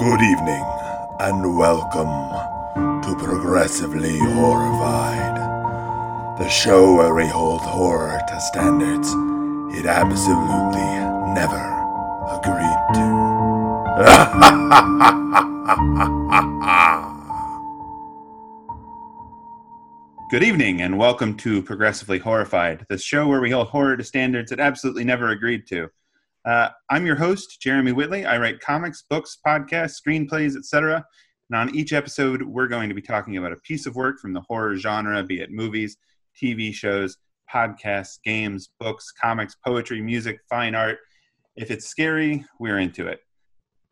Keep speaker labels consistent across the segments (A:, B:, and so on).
A: Good evening, and welcome to Progressively Horrified, the show where we hold horror to standards it absolutely never agreed to.
B: Good evening, and welcome to Progressively Horrified, the show where we hold horror to standards it absolutely never agreed to. Uh, I'm your host, Jeremy Whitley. I write comics, books, podcasts, screenplays, etc. And on each episode, we're going to be talking about a piece of work from the horror genre, be it movies, TV shows, podcasts, games, books, comics, poetry, music, fine art. If it's scary, we're into it.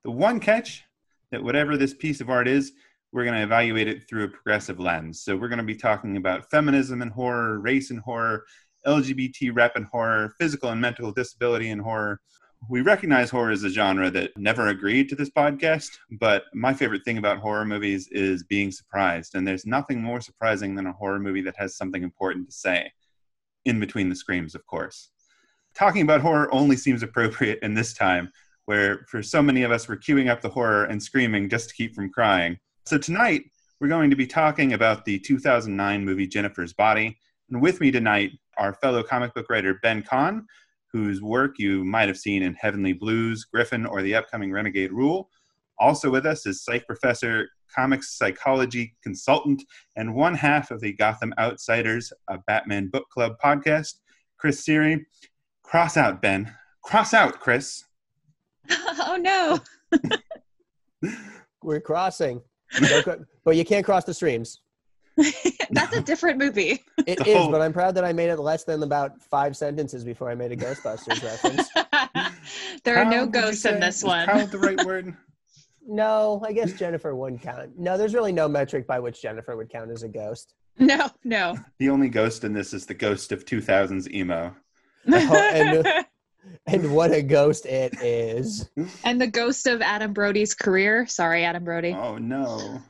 B: The one catch that whatever this piece of art is, we're going to evaluate it through a progressive lens. So we're going to be talking about feminism and horror, race and horror, LGBT rep and horror, physical and mental disability and horror. We recognize horror as a genre that never agreed to this podcast, but my favorite thing about horror movies is being surprised. And there's nothing more surprising than a horror movie that has something important to say, in between the screams, of course. Talking about horror only seems appropriate in this time, where for so many of us, we're queuing up the horror and screaming just to keep from crying. So tonight, we're going to be talking about the 2009 movie Jennifer's Body. And with me tonight our fellow comic book writer Ben Kahn, whose work you might have seen in Heavenly Blues, Griffin, or the upcoming Renegade Rule. Also with us is psych professor, comics psychology consultant, and one half of the Gotham Outsiders, a Batman book club podcast, Chris Siri. Cross out, Ben. Cross out, Chris.
C: oh no.
D: We're crossing. but you can't cross the streams.
C: That's a different movie.
D: It is, oh. but I'm proud that I made it less than about five sentences before I made a Ghostbusters reference.
C: there are no ghosts in this one.
B: Count the right word?
D: No, I guess Jennifer wouldn't count. No, there's really no metric by which Jennifer would count as a ghost.
C: No, no.
B: The only ghost in this is the ghost of 2000's emo.
D: Oh, and, and what a ghost it is.
C: And the ghost of Adam Brody's career. Sorry, Adam Brody.
B: Oh no.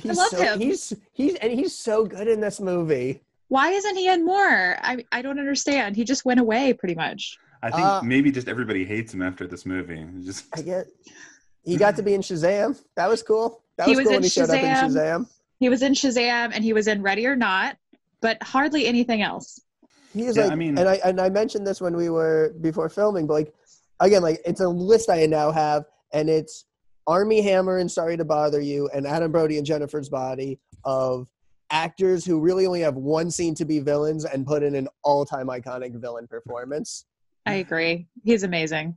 D: He's I love so, him. He's he's and he's so good in this movie.
C: Why isn't he in more? I I don't understand. He just went away pretty much.
B: I think uh, maybe just everybody hates him after this movie. Just
D: I get he got to be in Shazam. That was cool. That was, was cool when he Shazam. showed up in Shazam.
C: He was in Shazam and he was in Ready or Not, but hardly anything else.
D: He is yeah, like, I mean, and I and I mentioned this when we were before filming, but like, again, like it's a list I now have, and it's Armie Hammer and Sorry to Bother You and Adam Brody and Jennifer's Body of actors who really only have one scene to be villains and put in an all-time iconic villain performance.
C: I agree. He's amazing.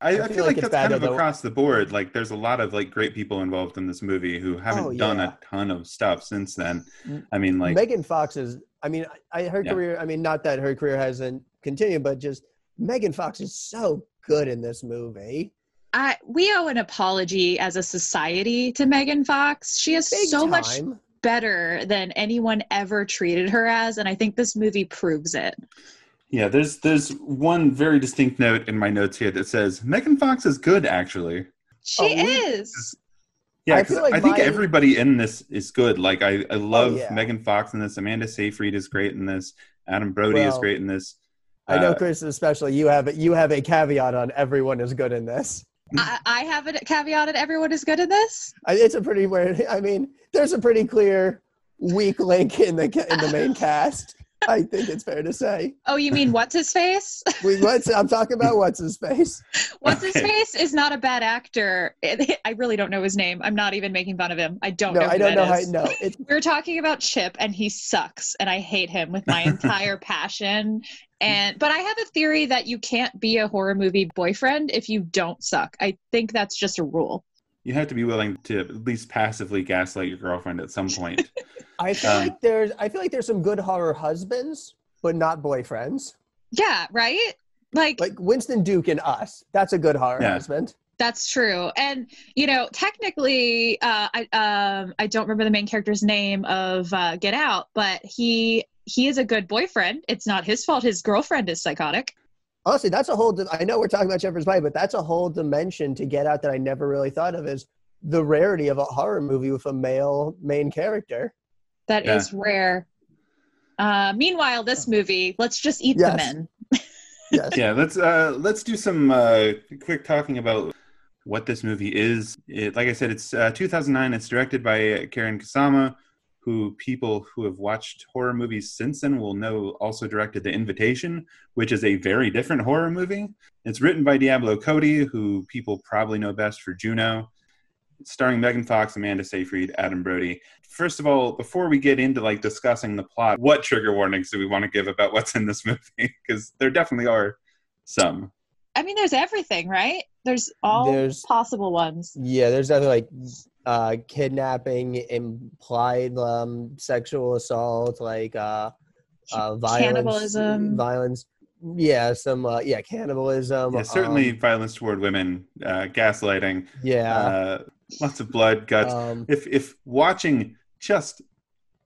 B: I, I, feel, I feel like, like that's kind of across the board. Like, there's a lot of like great people involved in this movie who haven't oh, yeah. done a ton of stuff since then. Mm. I mean, like
D: Megan Fox is. I mean, I, her yeah. career. I mean, not that her career hasn't continued, but just Megan Fox is so good in this movie.
C: I, we owe an apology as a society to Megan Fox. She is Big so time. much better than anyone ever treated her as, and I think this movie proves it.
B: Yeah, there's there's one very distinct note in my notes here that says Megan Fox is good actually.
C: She oh, is.
B: Yeah, I, like I think my... everybody in this is good. Like I, I oh, love oh, yeah. Megan Fox in this. Amanda Seyfried is great in this. Adam Brody well, is great in this.
D: I know, uh, Chris, especially you have you have a caveat on everyone is good in this.
C: I, I have a caveat that everyone is good at this.
D: It's a pretty weird. I mean, there's a pretty clear weak link in the in the main cast. I think it's fair to say.
C: Oh, you mean what's his face?
D: we what's I'm talking about what's his face.
C: What's his face is not a bad actor. I really don't know his name. I'm not even making fun of him. I don't
D: no,
C: know.
D: I don't know
C: is.
D: how. No,
C: it's... we're talking about Chip, and he sucks, and I hate him with my entire passion. And but I have a theory that you can't be a horror movie boyfriend if you don't suck. I think that's just a rule.
B: You have to be willing to at least passively gaslight your girlfriend at some point.
D: I feel um, like there's I feel like there's some good horror husbands, but not boyfriends.
C: Yeah, right? Like
D: like Winston Duke and us. That's a good horror yeah. husband.
C: That's true. And you know, technically uh I um I don't remember the main character's name of uh Get Out, but he he is a good boyfriend. It's not his fault his girlfriend is psychotic.
D: Honestly, that's a whole I know we're talking about Jeffers Body, but that's a whole dimension to Get Out that I never really thought of is the rarity of a horror movie with a male main character.
C: That yeah. is rare. Uh, meanwhile, this movie, let's just eat yes. the men.
B: yes. Yeah, let's uh, let's do some uh, quick talking about what this movie is. It, like I said, it's uh, 2009. It's directed by Karyn Kusama, who people who have watched horror movies since then will know also directed The Invitation, which is a very different horror movie. It's written by Diablo Cody, who people probably know best for Juno. It's starring Megan Fox, Amanda Seyfried, Adam Brody. First of all, before we get into like discussing the plot, what trigger warnings do we want to give about what's in this movie? Because there definitely are some.
C: I mean, there's everything, right? There's all there's, possible ones.
D: Yeah, there's definitely like uh, kidnapping, implied um, sexual assault, like uh, uh, violence,
C: cannibalism,
D: violence. Yeah, some uh, yeah, cannibalism.
B: Yeah, certainly um, violence toward women, uh, gaslighting.
D: Yeah,
B: uh, lots of blood, guts. Um, if if watching just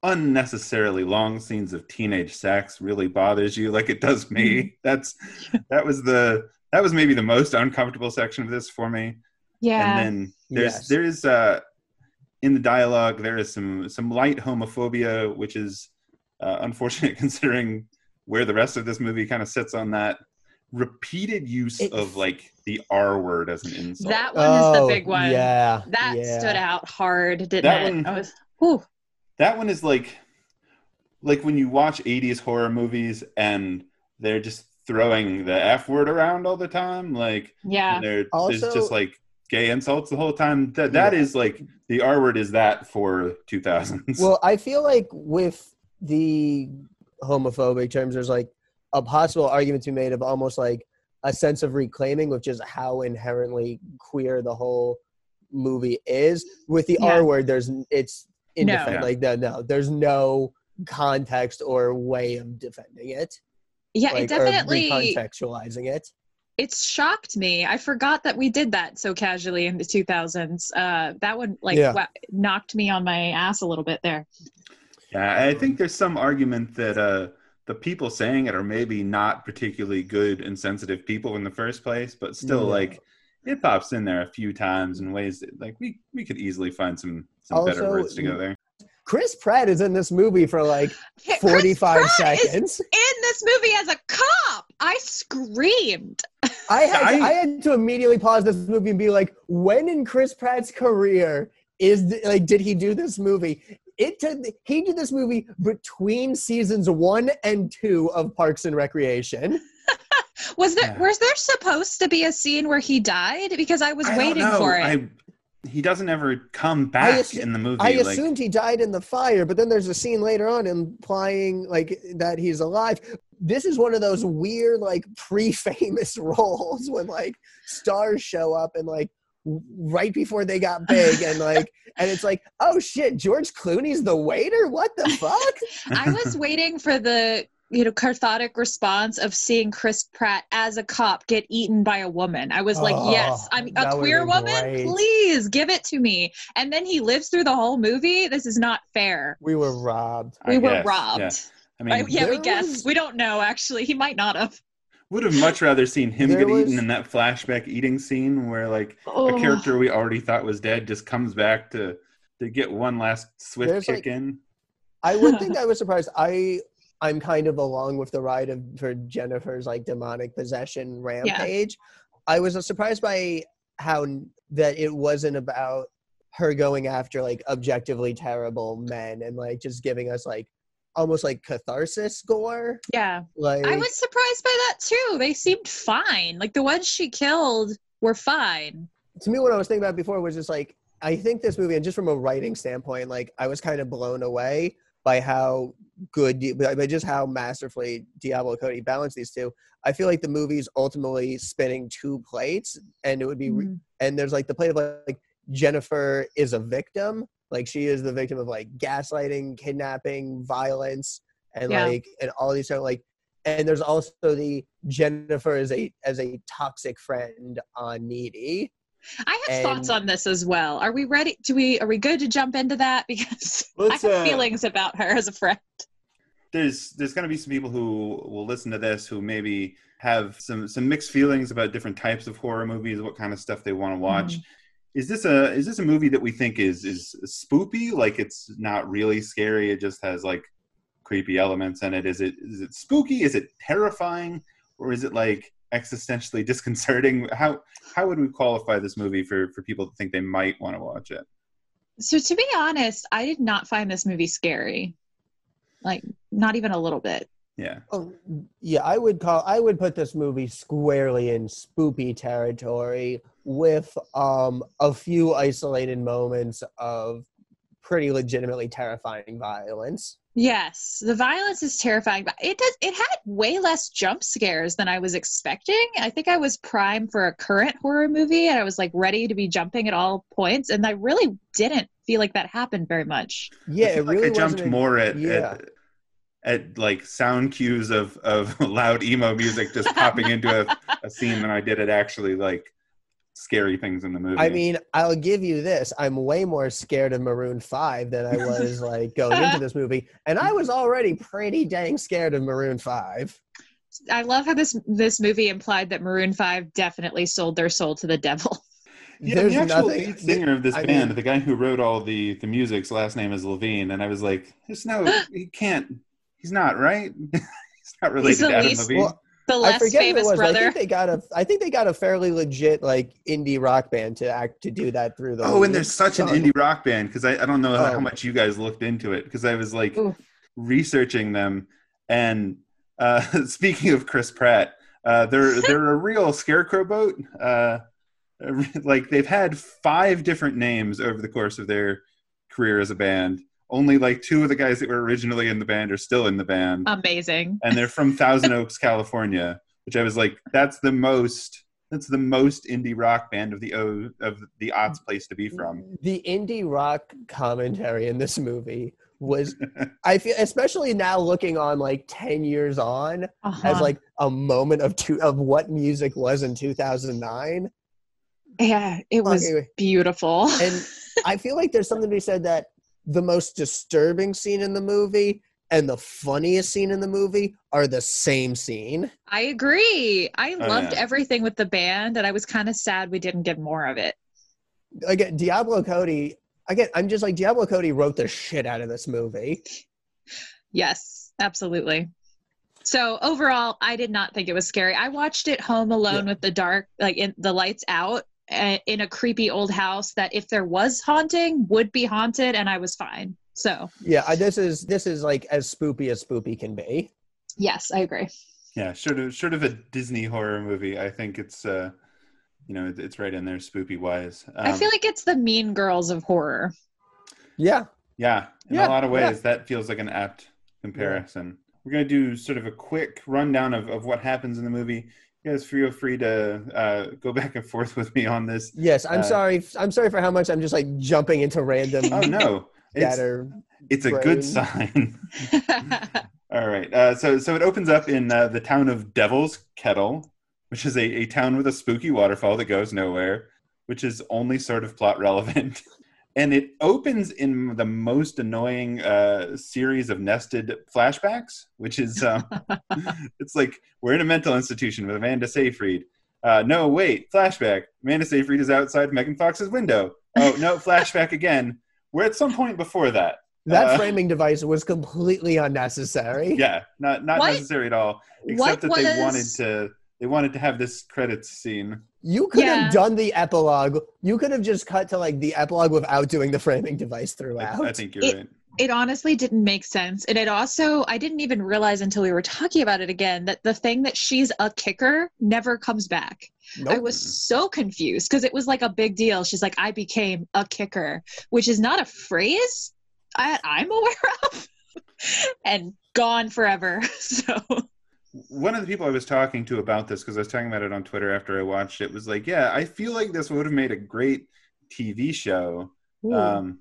B: unnecessarily long scenes of teenage sex really bothers you, like it does me, mm-hmm. that's that was the that was maybe the most uncomfortable section of this for me.
C: Yeah,
B: and then there's yes. there is uh in the dialogue there is some some light homophobia which is uh, unfortunate considering where the rest of this movie kind of sits on that repeated use it's, of like the r word as an insult
C: that one oh, is the big one yeah that yeah. stood out hard didn't that it one, I was, whew.
B: that one is like like when you watch 80s horror movies and they're just throwing the f word around all the time like
C: yeah
B: there's just like gay insults the whole time. That that yeah. is like the R word is that for 2000s.
D: Well, I feel like with the homophobic terms, there's like a possible argument to be made of almost like a sense of reclaiming, which is how inherently queer the whole movie is. With the yeah. R word, there's it's indefend- no. like no, no, there's no context or way of defending it.
C: Yeah, like, it definitely
D: contextualizing it
C: it's shocked me. I forgot that we did that so casually in the 2000s. Uh, that one like yeah. knocked me on my ass a little bit there.
B: Yeah, I think there's some argument that uh, the people saying it are maybe not particularly good and sensitive people in the first place, but still, yeah. like it pops in there a few times in ways that like we we could easily find some some also, better words to go there.
D: Chris Pratt is in this movie for like 45 seconds.
C: in this movie as a cop. I screamed.
D: I had, I, I had to immediately pause this movie and be like, when in Chris Pratt's career is like did he do this movie? It took he did this movie between seasons one and two of Parks and Recreation.
C: was there was there supposed to be a scene where he died? Because I was I waiting for it. I,
B: he doesn't ever come back assu- in the movie.
D: I like, assumed he died in the fire, but then there's a scene later on implying like that he's alive. This is one of those weird like pre-famous roles when like stars show up and like right before they got big and like and it's like oh shit george clooney's the waiter what the fuck
C: i was waiting for the you know cathartic response of seeing Chris Pratt as a cop get eaten by a woman. I was like, oh, yes, I'm a queer woman. Great. Please give it to me. And then he lives through the whole movie. This is not fair.
D: We were robbed.
C: We I were guess, robbed. Yeah. I mean, yeah, we guess. Was... We don't know. Actually, he might not have.
B: Would have much rather seen him there get was... eaten in that flashback eating scene where like oh. a character we already thought was dead just comes back to to get one last swift There's kick like... in.
D: I would think I was surprised. I I'm kind of along with the ride of for Jennifer's like demonic possession rampage. Yeah. I was uh, surprised by how that it wasn't about her going after like objectively terrible men and like just giving us like almost like catharsis gore.
C: Yeah. Like I was surprised by that too. They seemed fine. Like the ones she killed were fine.
D: To me what I was thinking about before was just like I think this movie and just from a writing standpoint like I was kind of blown away by how good, but just how masterfully Diablo Cody balanced these two. I feel like the movie's ultimately spinning two plates, and it would be, mm-hmm. and there's like the plate of like Jennifer is a victim, like she is the victim of like gaslighting, kidnapping, violence, and yeah. like and all these sort of like, and there's also the Jennifer as a as a toxic friend on Needy,
C: I have and, thoughts on this as well. Are we ready? Do we? Are we good to jump into that? Because I have uh, feelings about her as a friend.
B: There's there's going to be some people who will listen to this who maybe have some some mixed feelings about different types of horror movies, what kind of stuff they want to watch. Mm. Is this a is this a movie that we think is is spoopy? Like it's not really scary. It just has like creepy elements in it. Is it is it spooky? Is it terrifying? Or is it like existentially disconcerting. How how would we qualify this movie for for people to think they might want to watch it?
C: So to be honest, I did not find this movie scary. Like not even a little bit.
B: Yeah.
D: Oh, yeah, I would call I would put this movie squarely in spoopy territory with um a few isolated moments of pretty legitimately terrifying violence.
C: Yes, the violence is terrifying, but it does it had way less jump scares than I was expecting. I think I was primed for a current horror movie and I was like ready to be jumping at all points and I really didn't feel like that happened very much.
D: Yeah, it
B: like
D: really
B: I jumped
D: a-
B: more at,
D: yeah.
B: at at like sound cues of of loud emo music just popping into a, a scene than I did at actually like scary things in the movie.
D: I mean, I'll give you this. I'm way more scared of Maroon 5 than I was like going into this movie. And I was already pretty dang scared of Maroon 5.
C: I love how this this movie implied that Maroon 5 definitely sold their soul to the devil.
B: Yeah,
D: there's
B: the actual
D: nothing-
B: lead singer of this
D: I
B: band,
D: mean-
B: the guy who wrote all the the music's last name is Levine, and I was like, there's no, he can't, he's not right. he's not related
C: the
B: to Adam
C: least-
B: Levine.
D: Well,
C: The
D: I
C: less
D: forget who it
C: famous
D: was. but I
C: brother.
D: think they got a I think they got a fairly legit like indie rock band to act to do that through the
B: Oh, and there's such an indie rock band because I, I don't know how
D: Oh.
B: much you guys looked into it because I was like
C: Ooh.
B: researching them. And uh, speaking of Chris Pratt, uh, they're they're a real scarecrow boat. Uh, like they've had five different names over the course of their career as a band. Only like two of the guys that were originally in the band are still in the band,
C: Amazing.
B: and they're from Thousand Oaks, California. Which I was like, that's the most that's the most indie rock band of the O of the odds place to be from.
D: the indie rock commentary in this movie was I feel especially now looking on like 10 years on
C: Uh-huh.
D: as like a moment of two of what music was in 2009
C: yeah, it was
D: Okay,
C: beautiful.
D: and I feel like there's something to be said that the most disturbing scene in the movie and the funniest scene in the movie are the same scene.
C: I agree. I
B: Oh,
C: loved
B: yeah.
C: everything with the band, and I was kind of sad we didn't get more of it.
D: Again, Diablo Cody. Again, I'm just like Diablo Cody wrote the shit out of this movie.
C: Yes, absolutely. So overall, I did not think it was scary. I watched it home alone with the dark, like in the lights out, uh, in a creepy old house that, if there was haunting, would be haunted, and I was fine. So
D: Yeah, I, this is this is like as spoopy as spoopy can be.
C: yes, I agree.
B: Yeah, sort of sort of a Disney horror movie, I think it's uh, you know, it's right in there, spoopy wise. Um,
C: I feel like it's the Mean Girls of horror.
D: Yeah,
B: yeah, in
D: Yeah,
B: a lot of
D: yeah.
B: ways, that feels like an apt comparison. We're gonna do sort of a quick rundown of, of what happens in the movie. Guys feel free to uh, go back and forth with me on this.
D: yes. I'm
B: Uh,
D: sorry. I'm sorry for how much I'm just like jumping into random
B: Oh no, it's it's a good sign. All right. Uh, so so it opens up in uh, the town of Devil's Kettle, which is a, a town with a spooky waterfall that goes nowhere, which is only sort of plot relevant. and it opens in the most annoying uh, series of nested flashbacks, which is um, it's like we're in a mental institution with Amanda Seyfried. Uh, no, wait, flashback. Amanda Seyfried is outside Megan Fox's window. Oh no, flashback again. We're at some point before that.
D: That
B: uh,
D: framing device was completely unnecessary.
B: Yeah, not not
C: What-
B: necessary at all.
C: what
B: Except that they wanted to they wanted to have this credits scene.
D: You could
C: Yeah.
D: have done the epilogue. You could have just cut to like the epilogue without doing the framing device
B: I,
D: throughout.
B: I think you're
C: It-
B: right.
C: it honestly didn't make sense. And it also, I didn't even realize until we were talking about it again that the thing that she's a kicker never comes back. I was so confused because it was like a big deal. She's like, I became a kicker, which is not a phrase I, I'm aware of and gone forever. So,
B: One of the people I was talking to about this because I was talking about it on Twitter after I watched it was like, yeah, I feel like this would have made a great TV show. um,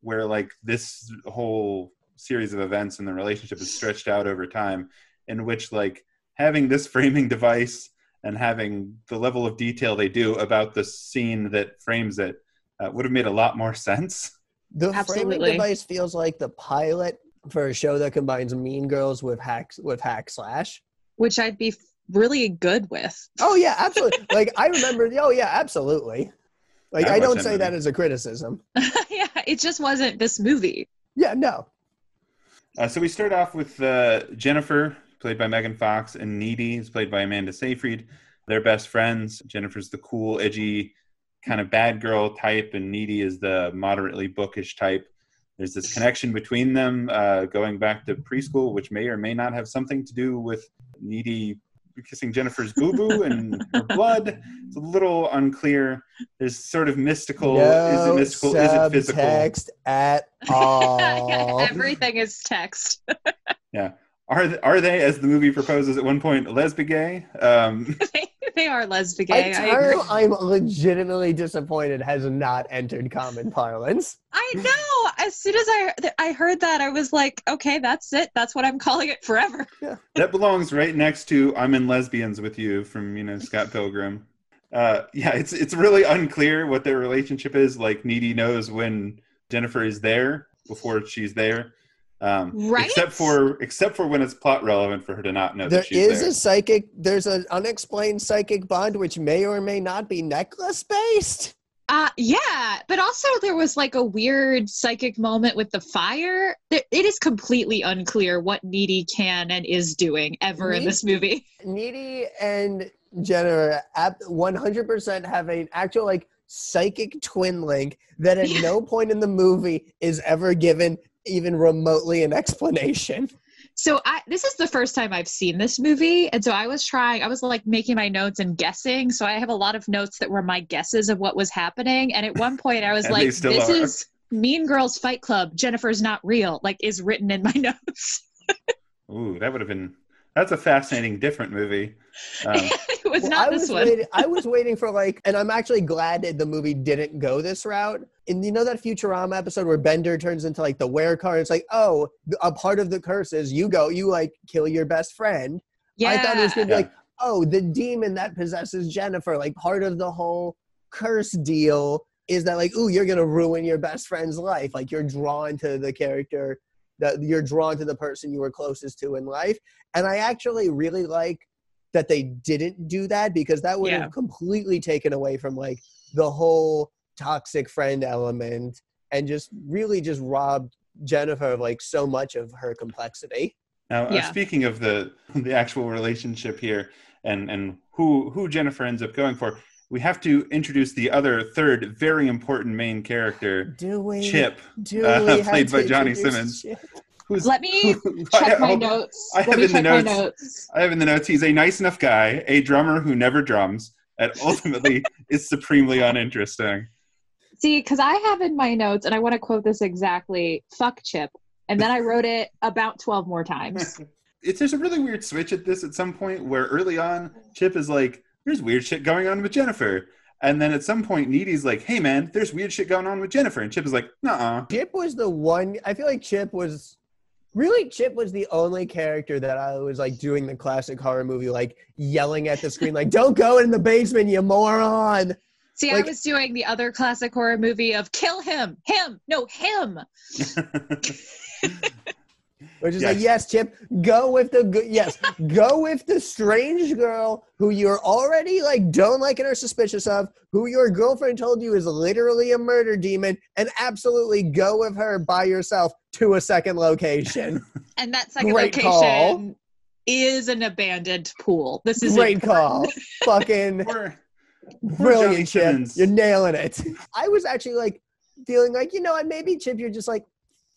B: where like this whole series of events and the relationship is stretched out over time in which like having this framing device and having the level of detail they do about the scene that frames it uh, would have made a lot more sense
D: the framing device feels like the pilot for a show that combines Mean Girls with hack with hack slash.
C: which I'd be really good with.
D: Oh yeah, absolutely. like I remember. Oh yeah, absolutely. Like
B: I'd
D: I don't say
B: movie.
D: that as a criticism.
C: yeah, it just wasn't this movie.
D: Yeah, no.
B: uh, so we start off with uh, jennifer played by Megan Fox, and Needy is played by Amanda Seyfried. They're best friends. Jennifer's the cool, edgy, kind of bad girl type, and Needy is the moderately bookish type. There's this connection between them uh, going back to preschool, which may or may not have something to do with Needy kissing Jennifer's boo boo and her blood. It's a little unclear. There's sort of mystical.
D: No
B: is it mystical? Is it physical?
D: Text at all.
C: yeah, everything is text.
B: yeah. Are they, are they, as the movie proposes at one point, lesbian? Um,
C: they, they are lesbian.
D: A term I'm legitimately disappointed has not entered common parlance.
C: I know. As soon as I I heard that, I was like, okay, that's it. That's what I'm calling it forever.
D: Yeah.
B: that belongs right next to "I'm in Lesbians with You" from you know Scott Pilgrim. Uh, yeah, it's it's really unclear what their relationship is. Like Needy knows when Jennifer is there before she's there. Um,
C: Right?
B: Except for except for when it's plot relevant for her to not know
D: There
B: that she's
D: is
B: there.
D: a psychic. There's an unexplained psychic bond which may or may not be necklace based.
C: Uh, yeah, but also there was like a weird psychic moment with the fire. It it is completely unclear what Needy can and is doing ever in this movie.
D: Needy and Jennifer at 100% have an actual like psychic twin link that at
C: Yeah.
D: no point in the movie is ever given even remotely an explanation.
C: So I this is the first time I've seen this movie, and so I was trying. I was like making my notes and guessing. So I have a lot of notes that were my guesses of what was happening. And at one point, I was like, "This
B: are.
C: is Mean Girls Fight Club. Jennifer's not real." Like is written in my notes.
B: Ooh, that would have been. That's a fascinating, different movie. Um,
C: it was
D: Well,
C: not
D: I
C: this
D: was
C: one.
D: Waiting, I was waiting for like, and I'm actually glad that the movie didn't go this route. And you know that Futurama episode where Bender turns into like the were car? It's like, oh, a part of the curse is you go, you like kill your best friend.
C: yeah,
D: I thought it was gonna be
B: Yeah.
D: like, oh, the demon that possesses Jennifer. Like part of the whole curse deal is that like, ooh, you're gonna ruin your best friend's life. Like you're drawn to the character that you're drawn to the person you were closest to in life. And I actually really like that they didn't do that because that would
C: Yeah.
D: have completely taken away from like the whole toxic friend element and just really just robbed Jennifer of like so much of her complexity.
B: Now, uh, speaking of the the actual relationship here and and who who Jennifer ends up going for, we have to introduce the other third very important main character,
D: Do we?
B: Chip,
D: Do
B: uh,
D: we have
B: played by Johnny Simmons.
D: Chip?
B: Who's
C: Let me
B: who-
C: check my notes.
B: I
C: Let
B: have in the notes-
C: notes.
B: I have in the notes he's a nice enough guy, a drummer who never drums, and ultimately is supremely uninteresting.
C: See, because I have in my notes, and I want to quote this exactly fuck Chip. And then I wrote it about 12 more times.
B: It's there's a really weird switch at this at some point where early on Chip is like, "There's weird shit going on with Jennifer," and then at some point Needy's like, "Hey man, there's weird shit going on with Jennifer," and Chip is like, "Nuh-uh."
D: Chip was the one. I feel like Chip was really Chip was the only character that I was like doing the classic horror movie, like yelling at the screen, like "Don't go in the basement, you moron!"
C: See, I was doing the other classic horror movie of kill him, him, no, him.
D: Which is
B: Yes.
D: like, yes, Chip, go with the good. Yes, go with the strange girl who you're already like don't like and are suspicious of, who your girlfriend told you is literally a murder demon, and absolutely go with her by yourself to a second location.
C: And that second
D: Great
C: location
D: call.
C: is an abandoned pool. This is
D: Great
C: important.
D: call, fucking brilliant, Chip. You're nailing it. I was actually like feeling like you know what, maybe Chip, you're just like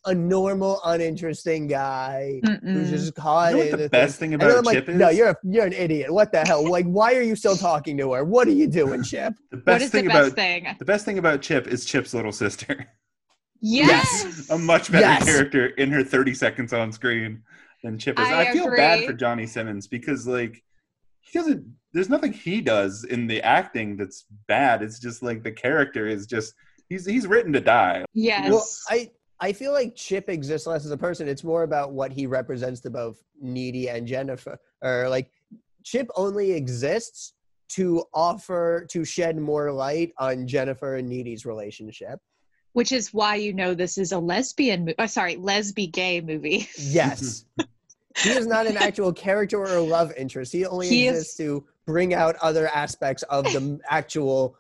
D: a normal, uninteresting guy who's
C: Mm-mm.
D: just caught
B: You know what
D: in
B: the best
D: thing.
B: thing about
D: I'm like,
B: Chip is?
D: no, you're a, you're an idiot. What the hell? Like, why are you still talking to her? What are you doing, Chip?
B: the
C: What
B: best
C: is the
B: thing
C: best
B: about
C: thing?
B: the best thing about Chip is Chip's little sister.
C: Yes.
B: a much better
D: Yes.
B: character in her 30 seconds on screen than Chip is.
C: I
B: I, feel bad for Johnny Simmons because like he doesn't there's nothing he does in the acting that's bad. It's just like the character is just he's he's written to die.
C: Yes.
D: Well, I I feel like Chip exists less as a person. It's more about what he represents to both Needy and Jennifer. Or like, Chip only exists to offer to shed more light on Jennifer and Needy's relationship.
C: Which is why you know this is a lesbian movie. Oh, uh, sorry, lesbi gay movie.
D: Yes. he is not an actual character or a love interest. He only
C: He is-
D: exists to bring out other aspects of the actual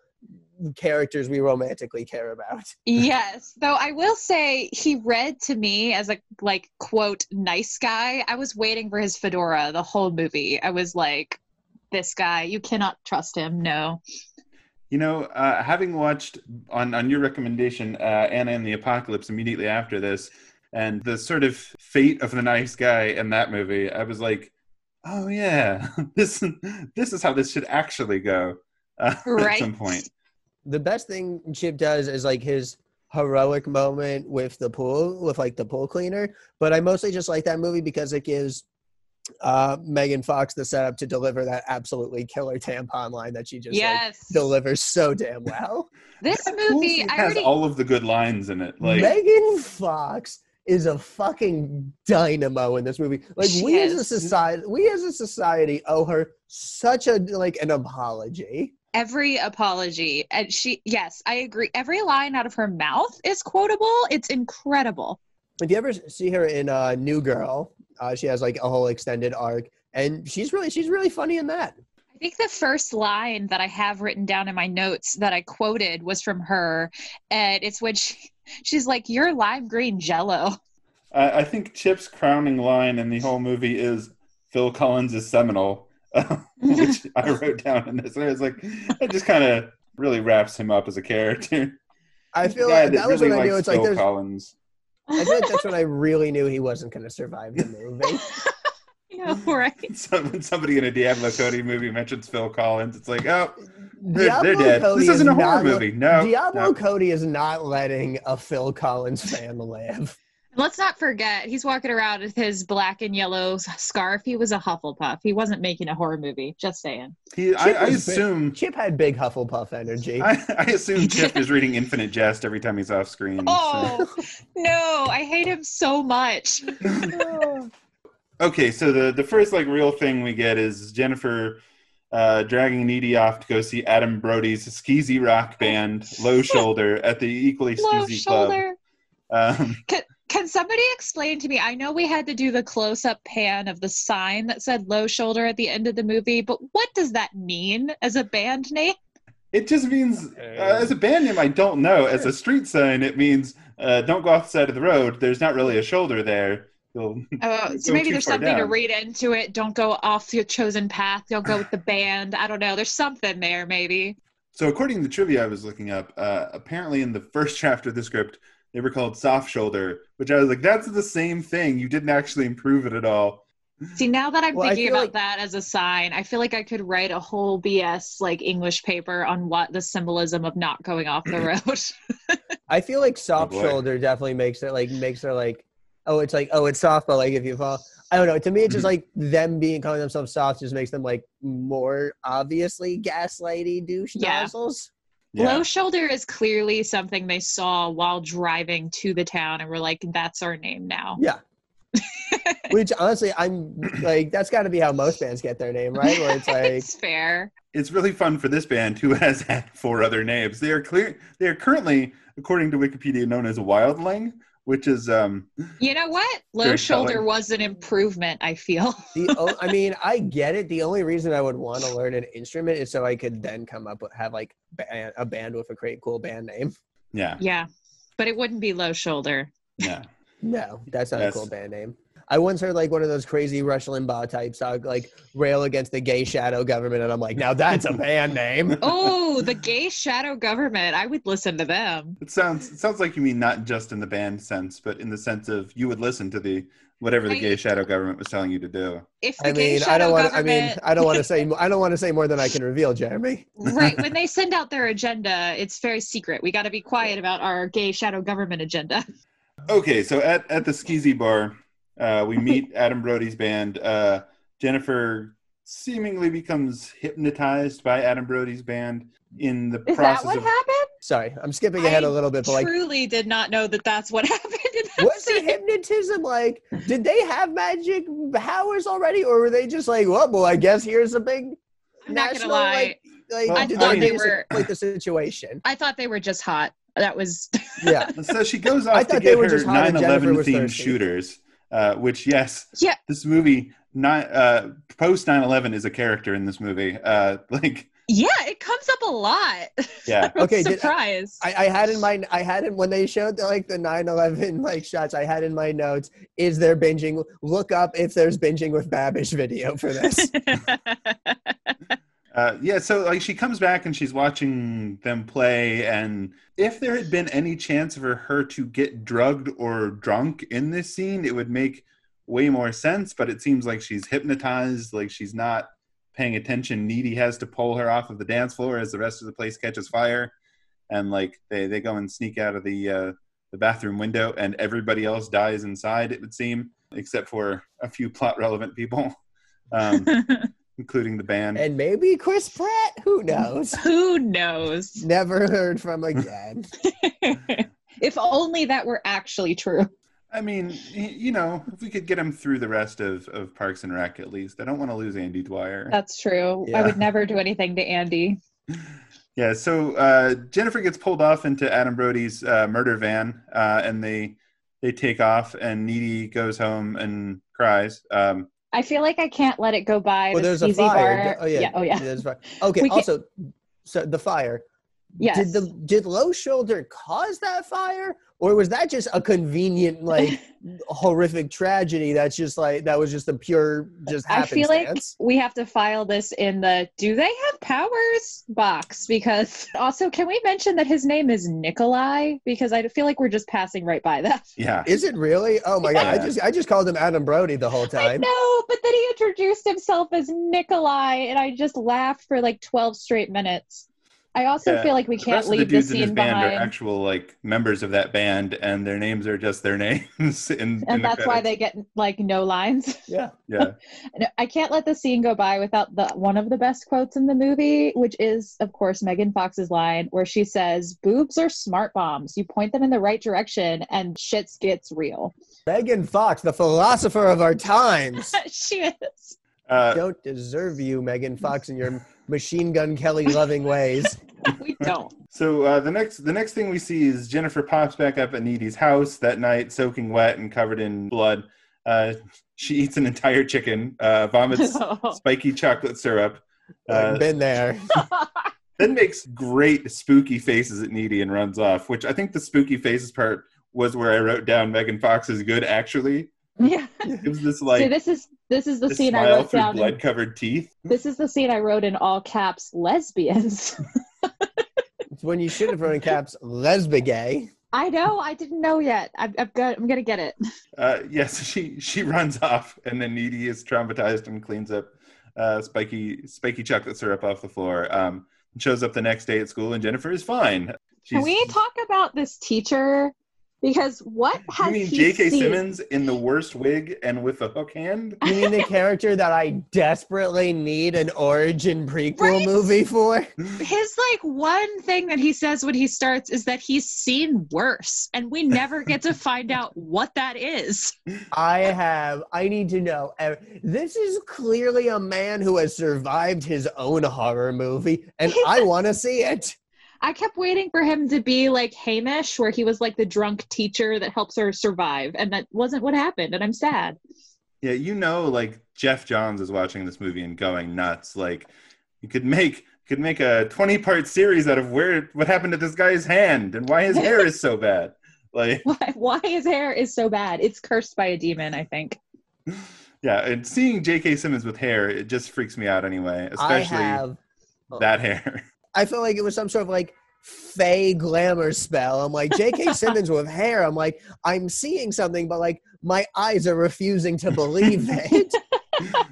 D: characters we romantically care about.
C: yes, though I will say he read to me as a like quote nice guy. I was waiting for his fedora the whole movie. I was like, this guy, you cannot trust him. No.
B: You know, uh, having watched on on your recommendation, uh, Anna and the Apocalypse immediately after this, and the sort of fate of the nice guy in that movie, I was like, oh yeah, this this is how this should actually go uh, right. at some point.
D: The best thing Chip does is like his heroic moment with the pool, with like the pool cleaner. But I mostly just like that movie because it gives uh, Megan Fox the setup to deliver that absolutely killer tampon line that she just yes. like, delivers so damn well.
C: this movie
B: has already... all of the good lines in it. Like
D: Megan Fox is a fucking dynamo in this movie. Like she we is. as a society, we as a society owe her such a like an apology.
C: Every apology, and she yes, I agree. Every line out of her mouth is quotable. It's incredible.
D: If you ever see her in uh, New Girl, uh, she has like a whole extended arc, and she's really she's really funny in that.
C: I think the first line that I have written down in my notes that I quoted was from her, and it's when she, she's like, "You're lime green Jello."
B: I, I think Chip's crowning line in the whole movie is Phil Collins is seminal, which I wrote down in this. And I was like, it just kind of really wraps him up as a character.
D: I feel like that was really when I knew it's Phil like Collins. I feel like that's when I really knew he wasn't going to survive the movie.
C: yeah, right.
B: So when somebody in a Diablo Cody movie mentions Phil Collins, it's like, oh, they're, they're dead. Cody this isn't a horror movie. No,
D: Diablo
B: no.
D: Cody is not letting a Phil Collins fan live.
C: Let's not forget, he's walking around with his black and yellow scarf. He was a Hufflepuff. He wasn't making a horror movie. Just saying.
B: He, I, I assume
D: big, Chip had big Hufflepuff energy.
B: I, I assume Chip is reading Infinite Jest every time he's off screen.
C: Oh so. no, I hate him so much.
B: okay, so the the first like real thing we get is Jennifer uh, dragging Needy off to go see Adam Brody's skeezy rock band Low Shoulder at the equally skeezy club. Low Shoulder.
C: Um, can, can somebody explain to me? I know we had to do the close up pan of the sign that said low shoulder at the end of the movie, but what does that mean as a band name?
B: It just means, uh, as a band name, I don't know. As a street sign, it means uh, don't go off the side of the road. There's not really a shoulder there.
C: You'll oh, so maybe there's something down. to read into it. Don't go off your chosen path. You'll go with the band. I don't know. There's something there, maybe.
B: So, according to the trivia I was looking up, uh, apparently in the first draft of the script, they were called soft shoulder, which I was like, that's the same thing. You didn't actually improve it at all.
C: See, now that I'm well, thinking about like, that as a sign, I feel like I could write a whole BS like English paper on what the symbolism of not going off the road.
D: I feel like oh, soft oh shoulder definitely makes it like makes it like oh it's like oh it's soft but like if you fall I don't know. To me, it's just like them being calling themselves soft just makes them like more obviously gaslighty douche yeah. nozzles.
C: Yeah. Low shoulder is clearly something they saw while driving to the town and were like, that's our name now.
D: Yeah. Which honestly, I'm like, that's got to be how most bands get their name, right? Where it's like,
C: it's fair.
B: It's really fun for this band who has had four other names. They are clear. They are currently, according to Wikipedia, known as Wildling, which is um
C: you know what? Low shoulder telling. was an improvement i feel.
D: The i mean i get it. The only reason i would want to learn an instrument is so i could then come up with have like a band with a great cool band name.
B: Yeah.
C: Yeah but it wouldn't be low shoulder.
B: Yeah.
D: No that's not that's, a cool band name I once heard like one of those crazy Rush Limbaugh types talk like rail against the gay shadow government, and I'm like, now that's a band name.
C: oh, the gay shadow government! I would listen to them.
B: It sounds it sounds like you mean not just in the band sense, but in the sense of you would listen to the whatever the I, gay shadow government was telling you to do.
C: If I mean, I don't want. I
D: mean, I don't want to say. I don't want to say more than I can reveal, Jeremy.
C: right. When they send out their agenda, it's very secret. We got to be quiet about our gay shadow government agenda.
B: Okay, so at at the Skeezy Bar, uh, we meet Adam Brody's band. Uh, Jennifer seemingly becomes hypnotized by Adam Brody's band in the
C: Is
B: process
C: that what
B: of.
C: Happened?
D: Sorry, I'm skipping ahead
C: I
D: a little bit, but like
C: truly did not know that that's what happened.
D: was it hypnotism? Like, did they have magic powers already, or were they just like, well, well I guess here's a big
C: I'm national like,
D: like well, I thought they, they were like the situation.
C: I thought they were just hot. That was
D: yeah.
B: so she goes off to get her 9/11 themed shooters uh, which yes,
C: yeah,
B: this movie not uh, post 9/11 is a character in this movie. Uh, like
C: Yeah, it comes up a lot.
B: Yeah.
D: Okay,
C: Surprise.
D: I, I had in my I had in when they showed the, like the 9/11 like shots. I had in my notes: Is there binging? Look up if there's binging with Babish video for this.
B: Uh, yeah, so like she comes back and she's watching them play, and if there had been any chance for her to get drugged or drunk in this scene, it would make way more sense. But it seems like she's hypnotized, like she's not paying attention. Needy has to pull her off of the dance floor as the rest of the place catches fire, and like they they go and sneak out of the uh, the bathroom window, and everybody else dies inside. It would seem, except for a few plot relevant people. Um, including the band.
D: and maybe Chris Pratt. Who knows?
C: Who knows?
D: Never heard from again.
C: if only that were actually true.
B: I mean, you know, if we could get him through the rest of, of Parks and Rec at least. I don't want to lose Andy Dwyer.
C: That's true.
D: Yeah.
C: I would never do anything to Andy.
B: Yeah, so uh, Jennifer gets pulled off into Adam Brody's uh, murder van, uh, and they they take off, and Needy goes home and cries. Um,
C: I feel like I can't let it go by.
D: Well, there's a fire.
C: bar.
D: Oh yeah.
C: Oh yeah.
D: There's fire. Okay. Also, so the fire.
C: Yes.
D: Did the did Low Shoulder cause that fire, or was that just a convenient like horrific tragedy? That's just like that was just a pure just
C: I feel like we have to file this in the do they have powers box because also can we mention that his name is Nikolai because I feel like we're just passing right by that.
B: yeah,
D: Is it really? Oh my god! I just I just called him Adam Brody the whole
C: I
D: time.
C: know, but then he introduced himself as Nikolai and I just laughed for like 12 straight minutes. I also
B: Yeah,
C: feel like we can't
B: rest of the
C: leave the
B: dudes in his
C: scene
B: band
C: behind.
B: are actual like members of that band, and their names are just their names. In, in
C: and
B: the
C: that's why they get like no lines.
D: Yeah.
B: Yeah,
C: I can't let the scene go by without the one of the best quotes in the movie, which is, of course, Megan Fox's line where she says, "Boobs are smart bombs. You point them in the right direction, and shit gets real."
D: Megan Fox, the philosopher of our times.
C: she is.
B: uh,
D: Don't deserve you, Megan Fox, and your machine gun Kelly loving ways.
C: We don't.
B: So uh, the next the next thing we see is Jennifer pops back up at Needy's house that night, soaking wet and covered in blood. Uh, she eats an entire chicken, uh, vomits spiky chocolate syrup, uh,
D: been there.
B: then makes great spooky faces at Needy and runs off. Which I think the spooky faces part was where I wrote down Megan Fox is good. Actually,
C: yeah.
B: it was this
C: See, this is this is the
B: this
C: scene I wrote
B: through
C: down. in-
B: blood covered teeth.
C: this is the scene I wrote in all caps. Lesbians.
D: It's when you should have written in caps lesbigay.
C: I know. I didn't know yet. I've, I've got. I'm gonna get it.
B: Uh, yes, she she runs off, and then Needy is traumatized and cleans up uh, spiky spiky chocolate syrup off the floor. Um, shows up the next day at school, and Jennifer is fine.
C: Can we talk about this teacher? Because what has
B: You mean
C: he
B: J.K.
C: seen?
B: Simmons in the worst wig and with a hook hand?
D: You mean the character that I desperately need an origin prequel
C: Right?
D: movie for?
C: His like one thing that he says when he starts is that he's seen worse, and we never get to find out what that is.
D: I have, I need to know. This is clearly a man who has survived his own horror movie, and I want to see it.
C: I kept waiting for him to be like Haymitch, where he was like the drunk teacher that helps her survive, and that wasn't what happened, and I'm sad.
B: Yeah, you know, like Geoff Johns is watching this movie and going nuts. Like, you could make could make a twenty part series out of where what happened to this guy's hand and why his hair is so bad. Like,
C: Why, why his hair is so bad? It's cursed by a demon, I think.
B: yeah, and seeing J.K. Simmons with hair, it just freaks me out anyway.
D: I
B: Especially
D: have,
B: that hair.
D: I felt like it was some sort of like fey glamour spell. I'm like, J.K. Simmons with hair. I'm like, I'm seeing something, but like my eyes are refusing to believe it.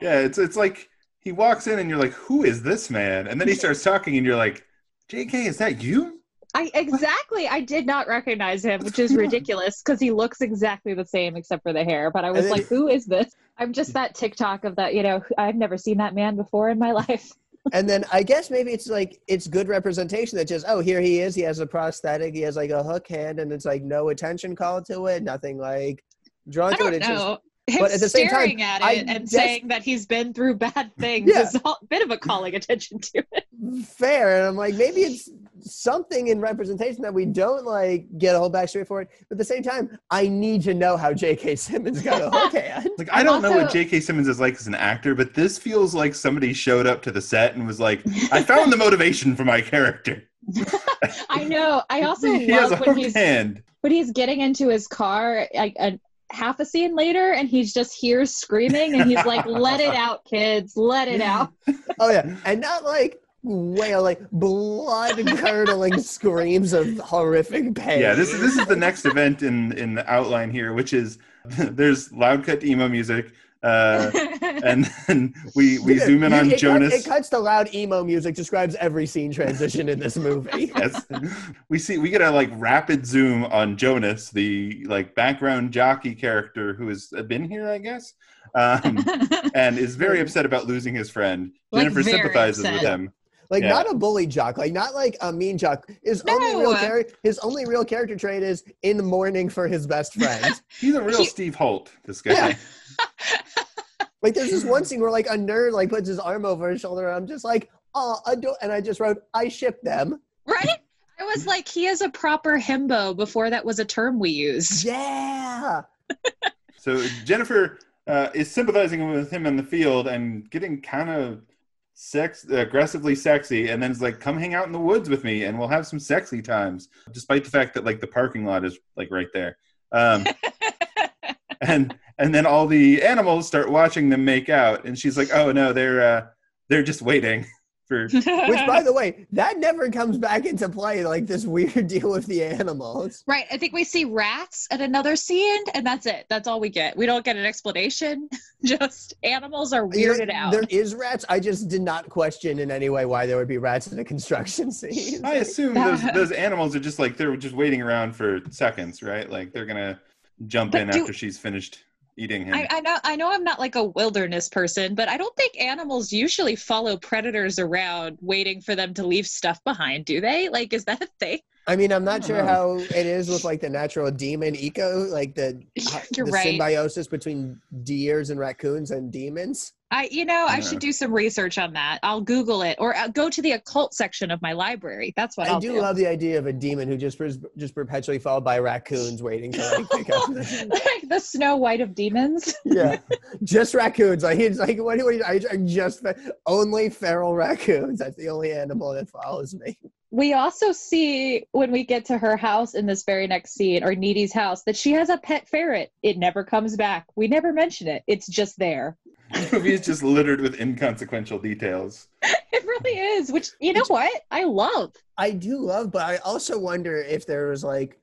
B: Yeah, it's it's like he walks in and you're like, who is this man? And then he starts talking and you're like, J.K. Is that you?
C: I exactly. I did not recognize him, which is ridiculous because he looks exactly the same except for the hair. But I was like, "Who is this?" I'm just that TikTok of that. You know, I've never seen that man before in my life.
D: And then I guess maybe it's like it's good representation that just oh here he is he has a prosthetic he has like a hook hand and it's like no attention called to it nothing like drawn to it it's just
C: know. Him
D: but at the same time,
C: staring at it
D: I
C: and
D: des-
C: saying that he's been through bad things
D: Yeah.
C: is a bit of a calling attention to it.
D: fair and I'm like maybe it's something in representation that we don't like get a whole backstory for it. But at the same time, I need to know how J.K. Simmons got a hook hand.
B: Like I don't know what J.K. Simmons is like as an actor, but this feels like somebody showed up to the set and was like, "I found the motivation for my character."
C: I know. I also
B: he
C: love
B: has a
C: when
B: hook
C: he's
B: hand.
C: when he's getting into his car like a half a scene later and he's just here screaming and he's like let it out kids. Let it out.
D: Oh yeah, and not like wail like blood curdling screams of horrific pain.
B: Yeah, this is this is the next event in in the outline here, which is there's loud cut emo music, uh, and then we we zoom in on
D: it cut-
B: Jonas.
D: it cuts to loud emo music. Describes every scene transition in this movie.
B: yes we see we get a like rapid zoom on jonas the like background jockey character who has been here i guess um, and is very upset about losing his friend
C: Like,
B: jennifer
C: very
B: sympathizes with him
D: Like
B: Yeah.
D: not a bully jock, like not like a mean jock. His only real
C: No.
D: character, his only real character trait is in mourning for his best friend.
B: he's a real
C: He-
B: steve holt this guy
D: Yeah. like there's this one scene where like a nerd like puts his arm over his shoulder. And I'm just like, oh, adore, and I just wrote, I ship them.
C: right i was like he is a proper himbo before that was a term we used
D: Yeah.
B: so jennifer uh, is sympathizing with him in the field and getting kind of sex aggressively sexy and then it's like come hang out in the woods with me and we'll have some sexy times despite the fact that like the parking lot is like right there um, and and then all the animals start watching them make out and she's like oh no they're uh they're just waiting for
D: Which, by the way, that never comes back into play. Like this weird deal with the animals.
C: right i think we see rats at another scene and that's it that's all we get we don't get an explanation just animals are
D: You know,
C: weirded out
D: There is rats. I just did not question in any way why there would be rats in a construction scene.
B: i assume those those animals are just like they're just waiting around for seconds right like they're gonna jump
C: But
B: in
C: do-
B: after she's finished eating him
C: I, I know I know I'm not like a wilderness person, but I don't think animals usually follow predators around waiting for them to leave stuff behind, do they? Like is that a thing?
D: I mean, I'm not sure
B: know.
D: how it is with like the natural demon eco, like the
C: You're
D: the
C: right.
D: symbiosis between deers and raccoons and demons.
C: I you know, I should do some research on that. I'll Google it or uh, go to the occult section of my library. That's what
D: I
C: I'll
D: do
C: do.
D: love the idea of a demon who just just perpetually followed by raccoons waiting to like pick up.
C: like the Snow White of demons.
D: yeah, just raccoons. Like it's like what? I, I just only feral raccoons. That's the only animal that follows me.
C: We also see when we get to her house in this very next scene, or Needy's house, that she has a pet ferret. It never comes back. We never mention it. It's just there.
B: the movie is just littered with inconsequential details
C: It really is, which you know what? I love.
D: I do love, but I also wonder if there was like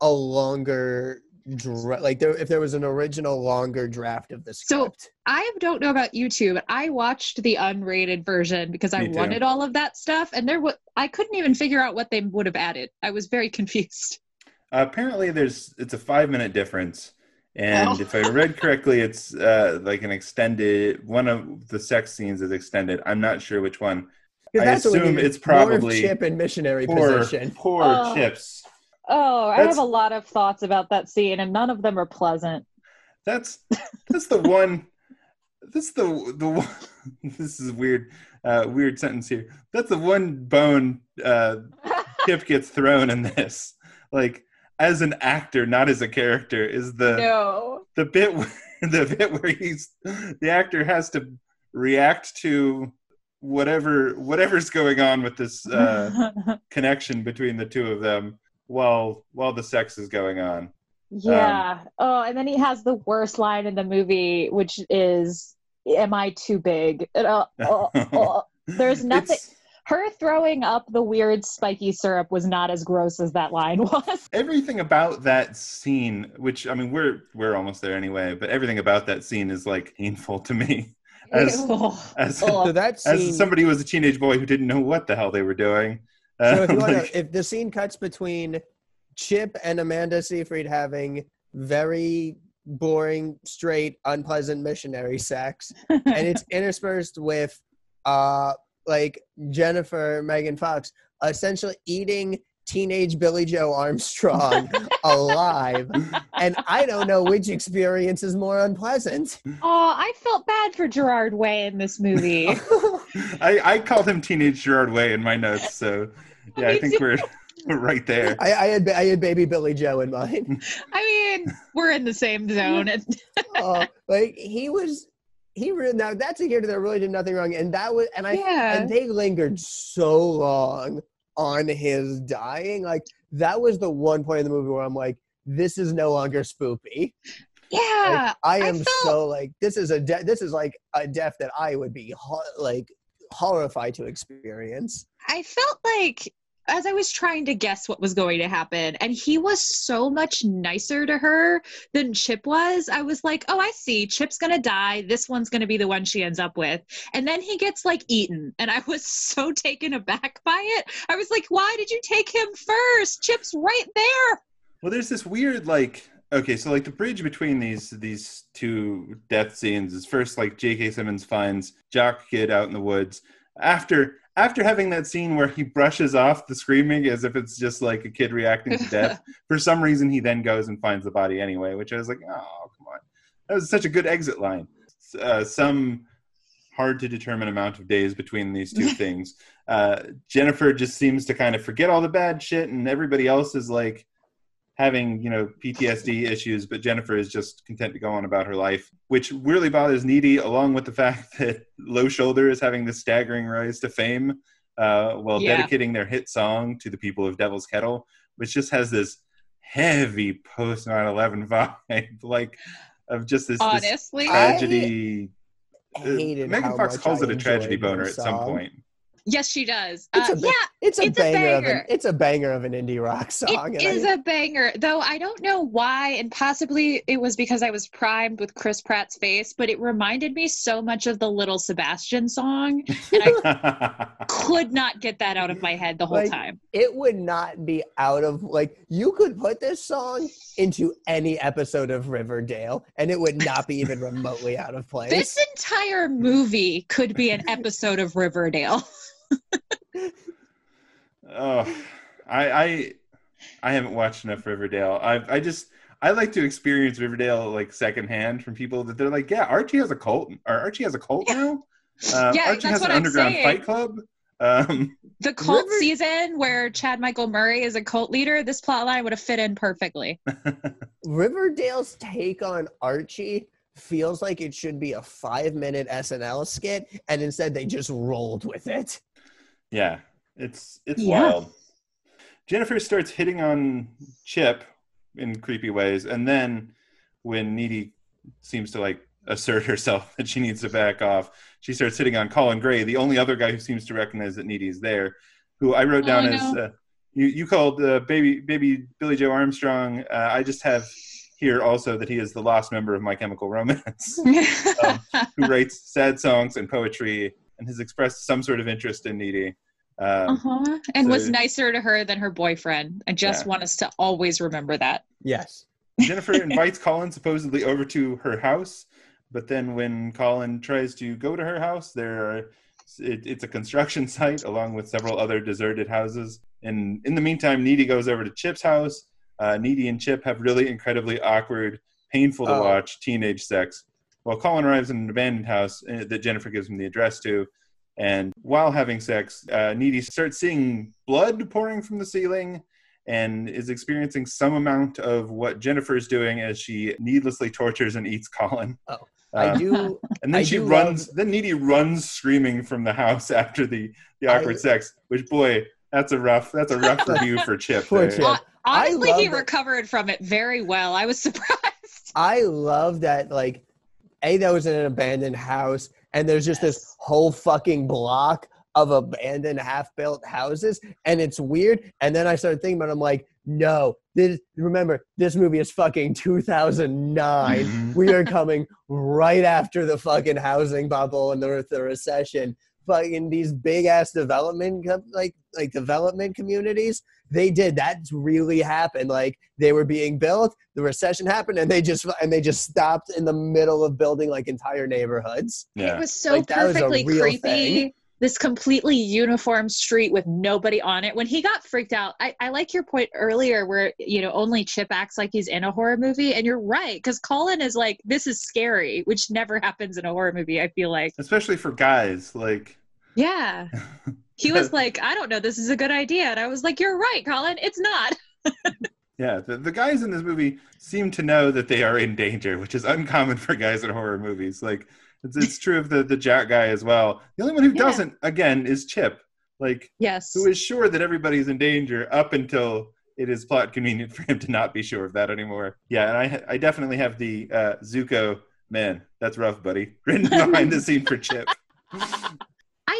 D: a longer, dra- like there if there was an original longer draft of the
C: So- I don't know about you two, but I watched the unrated version because I wanted all of that stuff, and there was I couldn't even figure out what they would have added. I was very confused.
B: Uh, apparently, there's it's a five minute difference, and
C: Oh.
B: if I read correctly, it's uh, like an extended. One of the sex scenes is extended. I'm not sure which one. I
D: that's what we
B: assume it's
D: more of
B: probably
D: chip and missionary
B: Poor,
D: position.
B: poor
C: Oh.
B: chips.
C: Oh, I
B: That's-
C: have a lot of thoughts about that scene, and none of them are pleasant.
B: That's that's the one. That's the the one. This is weird. Uh, weird sentence here. That's the one bone uh, Chip gets thrown in this. Like as an actor, not as a character, is the
C: no.
B: the bit where, the bit where he's the actor has to react to whatever whatever's going on with this uh, connection between the two of them while while the sex is going on.
C: yeah. oh, and then he has the worst line in the movie, which is, "Am I too big?" Uh, uh, uh, there's nothing.
B: It's-
C: Her throwing up the weird spiky syrup was not as gross as that line was.
B: everything about that scene, which I mean we're we're almost there anyway, but everything about that scene is like painful to me as as.
D: So that scene.
B: as somebody who was a teenage boy who didn't know what the hell they were doing.
D: so if, you wanna, if the scene cuts between Chip and Amanda Seyfried having very boring, straight, unpleasant missionary sex, and it's interspersed with uh like Jennifer Megan Fox essentially eating teenage Billie Joe Armstrong alive. And I don't know which experience is more unpleasant.
C: Oh, I felt bad for Gerard Way in this movie.
B: I, I called him teenage Gerard Way in my notes, so yeah, I think we're we're right there.
D: I, I had I had baby Billie Joe in mind.
C: I mean, we're in the same zone.
D: uh, like he was he really now that's a character that really did nothing wrong, and that was and I
C: Yeah.
D: and they lingered so long on his dying. Like that was the one point in the movie where I'm like, this is no longer spoopy.
C: yeah.
D: I
C: I
D: am
C: felt-
D: so like this is a de- this is like a death that I would be ho- like horrified to experience.
C: I felt like as I was trying to guess what was going to happen, and he was so much nicer to her than Chip was. I was like, oh, I see. Chip's gonna die. This one's gonna be the one she ends up with. And then he gets like eaten, and I was so taken aback by it. I was like, why did you take him first? Chip's right there.
B: Well, there's this weird like okay, so like the bridge between these these two death scenes is first like J.K. Simmons finds Jock Kid out in the woods after after having that scene where he brushes off the screaming as if it's just like a kid reacting to death. For some reason, he then goes and finds the body anyway, which I was like, oh come on, that was such a good exit line. Uh, some hard to determine amount of days between these two things. Uh, Jennifer just seems to kind of forget all the bad shit, and everybody else is like having you know PTSD issues, but Jennifer is just content to go on about her life, which really bothers Needy, along with the fact that Low Shoulder is having this staggering rise to fame uh, while
C: Yeah.
B: dedicating their hit song to the people of Devil's Kettle, which just has this heavy post 9/11 vibe, like of just this, this tragedy. Uh,
D: Hated
B: Megan
D: how
B: Fox
D: much
B: calls
D: I
B: it a tragedy boner at some point.
C: yes, she does. Uh, yeah,
D: It's a
C: It's a
D: banger, of
C: banger.
D: an it's a banger of an indie rock song.
C: It
D: and
C: is
D: I-
C: a banger, though I don't know why, and possibly it was because I was primed with Chris Pratt's face, but it reminded me so much of the Little Sebastian song, and I could not get that out of my head the whole
D: Like,
C: time.
D: it would not be out of like you could put this song into any episode of Riverdale and it would not be even remotely out of place.
C: This entire movie could be an episode of Riverdale.
B: Oh, I, I I haven't watched enough Riverdale. I I just I like to experience Riverdale like secondhand from people that they're like, yeah, Archie has a cult, or Archie has a cult now. Um,
C: Yeah,
B: Archie
C: that's
B: has
C: what
B: an
C: I'm
B: underground
C: saying.
B: fight club. Um,
C: The cult
D: River-
C: season where Chad Michael Murray is a cult leader, this plot line would have fit in perfectly.
D: Riverdale's take on Archie feels like it should be a five minute SNL skit, and instead they just rolled with it.
B: yeah, it's it's
C: Yeah.
B: wild. Jennifer starts hitting on Chip in creepy ways, and then when Needy seems to like assert herself that she needs to back off, she starts hitting on Colin Gray, the only other guy who seems to recognize that Needy is there, who I wrote
C: Oh,
B: down
C: I
B: as uh, you you called uh, baby baby Billie Joe Armstrong. Uh, I just have here also that he is the lost member of My Chemical Romance, who writes sad songs and poetry, and has expressed some sort of interest in Needy. Um,
C: uh-huh. And was nicer to her than her boyfriend. I just
B: Yeah.
C: want us to always remember that.
D: Yes.
B: Jennifer invites Colin supposedly over to her house, but then when Colin tries to go to her house, there are it, it's a construction site along with several other deserted houses. And in the meantime, Needy goes over to Chip's house. Uh, Needy and Chip have really incredibly awkward, painful to
D: Oh.
B: watch teenage sex. While Colin arrives in an abandoned house uh, that Jennifer gives him the address to, and while having sex, uh, Needy starts seeing blood pouring from the ceiling and is experiencing some amount of what Jennifer is doing as she needlessly tortures and eats Colin.
D: Oh, I
B: Um,
D: do.
B: and then
D: I
B: she runs.
D: love-
B: Then Needy runs screaming from the house after the the awkward
D: I-
B: sex. Which boy, that's a rough. That's a rough review for Chip.
D: Poor
B: there.
D: Chip.
C: Hon- Honestly,
D: love
C: he
D: that-
C: recovered from it very well. I was surprised.
D: I love that. Like, a that was in an abandoned house, and there's just this whole fucking block of abandoned, half-built houses, and it's weird. And then I started thinking about. It, I'm like, no, this. Remember, this movie is fucking 2009.
B: Mhm.
D: we are coming right after the fucking housing bubble and the, the recession. Fucking these big ass development like like development communities, they did that's really happened. Like they were being built, the recession happened, and they just and they just stopped in the middle of building like entire neighborhoods.
B: Yeah.
C: It was so
D: Like, that was
C: perfectly creepy.
D: thing.
C: This completely uniform street with nobody on it. When he got freaked out, I, I like your point earlier where, you know, only Chip acts like he's in a horror movie. And you're right, because Colin is like, this is scary, which never happens in a horror movie, I feel like.
B: Especially for guys, like
C: Yeah. he was like, I don't know, this is a good idea. And I was like, You're right, Colin, it's not.
B: yeah, the, the guys in this movie seem to know that they are in danger, which is uncommon for guys in horror movies. Like it's, it's true of the the Jack guy as well. The only one who
C: Yeah.
B: doesn't, again, is Chip. Like
C: Yes.
B: who is sure that everybody's in danger up until it is plot convenient for him to not be sure of that anymore. Yeah, and I I definitely have the uh, Zuko man. That's rough, buddy. Written behind the scene for Chip.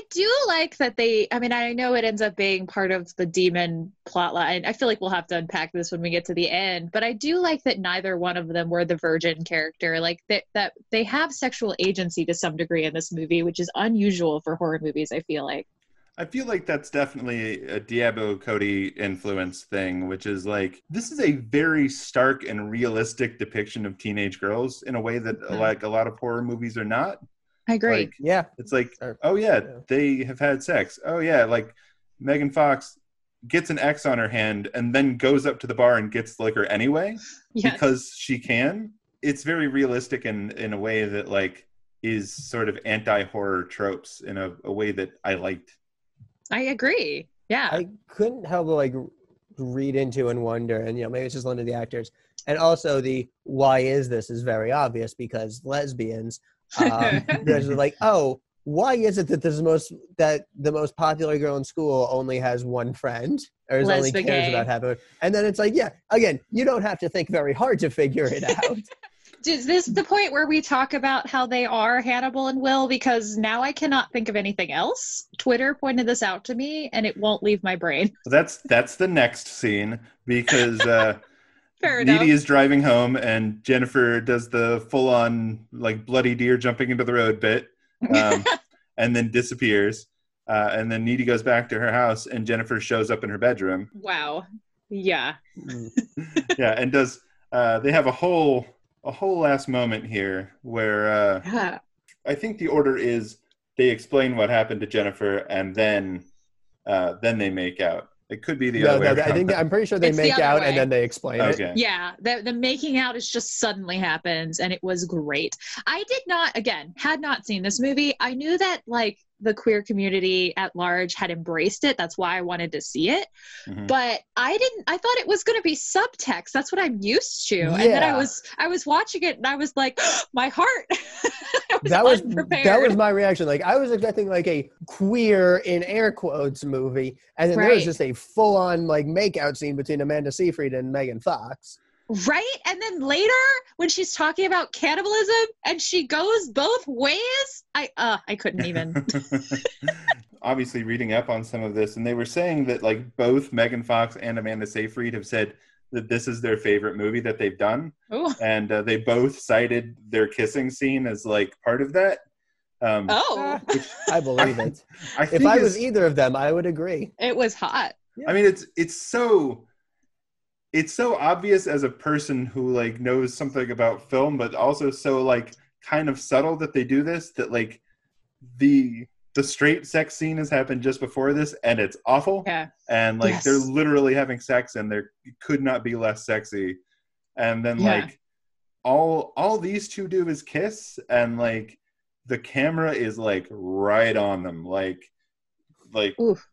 C: I do like that they. I mean, I know it ends up being part of the demon plotline. I feel like we'll have to unpack this when we get to the end. But I do like that neither one of them were the virgin character. Like that, that they have sexual agency to some degree in this movie, which is unusual for horror movies. I feel like.
B: I feel like that's definitely a Diablo Cody influence thing, which is like this is a very stark and realistic depiction of teenage girls in a way that
C: Mhm.
B: like a lot of horror movies are not.
C: I agree.
B: Like
D: Yeah.
B: it's like, oh yeah,
D: Yeah.
B: they have had sex. Oh yeah, like Megan Fox gets an X on her hand and then goes up to the bar and gets liquor anyway
C: yes.
B: because she can. It's very realistic in in a way that like is sort of anti-horror tropes in a, a way that I liked.
C: I agree. Yeah.
D: I couldn't help but like read into and wonder, and you know, maybe it's just one of the actors. And also the why is this is very obvious because lesbians. Um, there's like, oh, why is it that this most that the most popular girl in school only has one friend or is only cares
C: gay.
D: about having? And then it's like, yeah, again, you don't have to think very hard to figure it out.
C: Is this the point where we talk about how they are Hannibal and Will? Because now I cannot think of anything else. Twitter pointed this out to me, and it won't leave my brain.
B: That's that's the next scene because uh,
C: Fair enough.
B: Needy is driving home and Jennifer does the full on like bloody deer jumping into the road bit, um, and then disappears. Uh, and then Needy goes back to her house and Jennifer shows up in her bedroom.
C: wow. Yeah.
B: yeah, and does uh, they have a whole a whole last moment here where uh,
C: Yeah.
B: I think the order is they explain what happened to Jennifer and then uh, then they make out. It could be the
D: no,
B: other way
D: no,
B: around.
D: I think I'm pretty sure they
C: It's
D: make
C: other
D: out
C: way.
D: and then they explain it.
B: okay.
C: Yeah, the the making out is just suddenly happens, and it was great. I did not, again, had not seen this movie. I knew that like the queer community at large had embraced it. That's why I wanted to see it.
B: Mhm.
C: But I didn't. I thought it was going to be subtext. That's what I'm used to. Yeah. And then I was I was watching it, and I was like, my heart. Was
D: that was
C: unprepared.
D: that was my reaction. Like I was expecting like a queer in air quotes movie, and then there was just a full on like makeout scene between Amanda Seyfried and Megan Fox.
C: Right? And then later when she's talking about cannibalism and she goes both ways, I uh I couldn't even.
B: Obviously, reading up on some of this, and they were saying that like both Megan Fox and Amanda Seyfried have said that this is their favorite movie that they've done,
C: Ooh.
B: and uh, they both cited their kissing scene as like part of that. Um,
C: Oh,
D: I believe it.
B: I
D: if I was either of them, I would agree.
C: it was hot.
B: I mean, it's it's so it's so obvious as a person who like knows something about film, but also so like kind of subtle that they do this. That like the the straight sex scene has happened just before this, and it's awful.
C: Yeah.
B: And like
C: Yes.
B: they're literally having sex, and there could not be less sexy. And then
C: Yeah.
B: like all all these two do is kiss, and like the camera is like right on them, like like
C: Oof.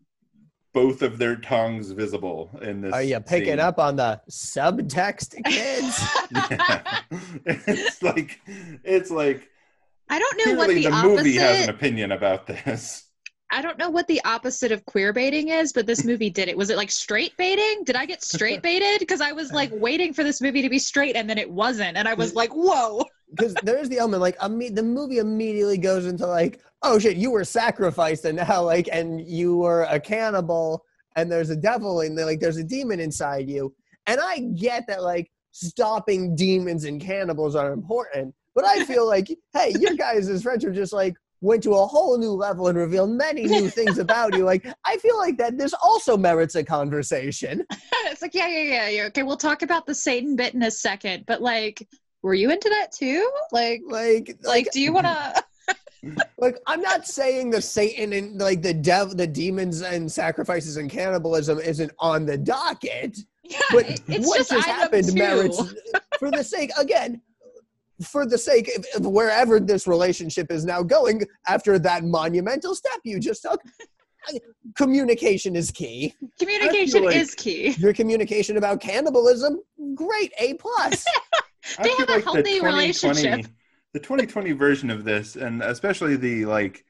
B: Both of their tongues visible in this.
D: Are you picking
B: scene.
D: up on the subtext, kids?
B: Yeah. it's like it's like
C: I don't know what
B: clearly
C: the,
B: the,
C: opposite.
B: movie has an opinion about this.
C: I don't know what the opposite of queer baiting is, but this movie did it. Was it like straight baiting? Did I get straight baited? Because I was like waiting for this movie to be straight, and then it wasn't, and I was like, "Whoa!"
D: Because there's the element like imme- the movie immediately goes into like, oh shit, you were sacrificed, and now like, and you were a cannibal, and there's a devil, and like there's a demon inside you. And I get that like stopping demons and cannibals are important, but I feel like, hey, your guys' friendship just like went to a whole new level and revealed many new things about you. Like, I feel like that this also merits a conversation.
C: it's like, yeah, yeah, yeah, yeah. Okay, we'll talk about the Satan bit in a second, but like, were you into that too? Like,
D: Like,
C: like, do you want to?
D: Like I'm not saying the Satan and like the dev, the demons and sacrifices and cannibalism isn't on the docket,
C: Yeah,
D: but
C: it- it's
D: what
C: just,
D: just, happened
C: two.
D: merits for the sake again. For the sake of, of wherever this relationship is now going after that monumental step you just took, communication is key.
C: Communication
B: like-
C: is key.
D: Your communication about cannibalism, great, A plus.
B: I
C: They have a
B: like the
C: healthy
B: 2020
C: relationship.
B: The 2020 version of this, and especially the like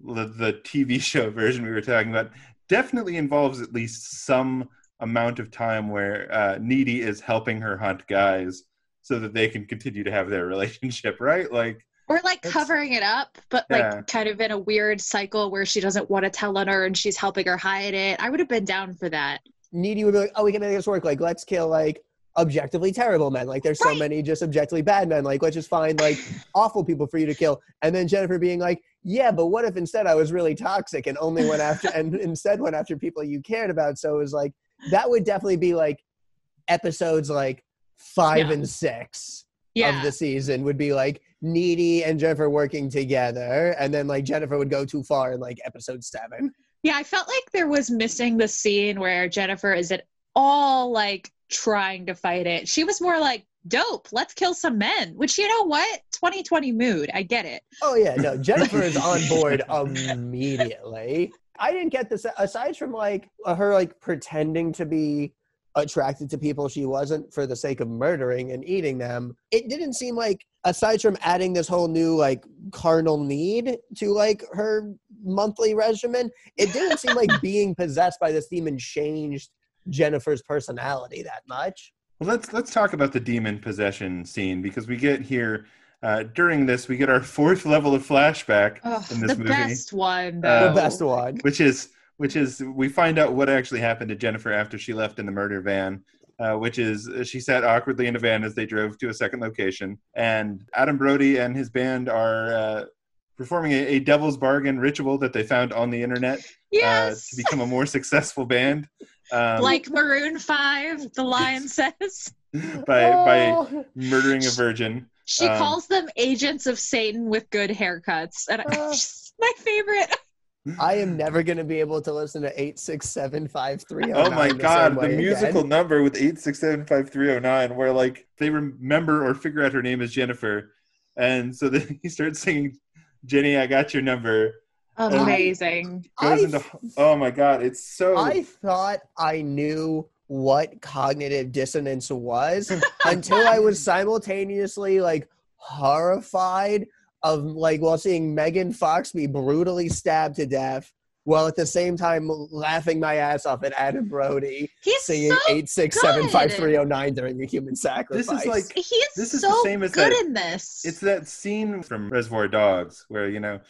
B: the, the TV show version we were talking about, definitely involves at least some amount of time where uh, Needy is helping her hunt guys so that they can continue to have their relationship, right? Like,
C: Or like covering it up, but like
B: Yeah.
C: kind of in a weird cycle where she doesn't want to tell on her and she's helping her hide it. I would have been down for that.
D: Needy would be like, oh, we can make this work. Like, let's kill like objectively terrible men. Like, there's so
C: Right.
D: many just objectively bad men. Like, let's just find like awful people for you to kill. And then Jennifer being like, yeah, but what if instead I was really toxic and only went after and instead went after people you cared about? So it was like that would definitely be like episodes like five
C: Yeah.
D: and six
C: Yeah.
D: of the season would be like Needy and Jennifer working together, and then like Jennifer would go too far in like episode seven.
C: Yeah, I felt like there was missing the scene where Jennifer is at all like trying to fight it. She was more like, dope, let's kill some men, which, you know what? 2020 mood. I get it.
D: Oh yeah, no, Jennifer is on board immediately. I didn't get this aside from like her like pretending to be attracted to people she wasn't for the sake of murdering and eating them. It didn't seem like aside from adding this whole new like carnal need to like her monthly regimen, it didn't seem like being possessed by this demon changed Jennifer's personality that much.
B: well, let's let's talk about the demon possession scene because we get here uh, during this we get our fourth level of flashback in this
C: the
B: movie.
C: best one,
B: Uh.
D: The best one.
B: which is which is we find out what actually happened to Jennifer after she left in the murder van. Uh, which is uh, she sat awkwardly in a van as they drove to a second location, and Adam Brody and his band are uh, performing a, a devil's bargain ritual that they found on the internet uh, to become a more successful band. Um,
C: like Maroon 5, the lion says.
B: by by
D: Oh.
B: murdering a virgin.
C: She
B: Um,
C: calls them agents of Satan with good haircuts. And
D: Uh.
C: my favorite.
D: I am never going to be able to listen to eight six seven five three.
B: Oh my god, the musical number with eight six seven five three zero nine, where like they remember or figure out her name is Jennifer, and so then he starts singing, "Jenny, I got your number."
C: Amazing.
B: Goes
D: I,
B: into oh my god, it's so
D: I thought I knew what cognitive dissonance was until I was simultaneously like horrified of like while seeing Megan Fox be brutally stabbed to death while at the same time laughing my ass off at Adam Brody
C: He's
D: singing
C: so
D: eight six seven five three zero nine during the human sacrifice.
B: This is like
C: he is
B: This is
C: so
B: the same as
C: good
B: that-
C: in this.
B: it's that scene from Reservoir Dogs where you know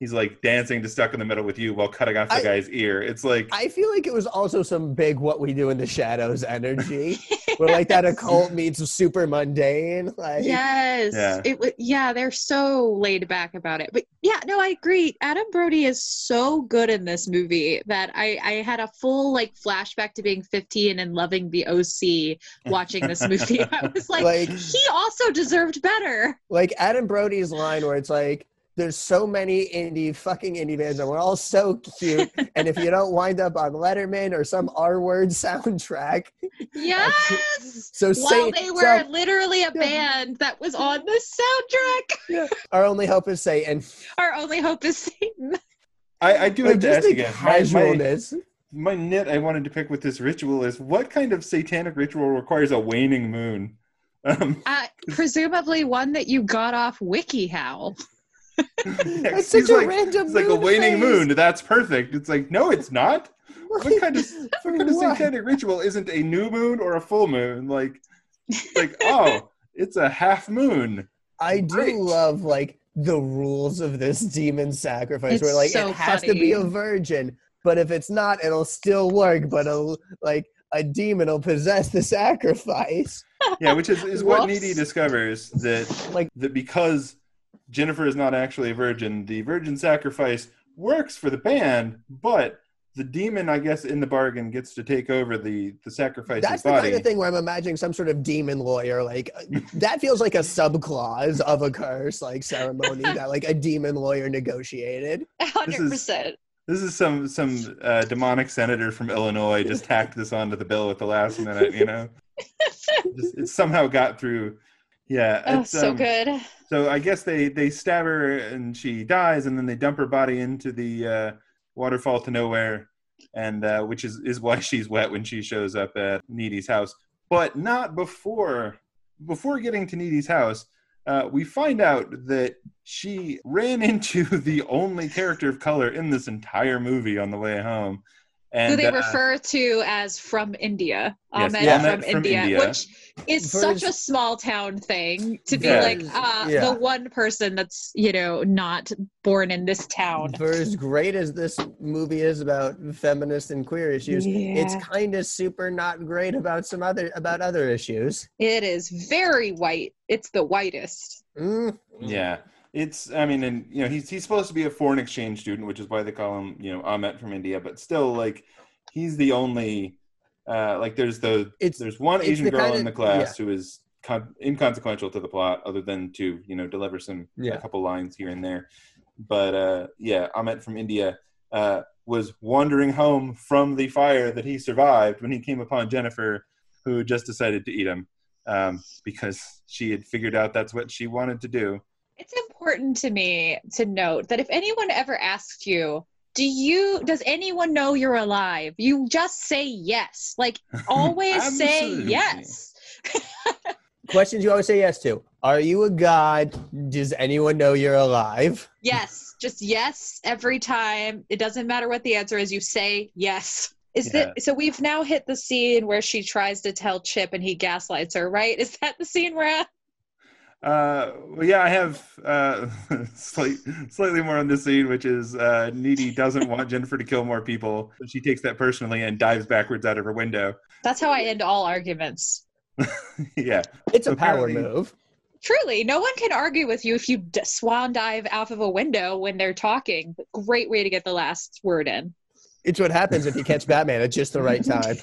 B: he's like dancing to "Stuck in the Middle with You" while cutting off the
D: I-
B: guy's ear. It's like
D: I feel like it was also some big "What We Do in the Shadows" energy, where like that occult meets super mundane. Like,
C: yes
B: Yeah.
C: it wa- yeah they're so laid back about it but yeah no i agree adam brody is so good in this movie that i i had a full like flashback to being 15 and loving the oc watching this movie i was like,
D: Like-
C: he also deserved better
D: like Adam Brody's line where it's like, "There's so many indie fucking indie bands, and we're all so cute, and if you don't wind up on Letterman or some R word soundtrack,
C: yes
D: so
C: while
D: say
C: they were
D: so
C: literally a band that was on the soundtrack yeah.
D: our only hope is Satan."
C: our only hope is satan
B: I, I do
D: Like
B: have to
D: just
B: ask
D: the
B: again. My, my,
D: casualness.
B: my nit I wanted to pick with this ritual is what kind of satanic ritual requires a waning moon? Um,
C: uh, presumably one that you got off wikihow
D: That's
B: he's
D: such a
B: like,
D: random.
B: It's like a waning
D: phase.
B: moon. That's perfect. It's like no, it's not. What kind of what kind of
D: what?
B: satanic ritual isn't a new moon or a full moon? Like, like oh, it's a half moon.
D: I do love like the rules of this demon sacrifice, where like
C: so
D: it has to be a virgin, but if it's not, it'll still work. But a, like a demon will possess the sacrifice.
B: Yeah, which is, is what
C: Whoops.
B: Needy discovers that
D: Like-
B: that because Jennifer is not actually a virgin, the virgin sacrifice works for the band, but the demon, I guess, in the bargain gets to take over the the sacrifice's
D: That's the
B: body.
D: kind of thing where I'm imagining some sort of demon lawyer. Like that feels like a subclause of a curse, like ceremony that like a demon lawyer negotiated.
C: hundred percent.
B: This is some some uh, demonic senator from Illinois just tacked this onto the bill at the last minute. You know, just, it somehow got through. Yeah,
C: Oh,
B: it's,
C: so
B: um,
C: good.
B: So I guess they they stab her and she dies, and then they dump her body into the uh, waterfall to nowhere, and uh, which is is why she's wet when she shows up at Needy's house, but not before before getting to Needy's house. Uh, we find out that she ran into the only character of color in this entire movie on the way home.
C: And, who they uh, refer to as from India, yes, Ahmet, yeah, from, from India, India, which is such a small town thing to be yeah. like uh, yeah. the one person that's you know not born in this town.
D: For as great as this movie is about feminist and queer issues, it's kind of super not great about some other about other issues.
C: It is very white. It's the whitest.
B: Mm. Yeah it's i mean and you know he's he's supposed to be a foreign exchange student which is why they call him you know ahmet from india but still like he's the only uh like there's the it's, there's one asian the girl in the class yeah. who is con- inconsequential to the plot other than to you know deliver some yeah. a couple lines here and there but uh yeah ahmet from india uh was wandering home from the fire that he survived when he came upon jennifer who just decided to eat him um, because she had figured out that's what she wanted to do
C: it's important to me to note that if anyone ever asks you, do you does anyone know you're alive? You just say yes. Like always say yes.
D: Questions you always say yes to. Are you a god? Does anyone know you're alive?
C: Yes. Just yes every time. It doesn't matter what the answer is, you say yes. Is yeah. that so we've now hit the scene where she tries to tell Chip and he gaslights her, right? Is that the scene we're at?
B: Uh, well, yeah, I have uh, slight, slightly more on this scene, which is uh, Needy doesn't want Jennifer to kill more people. So she takes that personally and dives backwards out of her window.
C: That's how I end all arguments.
B: yeah,
D: it's a power move.
C: Truly, no one can argue with you if you d- swan dive out of a window when they're talking. Great way to get the last word in.
D: It's what happens if you catch Batman at just the right time.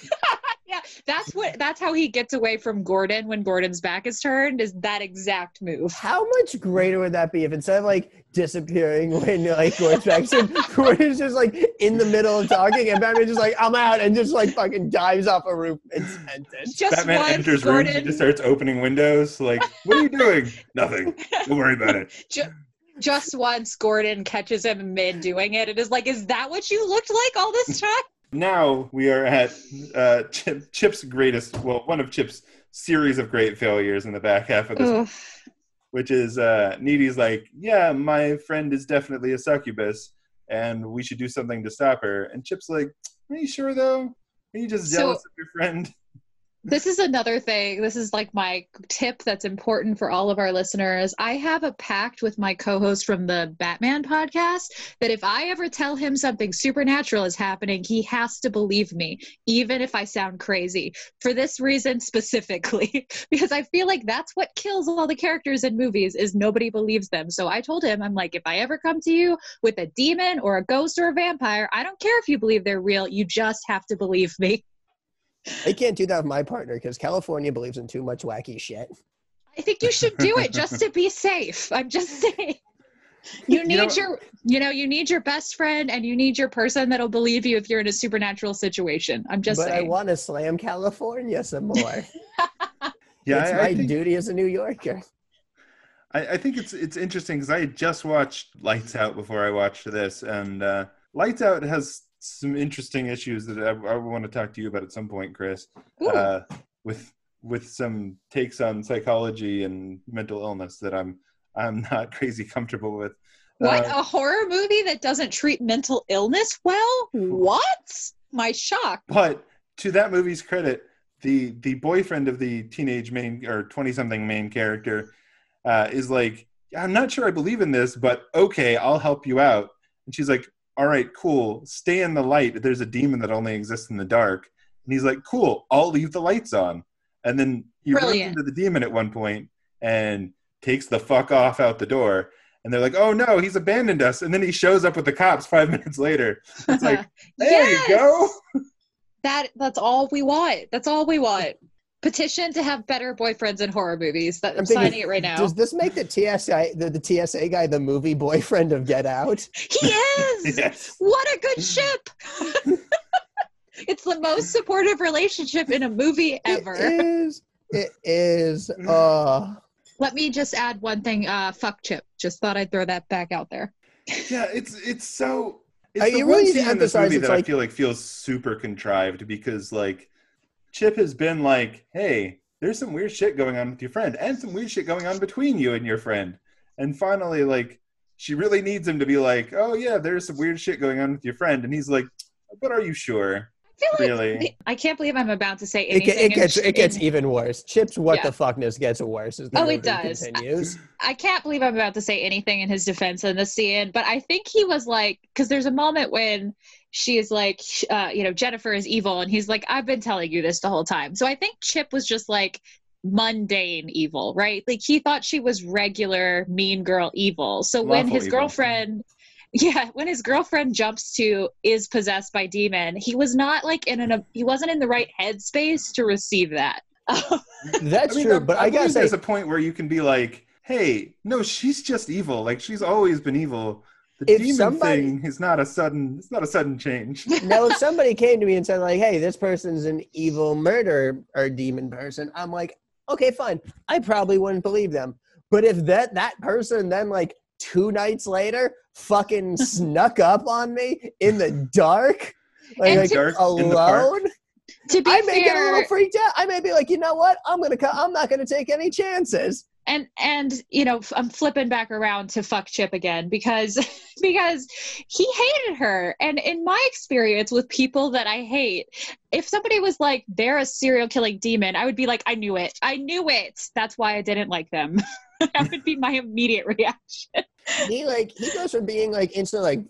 C: That's what that's how he gets away from Gordon when Gordon's back is turned is that exact move.
D: How much greater would that be if instead of like disappearing when like Gordon's back so Gordon's just like in the middle of talking and Batman just like I'm out and just like fucking dives off a roof and sentence.
B: Just Batman enters Gordon... rooms and just starts opening windows like what are you doing? Nothing. Don't worry about it.
C: Just, just once Gordon catches him mid doing it, it is like, is that what you looked like all this time?
B: Now we are at uh, Chip, Chip's greatest, well, one of Chip's series of great failures in the back half of this, which is uh, Needy's like, yeah, my friend is definitely a succubus, and we should do something to stop her. And Chip's like, are you sure though? Are you just jealous so, of your friend?
C: This is another thing. This is like my tip that's important for all of our listeners. I have a pact with my co host from the Batman podcast that if I ever tell him something supernatural is happening, he has to believe me, even if I sound crazy. For this reason specifically, because I feel like that's what kills all the characters in movies is nobody believes them. So I told him, I'm like, if I ever come to you with a demon or a ghost or a vampire, I don't care if you believe they're real. You just have to believe me.
D: I can't do that with my partner because California believes in too much wacky shit.
C: I think you should do it just to be safe. I'm just saying. You need you know, your you know, you need your best friend and you need your person that'll believe you if you're in a supernatural situation. I'm just
D: but
C: saying.
D: I want to slam California some more. yeah, it's I, my I think, duty as a New Yorker.
B: I, I think it's it's interesting because I just watched Lights Out before I watched this, and uh, Lights Out has some interesting issues that I, I, want to talk to you about at some point, Chris. Uh, with with some takes on psychology and mental illness that I'm I'm not crazy comfortable with.
C: What uh, a horror movie that doesn't treat mental illness well? What? My shock.
B: But to that movie's credit, the the boyfriend of the teenage main or twenty something main character uh, is like, I'm not sure I believe in this, but okay, I'll help you out. And she's like, all right, cool, stay in the light. There's a demon that only exists in the dark. And he's like, cool, I'll leave the lights on. And then he runs into the demon at one point and takes the fuck off out the door. And they're like, oh no, he's abandoned us. And then he shows up with the cops five minutes later. It's like, there yes! you go.
C: That that's all we want. That's all we want petition to have better boyfriends in horror movies. That, I'm, I'm thinking, signing it right now.
D: Does this make the TSA the, the TSA guy the movie boyfriend of Get Out?
C: He is. yes. What a good ship. it's the most supportive relationship in a movie ever.
D: It is. It is. Uh
C: let me just add one thing. Uh, fuck Chip. Just thought I'd throw that back out there.
B: yeah, it's it's so It's the
D: you
B: one
D: really need
B: scene in this movie
D: it's
B: that I feel like feels super contrived because like Chip has been like, "Hey, there's some weird shit going on with your friend, and some weird shit going on between you and your friend," and finally, like, she really needs him to be like, "Oh yeah, there's some weird shit going on with your friend," and he's like, "But are you sure?"
C: I feel like
B: Really?
C: I can't believe I'm about to say
D: It,
C: anything.
D: ge- it
C: in-
D: gets it gets
C: in-
D: even worse. Chips, what
C: Yeah.
D: the fuckness gets worse as the
C: Oh,
D: movie
C: it does.
D: continues.
C: I can't believe I'm about to say anything in his defense in the scene, but I think he was like, because there's a moment when she is like, uh, you know, Jennifer is evil, and he's like, I've been telling you this the whole time. So I think Chip was just like mundane evil, right? Like he thought she was regular mean girl evil. So when his
B: evil.
C: girlfriend, yeah, when his girlfriend jumps to is possessed by demon, he was not like in an he wasn't in the right headspace to receive that.
D: That's
B: I mean,
D: true,
B: I-
D: but
B: I,
D: I, gotta
B: believe
D: say,
B: there's a point where you can be like, "Hey, no, she's just evil. Like she's always been evil. The
D: If
B: demon
D: somebody-
B: thing is not a sudden. It's not a sudden change."
D: now if somebody came to me and said like, "Hey, this person's an evil murder or demon person," I'm like, "Okay, fine." I probably wouldn't believe them. But if that that person then like two nights later fucking snuck up on me in the dark, like, like,
B: to- Dark in the park.
D: alone,
C: to be
D: I may get a little freaked out. I may be like, you know what? I'm gonna. co- I'm not gonna take any chances.
C: and and you know f- i'm flipping back around to fuck chip again because because he hated her and in my experience with people that i hate if somebody was like they're a serial killing demon i would be like i knew it i knew it that's why i didn't like them that would be my immediate reaction
D: he like he goes from being like instant like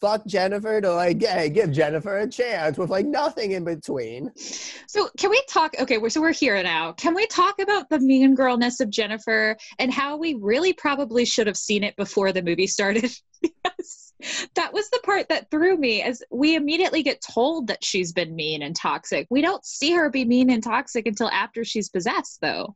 D: fuck Jennifer to like hey, give Jennifer a chance with like nothing in between.
C: so can we talk okay we're, so we're here now. Can we talk about the mean girlness of jennifer and how we really probably should have seen it before the movie started? Because that was the part that threw me as we immediately get told that she's been mean and toxic. We don't see her be mean and toxic until after she's possessed though.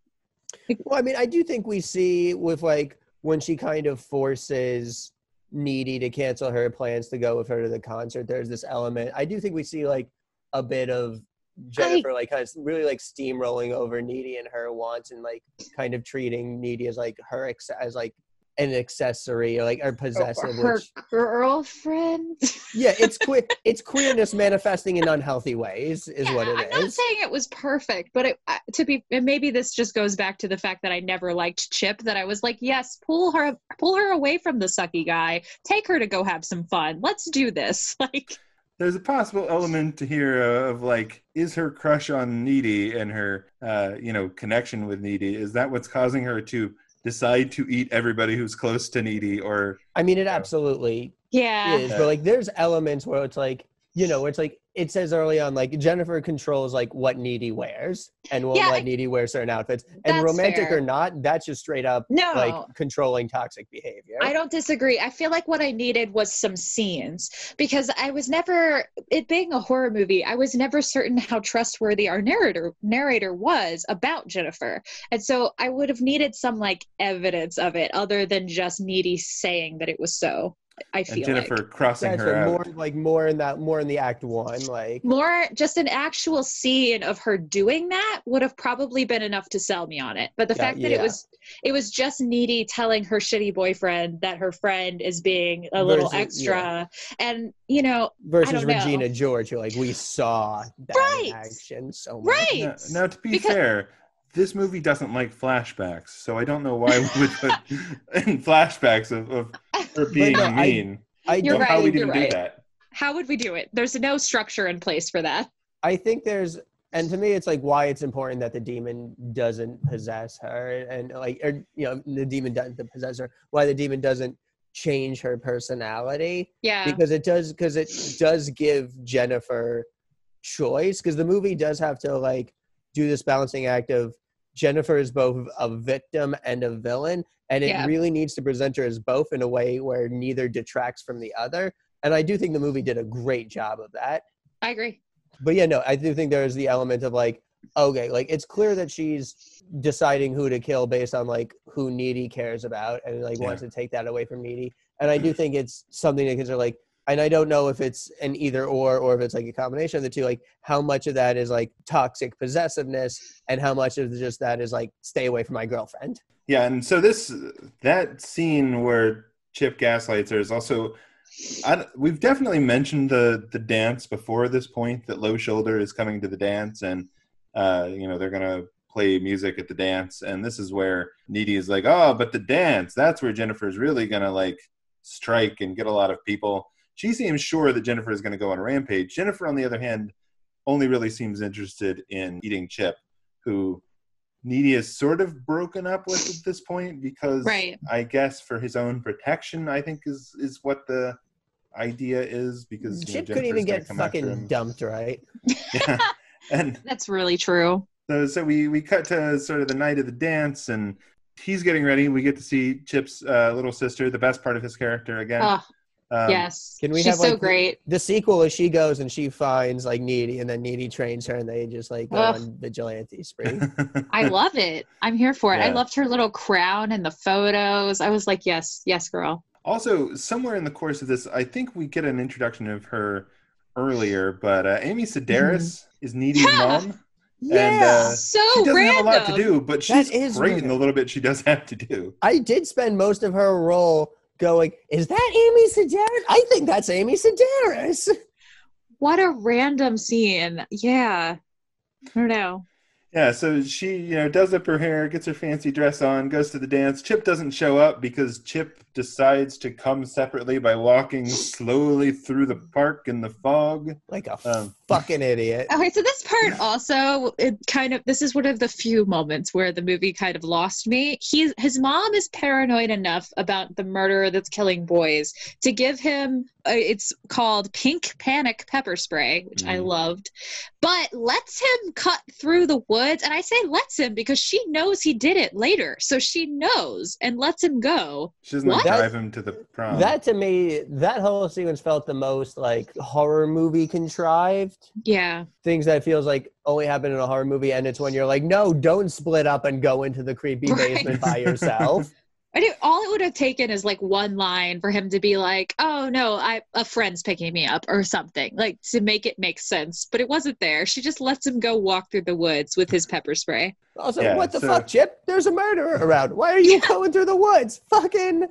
D: Well, I mean, I do think we see with like when she kind of forces Needy to cancel her plans to go with her to the concert. There's this element. I do think we see like a bit of Jennifer like kind of really like steamrolling over Needy and her wants and like kind of treating Needy as like her ex- as like an accessory or like or possessive.
C: her
D: which,
C: girlfriend
D: yeah, it's queer. it's queerness manifesting in unhealthy ways is
C: Yeah,
D: what it
C: I'm not saying it was perfect, but it, uh, to be and maybe this just goes back to the fact that I never liked Chip. That I was like, yes, pull her, pull her away from the sucky guy. Take her to go have some fun. Let's do this. Like,
B: There's a possible element here of like, is her crush on Needy and her, uh, you know, connection with Needy is that what's causing her to decide to eat everybody who's close to Needy, or
D: I mean, it absolutely
C: yeah,
D: is, but like there's elements where it's like you know, it's like it says early on, like Jennifer controls like what Needy wears and will
C: Yeah,
D: let Needy wear certain outfits. And romantic
C: fair.
D: or not, that's just straight up
C: no.
D: like controlling toxic behavior.
C: I don't disagree. I feel like what I needed was some scenes because I was never it being a horror movie, I was never certain how trustworthy our narrator narrator was about Jennifer. And so I would have needed some like evidence of it other than just Needy saying that it was so. I
B: and
C: feel
B: Jennifer
C: like
B: crossing
D: That's
B: her
D: what,
B: out.
D: more like more in that more in the act one, like
C: more just an actual scene of her doing that would have probably been enough to sell me on it. But the
D: Yeah,
C: fact that it was it was just Needy telling her shitty boyfriend that her friend is being a little
D: Versus-
C: extra and you know
D: versus
C: don't know.
D: Regina George, who like we saw that in
C: Right.
D: action so much.
C: Right.
B: Now, now, to be
C: Because-
B: fair, this movie doesn't like flashbacks, so I don't know why we would put in flashbacks of, of her being
D: no,
B: mean.
D: I
C: You're
B: Or
D: don't
B: how
C: right,
B: we'd
C: you're
B: even
C: right.
B: do that.
C: how would we do it there's no structure in place for that
D: I think there's, and to me, it's like why it's important that the demon doesn't possess her, and like, or you know, the demon doesn't possess her. Why the demon doesn't change her personality
C: yeah
D: because it does, because it does give Jennifer choice. Because the movie does have to like do this balancing act of Jennifer is both a victim and a villain, and it
C: Yeah.
D: really needs to present her as both in a way where neither detracts from the other. And I do think the movie did a great job of that
C: i agree
D: but yeah, no, I do think there's the element of like, okay, like it's clear that she's deciding who to kill based on like who Needy cares about and like wants to take that away from Needy. And I do think it's something to consider like, and I don't know if it's an either or or if it's like a combination of the two, like how much of that is like toxic possessiveness and how much of just that is like stay away from my girlfriend.
B: Yeah, and so this that scene where Chip gaslights her is also I, we've definitely mentioned the the dance before this point that Low Shoulder is coming to the dance, and uh, you know they're gonna play music at the dance, and this is where Needy is like, oh, but the dance, that's where Jennifer's really gonna like strike and get a lot of people. She seems sure that Jennifer is going to go on a rampage. Jennifer, on the other hand, only really seems interested in eating Chip, who Needy is sort of broken up with at this point because
C: Right.
B: I guess for his own protection, I think is is what the idea is because you know,
D: Chip couldn't even get fucking dumped, right?
B: Yeah. and
C: That's really true.
B: so so we we cut to sort of the night of the dance and he's getting ready. We get to see Chip's uh, little sister, the best part of his character again.
C: Oh,
B: Um,
C: yes.
D: Can we
C: She's
D: have,
C: so
D: like, the-
C: great.
D: The sequel is she goes and she finds like Needy, and then Needy trains her, and they just like go
C: Ugh.
D: on vigilante spree.
C: I love it. I'm here for it. I loved her little crown and the photos. I was like, yes, yes, girl.
B: Also, somewhere in the course of this, I think we get an introduction of her earlier, but uh, Amy Sedaris is Needy's
C: Yeah.
B: mom.
D: yeah,
B: uh,
C: so
B: She doesn't
C: random.
B: have a lot to do, but
D: That
B: she's
D: is
B: great in the little bit she does have to do.
D: I did spend most of her role going, "Is that Amy Sedaris? I think that's Amy Sedaris."
C: What a random scene. Yeah. I don't know.
B: Yeah, so she, you know, does up her hair, gets her fancy dress on, goes to the dance. Chip doesn't show up because Chip decides to come separately by walking slowly through the park in the fog.
D: Like a
B: Um.
D: fucking idiot.
C: Okay, so this part also it kind of this is one of the few moments where the movie kind of lost me. He's his mom is paranoid enough about the murderer that's killing boys to give him uh, it's called pink panic pepper spray, which I
B: Mm.
C: loved, but lets him cut through the woods. And I say lets him because she knows he did it later, so she knows and lets him go.
B: She doesn't like,
C: What?
B: Drive him to the prom.
D: That to me, that whole sequence felt the most like horror movie contrived.
C: Yeah,
D: Things that feels like only happen in a horror movie, and it's when you're like, no, don't split up and go into the creepy
C: Right.
D: basement by yourself.
C: I do, all it would have taken is like one line for him to be like, "Oh no, I a friend's picking me up" or something, like to make it make sense. But it wasn't there. She just lets him go walk through the woods with his pepper spray.
D: Also,
B: Yeah,
D: what the
B: so-
D: fuck, Chip? There's a murderer around. Why are you going through the woods? Fucking.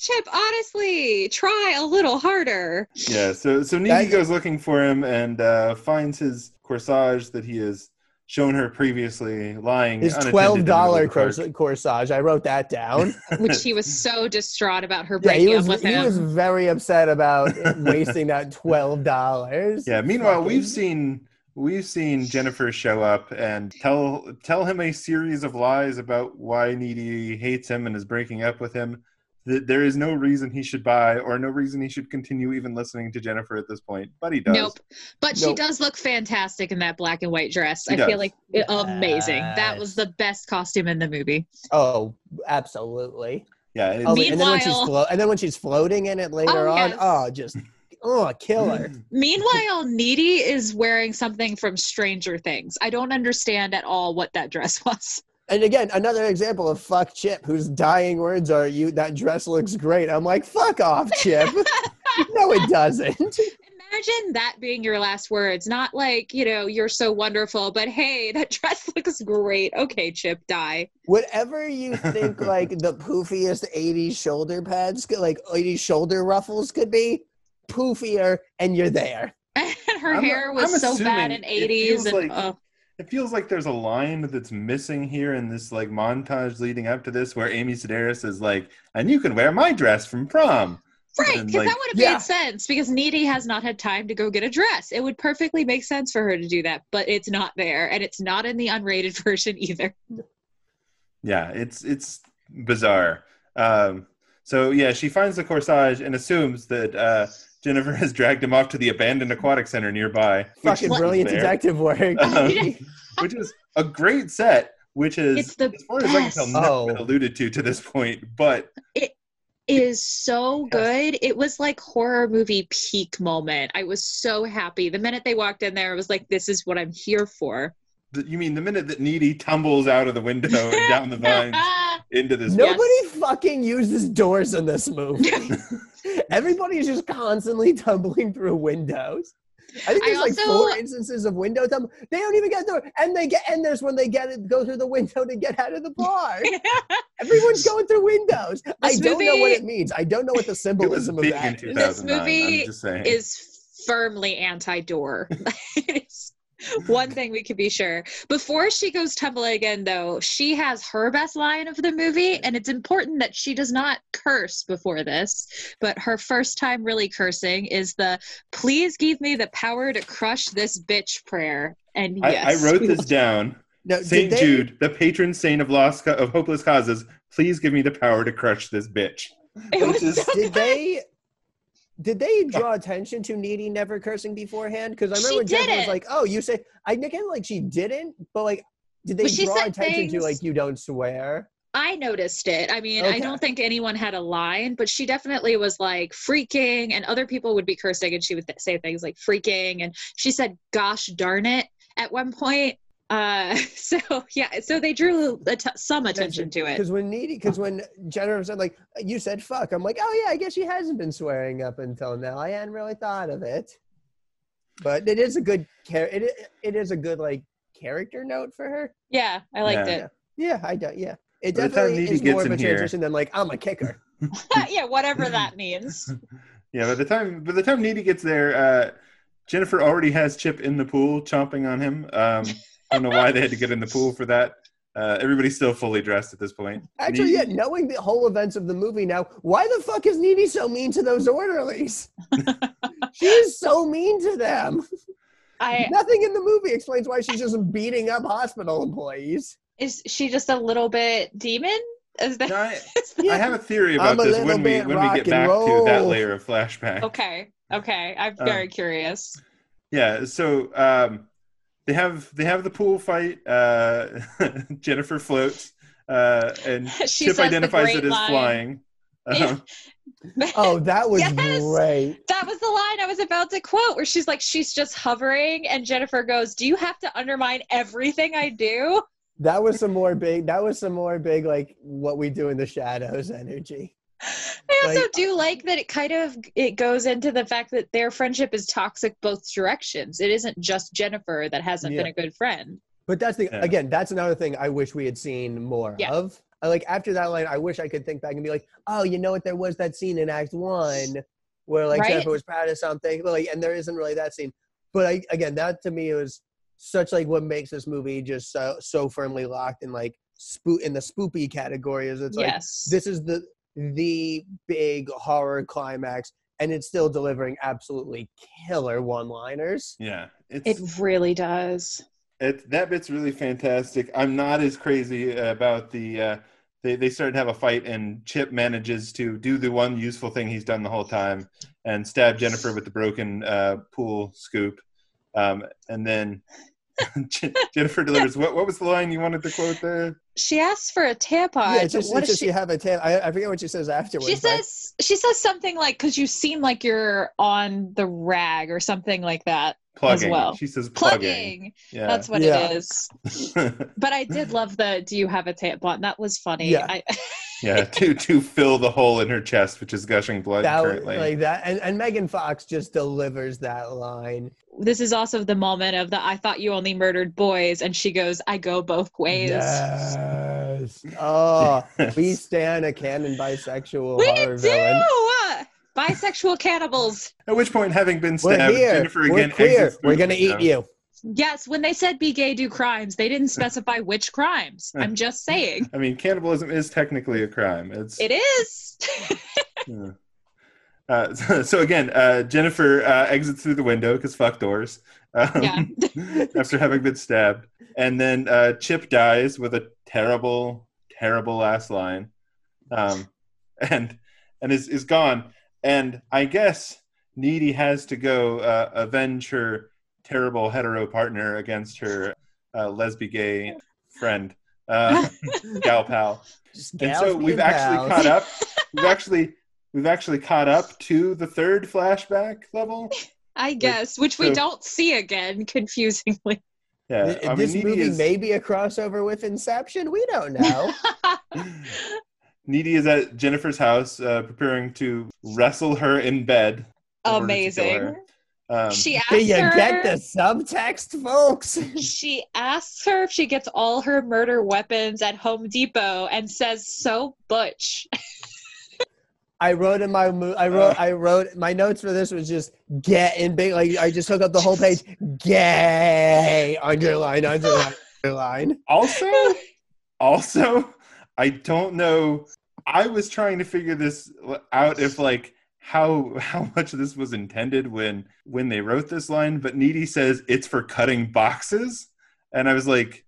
C: Chip, honestly, try a little harder.
B: yeah, so so Needy
D: That-
B: goes looking for him and uh, finds his corsage that he has shown her previously lying.
D: His twelve
B: the middle
D: dollar
B: of the park.
D: cors- corsage. I wrote that down.
C: Which he was so distraught about her
D: yeah,
C: breaking
D: he was.
C: up with
D: He
C: him.
D: He was very upset about wasting that twelve dollars.
B: Yeah. Meanwhile, we've seen we've seen Jennifer show up and tell tell him a series of lies about why Needy hates him and is breaking up with him. That there is no reason he should buy or no reason he should continue even listening to Jennifer at this point, but he does.
C: Nope. But she does look fantastic in that black and white dress.
B: She
C: I
B: does.
C: feel like it- amazing. That was the best costume in the movie.
D: Oh, absolutely.
B: Yeah. it-
D: Oh, and then when she's
C: Meanwhile-
D: flo- and then when she's floating in it later
C: Oh,
D: on,
C: yes.
D: oh, just oh, killer.
C: Meanwhile, Needy is wearing something from Stranger Things. I don't understand at all what that dress was.
D: And again, another example of fuck Chip, whose dying words are "you that dress looks great." I'm like, fuck off, Chip. no, it doesn't.
C: Imagine that being your last words, not like, you know, you're so wonderful, but hey, that dress looks great. Okay, Chip, die.
D: Whatever you think, like the poofiest '80s shoulder pads, could, like '80s shoulder ruffles, could be poofier, and you're there.
C: And her
B: I'm-
C: hair was
B: I'm
C: so bad in 80s. And,
B: like-
C: oh,
B: It feels like there's a line that's missing here in this like montage leading up to this, where Amy Sedaris is like, "And you can wear my dress from prom."
C: right, because
B: like-
C: that would have
D: Yeah.
C: made sense because Needy has not had time to go get a dress. It would perfectly make sense for her to do that, but it's not there. And it's not in the unrated version either.
B: Yeah, it's it's bizarre. Um, so yeah, she finds the corsage and assumes that uh, Jennifer has dragged him off to the abandoned aquatic center nearby. which
D: Fucking
B: is
D: brilliant
B: there,
D: detective work.
B: um, which is a great set. Which is,
C: It's the
B: as far as I can tell,
C: best.
B: never
D: Oh.
B: been alluded to to this point. But it
C: is so good. It was like horror movie peak moment. I was so happy. The minute they walked in there, I was like, this is what I'm here for.
B: the, you mean the minute that Needy tumbles out of the window and down the vines into this?
D: Nobody fucking uses doors in this movie. Everybody's just constantly tumbling through windows. I think
C: I
D: there's like
C: also-
D: four instances of window time. They don't even get through, and they get and there's when they get it go through the window to get out of the bar. Everyone's going through windows. I don't know what it means. I don't know what the symbolism of
B: big in
D: that is.
B: 2009.
C: movie
B: I'm just saying.
C: is firmly anti-door. It's one thing we can be sure. Before she goes tumbling again, though, she has her best line of the movie, and it's important that she does not curse before this. But her first time really cursing is the "Please give me the power to crush this bitch" prayer. And
B: I,
C: yes,
B: I wrote this
C: will-
B: down.
D: No,
B: Saint
D: they-
B: Jude, the patron saint of lost of hopeless causes, please give me the power to crush this bitch.
C: It
B: Which
C: was
B: is-
C: so
D: Did they? Did they draw attention to Needy never cursing beforehand? Because I remember
C: She
D: when Jennifer was like, "Oh, you say," I again like she didn't, but like, did they draw
C: said
D: attention to like you don't swear?
C: I noticed it. I mean, I don't think anyone had a line, but she definitely was like freaking, and other people would be cursing, and she would th- say things like freaking, and she said, "Gosh darn it!" at one point. Uh, so yeah, so they drew a t- some attention to it.
D: Because when Needy, because when Jennifer said like you said fuck, I'm like, oh yeah, I guess she hasn't been swearing up until now. I hadn't really thought of it, but it is a good char- it it is a good like character note for her.
C: Yeah, I liked
B: Yeah.
C: it.
D: Yeah, I do. Yeah, it
B: By
D: definitely is more of a
B: in here-
D: transition than like I'm a kicker.
C: yeah, whatever that means.
B: Yeah, by the time by the time Needy gets there, uh, Jennifer already has Chip in the pool chomping on him. Um, I don't know why they had to get in the pool for that. Uh, everybody's still fully dressed at this point.
D: Actually,
B: Needy-
D: yeah, knowing the whole events of the movie now, why the fuck is Needy so mean to those orderlies? she is so mean to them.
C: I
D: Nothing in the movie explains why she's just beating up hospital employees.
C: is she just a little bit demon? Is that?
B: No, I,
C: is that-
B: I have a theory about
D: I'm a
B: this when we when we get
D: and
B: back to that layer of flashback.
C: okay, okay. I'm
B: Um,
C: very curious.
B: Yeah, so um, they have they have the pool fight. Uh, Jennifer floats, uh, and
C: She
B: Chip identifies it as
C: line.
B: flying. Um,
D: Oh, that was
C: Yes!
D: great.
C: That was the line I was about to quote, where she's like, she's just hovering, and Jennifer goes, "Do you have to undermine everything I do?"
D: That was some more big. That was some more big, like what we do in the shadows energy.
C: I also
D: Like-
C: do like that it kind of it goes into the fact that their friendship is toxic both directions. It isn't just Jennifer that hasn't been a good friend.
D: But that's the
B: Yeah.
D: again. That's another thing I wish we had seen more
C: Yeah.
D: of. I, like after that line, I wish I could think back and be like, oh, you know what? There was that scene in Act One where like
C: Right?
D: Jennifer was proud of something, like, and there isn't really that scene. But I, again, that to me was such like what makes this movie just so so firmly locked in like spook in the spoopy category. Is it's like this is the the big horror climax, and it's still delivering absolutely killer one-liners.
B: yeah,
C: it really does.
B: it, that bit's really fantastic. I'm not as crazy about the. Uh, they they start to have a fight, and Chip manages to do the one useful thing he's done the whole time, and stab Jennifer with the broken uh, pool scoop, um, and then. Je- Jennifer delivers. What what was the line you wanted to quote there?
C: She asks for a tampon.
D: yeah, it's just,
C: what does
D: just
C: she?
D: you have a tan. I, I forget what she says afterwards.
C: She
D: but-
C: says she says something like because you seem like you're on the rag or something like that.
B: Plugging.
C: well.
B: She says plugging.
C: Plugging.
B: Yeah.
C: That's what
D: Yeah.
C: it is. But I did love the "Do you have a tampon?" That was funny.
D: Yeah.
C: I,
B: yeah. To to fill the hole in her chest, which is gushing blood
D: that
B: currently.
D: like that and, and megan fox just delivers that line
C: this is also the moment of the "I thought you only murdered boys," and she goes, "I go both ways."
D: yes oh we stand a canon bisexual
C: We
D: horror
C: do.
D: villain
C: Bisexual cannibals.
B: At which point, having been
D: we're
B: stabbed,
D: here
B: Jennifer
D: we're
B: again
D: queer
B: exits through
D: we're gonna eat you
C: Yes, when they said be gay, do crimes, they didn't specify which crimes. I'm just saying.
B: I mean, cannibalism is technically a crime. It's
C: It is.
B: yeah. Uh, so, so again, uh, Jennifer uh, exits through the window because fuck doors. Um,
C: Yeah.
B: after having been stabbed, and then uh, Chip dies with a terrible, terrible last line, um, and and is is gone. And I guess Needy has to go uh, avenge her terrible hetero partner against her uh, lesbian gay friend, uh, gal pal.
D: Just
B: And so we've actually
D: pals.
B: caught up. We've actually we've actually caught up to the third flashback level.
C: I guess, which we don't see again, confusingly.
B: Yeah,
D: Th-
B: I mean,
D: this
B: Needy
D: movie
B: is
D: may be a crossover with inception we don't know
B: Needy is at Jennifer's house, uh, preparing to wrestle her in bed. in order to kill
C: Amazing.
B: Her. Um,
C: she asks
D: Do you
C: her,
D: get the subtext, folks?
C: she asks her if she gets all her murder weapons at Home Depot and says so butch.
D: I wrote in my I wrote I wrote my notes for this was just get in big like I just took up the whole page gay underline underline underline.
B: also, also, I don't know. I was trying to figure this out if like how how much this was intended when when they wrote this line, but Needy says it's for cutting boxes, and I was like,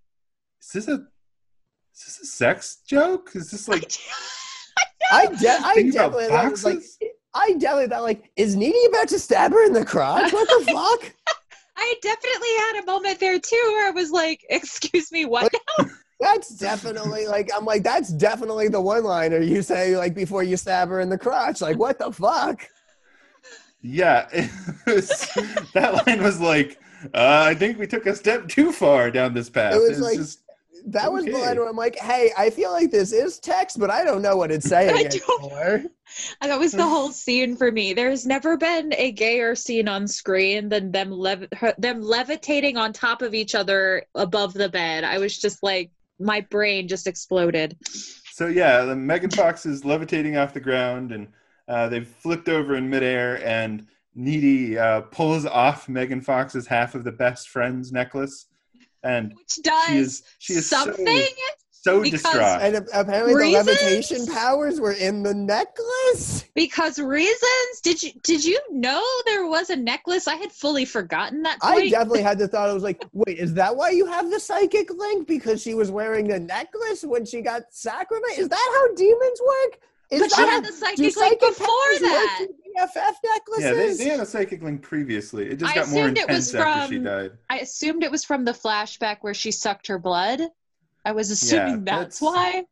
B: is this a is this a sex joke? Is this like
D: I de- I definitely thought was like? I definitely thought like is Needy about to stab her in the crotch? What the fuck?
C: I definitely had a moment there too where I was like, "Excuse me, what?"
D: That's definitely like I'm like that's definitely the one liner you say like before you stab her in the crotch. Like what the fuck?
B: Yeah, it was, that line was like, uh, I think we took a step too far down this path.
D: It was
B: It's
D: like-
B: just
D: That was the line where I'm like, hey, I feel like this is text, but I don't know what it's saying
C: I
D: anymore.
C: And that was the whole scene for me. There's never been a gayer scene on screen than them lev- her- them levitating on top of each other above the bed. I was just like, my brain just exploded.
B: so. Yeah, the Megan Fox is levitating off the ground, and uh, they've flipped over in midair, and Needy uh, pulls off Megan Fox's half of the best friend's necklace, and
C: Which does
B: she is she is
C: something.
B: so,
C: Because-
B: distraught.
D: And apparently
C: Reasons?
D: the levitation powers were in the necklace.
C: because reasons. Did you did you know there was a necklace? I had fully forgotten that
D: I definitely had the thought. I was like, wait, is that why you have the psychic link? Because she was wearing the necklace when she got sacrificed? Is that how demons work? Is
C: but she
D: that
C: had
D: how-
C: the
D: do
C: psychic link
D: psychic
C: before
D: powers work
C: that.
D: through BFF
B: yeah, they,
D: necklaces?
B: they had a psychic link previously. It just
C: I
B: got more
C: assumed it was
B: intense after she
C: from-
B: died.
C: I assumed it was from the flashback where she sucked her blood. I was assuming
B: Yeah,
C: that's,
B: that's-
C: why.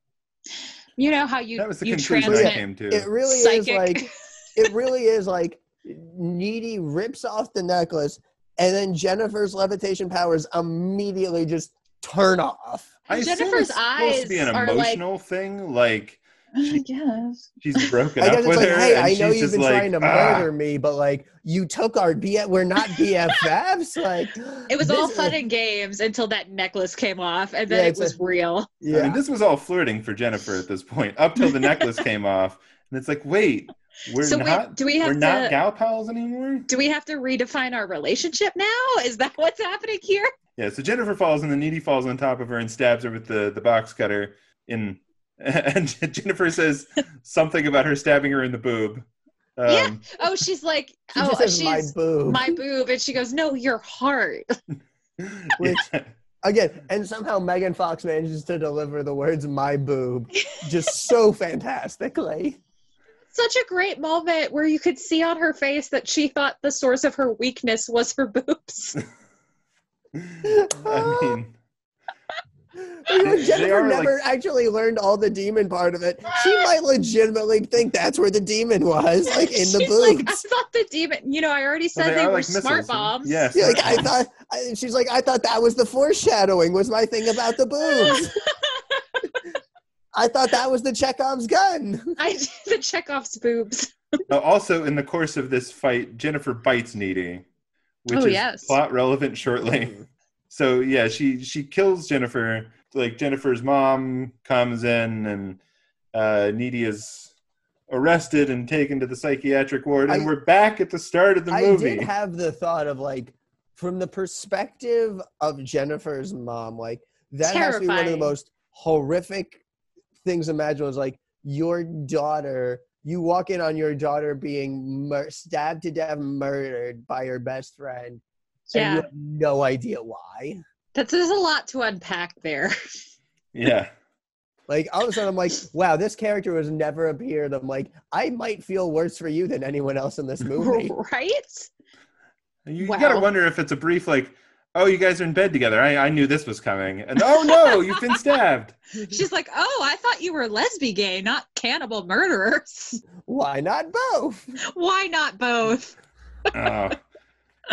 C: You know how you
B: That was the
C: you
B: conclusion I
C: transmit
B: came to.
D: it really
C: psychic.
D: is like it really is like Needy rips off the necklace and then Jennifer's levitation powers immediately just turn off.
B: I
C: Jennifer's
B: it's supposed to be an
C: eyes are like-
B: emotional thing, like
C: I
B: she-
C: guess.
B: she's broken
D: I
B: up
D: guess it's
B: with
D: like,
B: her,
D: hey,
B: and
D: I know you've been
B: like,
D: trying to
B: "Ah."
D: murder me, but like you took our B we're not BFFs. like
C: It was
D: this
C: all
D: is-
C: fun and games until that necklace came off, and
D: Yeah,
C: then it
D: it's a-
C: was real.
B: I
D: Yeah.
B: mean, this was all flirting for Jennifer at this point, up till the necklace came off, and it's like, wait, we're
C: so
B: not,
C: wait, do we have
B: we're
C: have
B: not gal pals anymore.
C: do we have to redefine our relationship now? Is that what's happening here?
B: Yeah, so Jennifer falls, and the needy falls on top of her and stabs her with the the box cutter. In and Jennifer says something about her stabbing her in the boob. Um,
C: Yeah. Oh, she's like,
D: She
C: oh,
D: just says my
C: she's
D: boob.
C: my boob, and she goes, no, your heart.
D: Which-
B: yeah.
D: Again, and somehow Megan Fox manages to deliver the words "my boob" just so fantastically.
C: Such a great moment where you could see on her face that she thought the source of her weakness was her boobs.
B: I mean,
D: You know,
B: They- they
D: Jennifer
B: are, like-
D: never actually learned all the demon part of it. She might legitimately think that's where the demon was, like in the
C: She's like, I
D: boobs.
C: thought the demon. You know, I already
B: well,
C: said they,
B: are
C: were
B: like
C: smart
B: missiles.
C: bombs.
B: Yeah,
D: Yeah, like
B: smart
D: I thought, I, she's like, I thought that was the foreshadowing. Was my thing about the boobs? I thought that was the Chekhov's gun.
C: I the Chekhov's boobs.
B: Uh, also, in the course of this fight, Jennifer bites Needy, which
C: Oh,
B: is
C: yes.
B: plot relevant shortly. So yeah, she she kills Jennifer. Like Jennifer's mom comes in, and uh, Needy is arrested and taken to the psychiatric ward, and
D: I-
B: we're back at the start of the
D: I
B: movie.
D: I did have the thought of like, from the perspective of Jennifer's mom, like that has to be one of the most horrific things imaginable. Is like your daughter. You walk in on your daughter being mur- stabbed to death, murdered by her best friend, and
C: Yeah,
D: you have no idea why.
C: that's there's a lot to unpack there.
B: yeah,
D: Like all of a sudden, I'm like, wow, this character has never appeared. I'm like, I might feel worse for you than anyone else in this movie.
C: right?
B: you,
C: Wow.
B: gotta wonder if it's a brief like, oh, you guys are in bed together. I I knew this was coming, and oh no, you've been stabbed.
C: She's like, oh, I thought you were lesbian gay, not cannibal murderers.
D: Why not both?
C: Why not both?
B: Oh.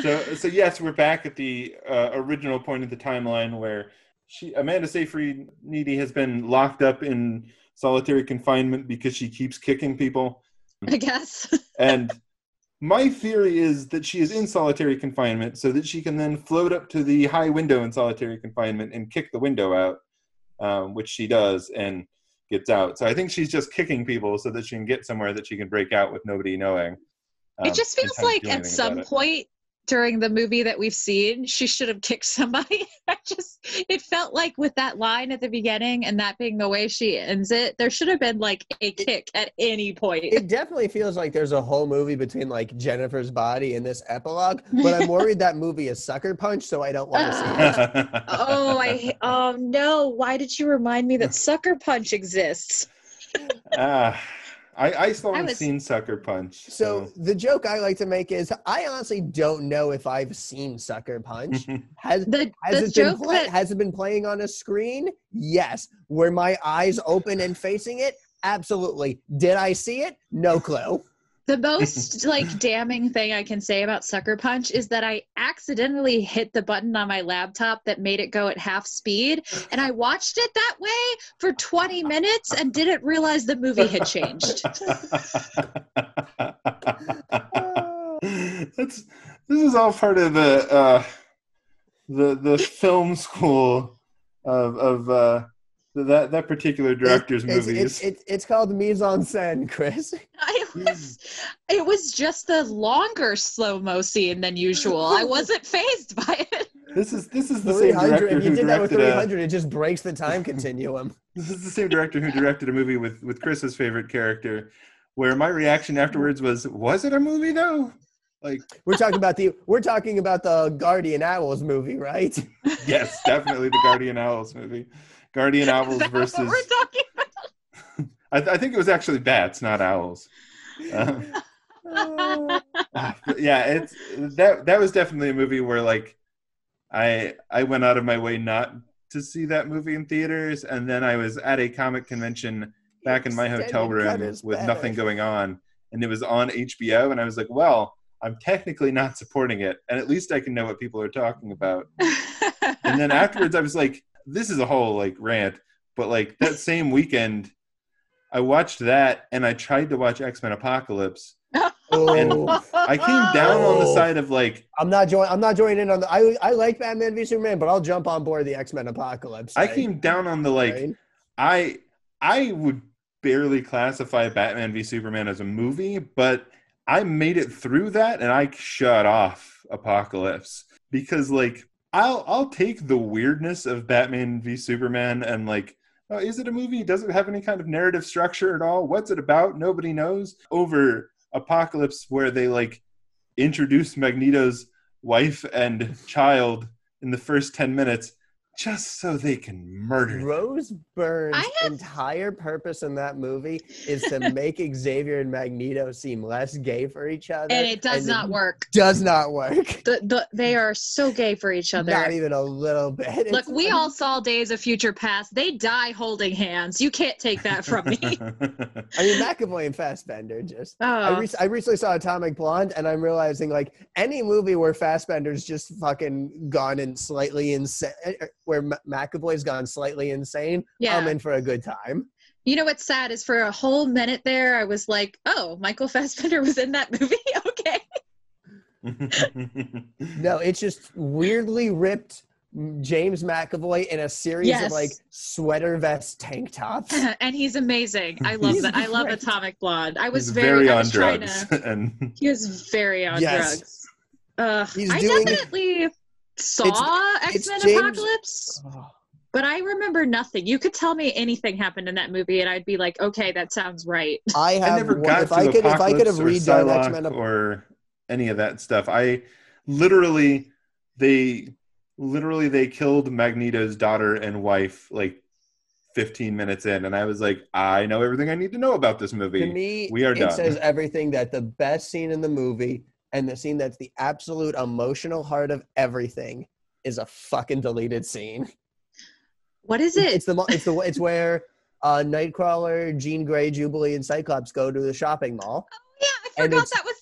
B: So so yes, we're back at the uh, original point of the timeline where she Amanda Seyfried Needy has been locked up in solitary confinement because she keeps kicking people,
C: I guess.
B: and my theory is that she is in solitary confinement so that she can then float up to the high window in solitary confinement and kick the window out, um, which she does and gets out. So I think she's just kicking people so that she can get somewhere that she can break out with nobody knowing.
C: Um, it just feels like at some point during the movie that we've seen, she should have kicked somebody. I just it felt like with that line at the beginning and that being the way she ends it, there should have been like a kick at any point.
D: It definitely feels like there's a whole movie between like Jennifer's body and this epilogue, but I'm worried that movie is Sucker Punch, so I don't want to see
C: it. oh, I oh no! Why did you remind me that Sucker Punch exists?
B: Ah. I, I still haven't was, seen Sucker Punch.
D: So. so. the joke I like to make is I honestly don't know if I've seen Sucker Punch. Has, the, has the it been play, that... has it been playing on a screen? Yes. Were my eyes open and facing it? Absolutely. Did I see it? No clue.
C: The most like damning thing I can say about Sucker Punch is that I accidentally hit the button on my laptop that made it go at half speed and I watched it that way for 20 minutes and didn't realize the movie had changed.
B: That's this is all part of the uh the the film school of of uh that that particular director's
D: it's,
B: movies.
D: It's, it's, it's, called mise en scène, Chris.
C: It was it was just a longer slow mo scene than usual. I wasn't phased by it.
B: This is this is the same director who did that with 300.
D: A, it just breaks the time continuum.
B: this is the same director who directed a movie with with Chris's favorite character, where my reaction afterwards was, "Was it a movie though?" Like
D: we're talking about the we're talking about the Guardian Owls movie, right?
B: yes, definitely the Guardian Owls movie. Guardian owls versus. we're talking about? I, th- I, think it was actually bats, not owls. Uh, yeah, it's that that was definitely a movie where like I I went out of my way not to see that movie in theaters, and then I was at a comic convention back in my hotel room with better. nothing going on, and it was on HBO, and I was like, well. I'm technically not supporting it, and at least I can know what people are talking about. and then afterwards, I was like, this is a whole like rant, but like that same weekend, I watched that and I tried to watch X Men Apocalypse. and I came oh. down on the oh. side of like
D: I'm not joining. I'm not joining in on the. I I like Batman v Superman, but I'll jump on board the X Men Apocalypse.
B: I came down on the like. Right? I I would barely classify Batman v Superman as a movie, but I made it through that and I shut off Apocalypse because like I'll I'll take the weirdness of Batman v Superman and like oh, is it a movie? Does it have any kind of narrative structure at all? What's it about? Nobody knows. Over Apocalypse, where they like introduce Magneto's wife and child in the first 10 minutes just so they can murder.
D: Rose Byrne's have... entire purpose in that movie is to make Xavier and Magneto seem less gay for each other,
C: and it does and not it work.
D: Does not work.
C: The, the, they are so gay for each other.
D: Not even a little bit.
C: Look, it's we all saw Days of Future Past. They die holding hands. You can't take that from me.
D: I mean, McAvoy and Fassbender just. Oh. I, re- I recently saw Atomic Blonde, and I'm realizing like any movie where Fassbender's just fucking gone and slightly insane where M- McAvoy's gone slightly insane, yeah. I'm in for a good time.
C: You know what's sad is for a whole minute there, I was like, "Oh, Michael Fassbender was in that movie." okay.
D: no, it's just weirdly ripped James McAvoy in a series yes. of like sweater vest tank tops.
C: and he's amazing. I love that. I love Atomic Blonde. I was he's very, very on drugs. To, and he was very on yes. drugs. Uh, I doing, definitely saw X Men Apocalypse. Oh. But I remember nothing. You could tell me anything happened in that movie, and I'd be like, "Okay, that sounds right."
B: I have. I never got if to I could, if I could have redone X Men or any of that stuff, I literally they literally they killed Magneto's daughter and wife like 15 minutes in, and I was like, I know everything I need to know about this movie.
D: To me, we are it done. says everything that the best scene in the movie and the scene that's the absolute emotional heart of everything is a fucking deleted scene.
C: What is it?
D: It's the it's the it's where uh, Nightcrawler, Jean Grey, Jubilee, and Cyclops go to the shopping mall.
C: Oh yeah, I forgot that was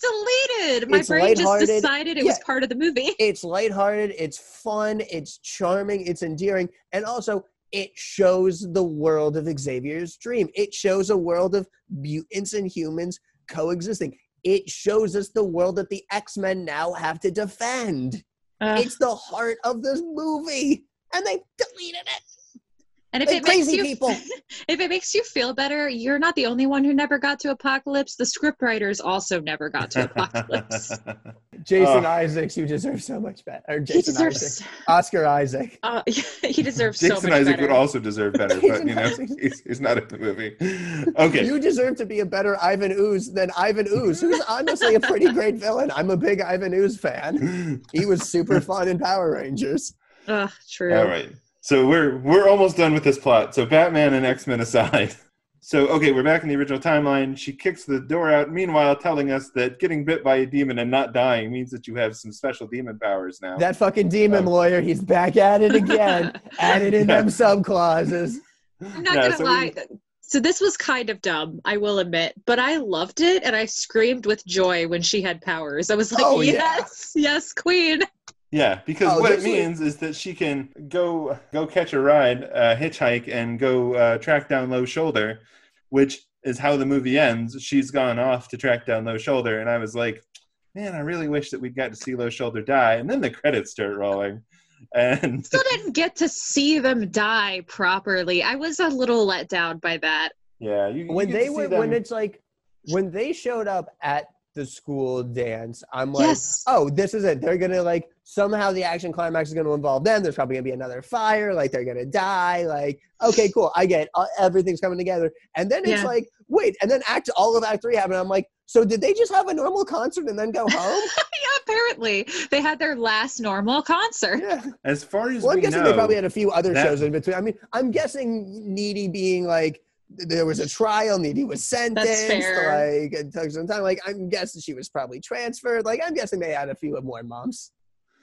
C: deleted. My brain just decided it yeah, was part of the movie.
D: It's lighthearted. It's fun. It's charming. It's endearing, and also it shows the world of Xavier's dream. It shows a world of mutants and humans coexisting it shows us the world that the X-Men now have to defend. Uh, it's the heart of this movie, and they deleted it.
C: And if it makes you people. if it makes you feel better, you're not the only one who never got to Apocalypse. The scriptwriters also never got to Apocalypse.
D: Jason oh. Isaacs, you deserve so much better. Or Jason deserves, Isaac, Oscar Isaac.
C: Uh, he deserves
B: Jason
C: so much better
B: Isaac
C: better.
B: would also deserve better, but you know he's, he's, not in the movie. Okay,
D: you deserve to be a better Ivan Ooze than Ivan Ooze, who's honestly a pretty great villain. I'm a big Ivan Ooze fan. He was super fun in Power Rangers.
C: Ugh, true.
B: All right. So we're we're almost done with this plot. So Batman and X Men aside. So okay, we're back in the original timeline. She kicks the door out, meanwhile telling us that getting bit by a demon and not dying means that you have some special demon powers now.
D: That fucking demon um, lawyer, he's back at it again. added in yeah. them sub clauses.
C: I'm not yeah, gonna so lie. We, so this was kind of dumb, I will admit, but I loved it and I screamed with joy when she had powers. I was like, oh, yes, yeah. yes, queen.
B: Yeah, because oh, what it means like... is that she can go go catch a ride, uh, hitchhike, and go uh, track down Low Shoulder, which is how the movie ends. She's gone off to track down Low Shoulder, and I was like, man, I really wish that we'd got to see Low Shoulder die. And then the credits start rolling, and
C: still didn't get to see them die properly. I was a little let down by that.
B: Yeah, you,
D: when they were them... when it's like when they showed up at the school dance, I'm like, yes. oh, this is it. They're gonna like somehow the action climax is gonna involve them. There's probably gonna be another fire. Like they're gonna die. Like okay, cool. I get uh, everything's coming together. And then it's yeah. like, wait, and then act all of Act Three happened. I'm like, so did they just have a normal concert and then go home?
C: yeah, apparently they had their last normal concert.
B: Yeah. As far as
D: well, I'm
B: we
D: guessing
B: know,
D: they probably had a few other that... shows in between. I mean, I'm guessing Needy being like there was a trial. Needy was sentenced. Like it took some time. Like I'm guessing she was probably transferred. Like I'm guessing they had a few more months.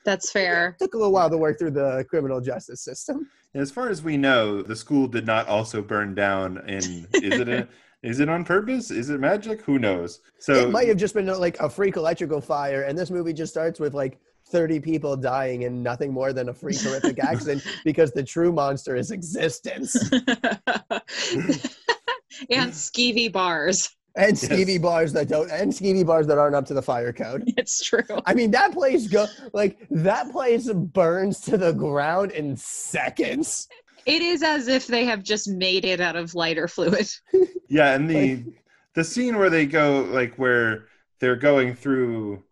C: That's fair.
D: It took a little while to work through the criminal justice system.
B: As far as we know, the school did not also burn down. In is it a, is it on purpose? Is it magic? Who knows?
D: So it might have just been like a freak electrical fire, and this movie just starts with like 30 people dying in nothing more than a freak horrific accident because the true monster is existence.
C: and skeevy bars.
D: And skeevy yes. bars that don't and skeevy bars that aren't up to the fire code.
C: It's true.
D: I mean that place go like that place burns to the ground in seconds.
C: It is as if they have just made it out of lighter fluid.
B: Yeah, and the the scene where they go like where they're going through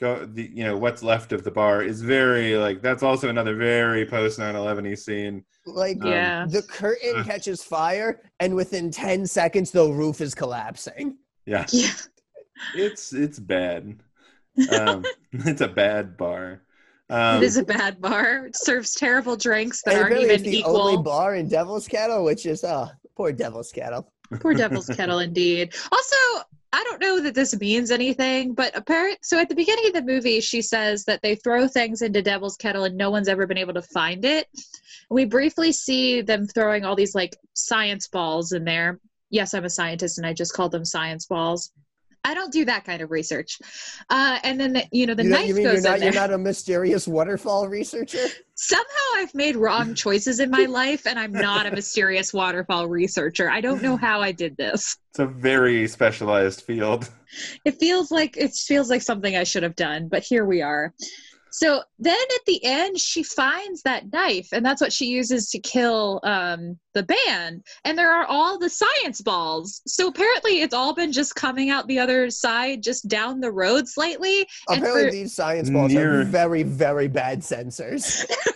B: go the you know what's left of the bar is very like that's also another very post 9-11 scene
D: like yeah the curtain uh, catches fire and within 10 seconds the roof is collapsing
B: yeah
C: yeah
B: it's it's bad um it's a bad bar um,
C: it is a bad bar. It serves terrible drinks that aren't even
D: it's the
C: equal.
D: only bar in Devil's Kettle, which is oh, poor Devil's Kettle.
C: Poor Devil's Kettle, indeed. Also, I don't know that this means anything, but apparent. So at the beginning of the movie, she says that they throw things into Devil's Kettle and no one's ever been able to find it. We briefly see them throwing all these like science balls in there. Yes, I'm a scientist and I just called them science balls. I don't do that kind of research. Uh, and then the, you know the you know, knife you mean goes
D: you're
C: not,
D: You're not a mysterious waterfall researcher.
C: Somehow I've made wrong choices in my life, and I'm not a mysterious waterfall researcher. I don't know how I did this.
B: It's a very specialized field.
C: It feels like it feels like something I should have done, but here we are. So then at the end, she finds that knife, and that's what she uses to kill um, the band. And there are all the science balls. So apparently, it's all been just coming out the other side, just down the road slightly.
D: Apparently, for- these science balls Near- are very, very bad sensors.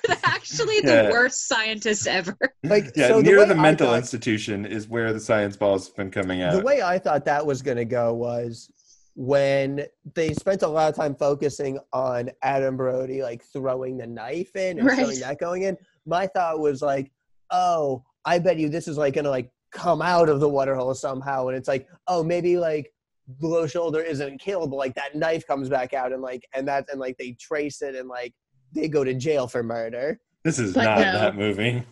C: actually the yeah. worst scientists ever.
B: Like, yeah, so near the, the mental thought, institution is where the science balls have been coming out.
D: The way I thought that was going to go was when they spent a lot of time focusing on Adam Brody like throwing the knife in and right. showing that going in, my thought was like, oh, I bet you this is like gonna like come out of the water hole somehow, and it's like, oh, maybe like Low Shoulder isn't killed, but like that knife comes back out and like and that and like they trace it and like they go to jail for murder.
B: This is but not no. that movie.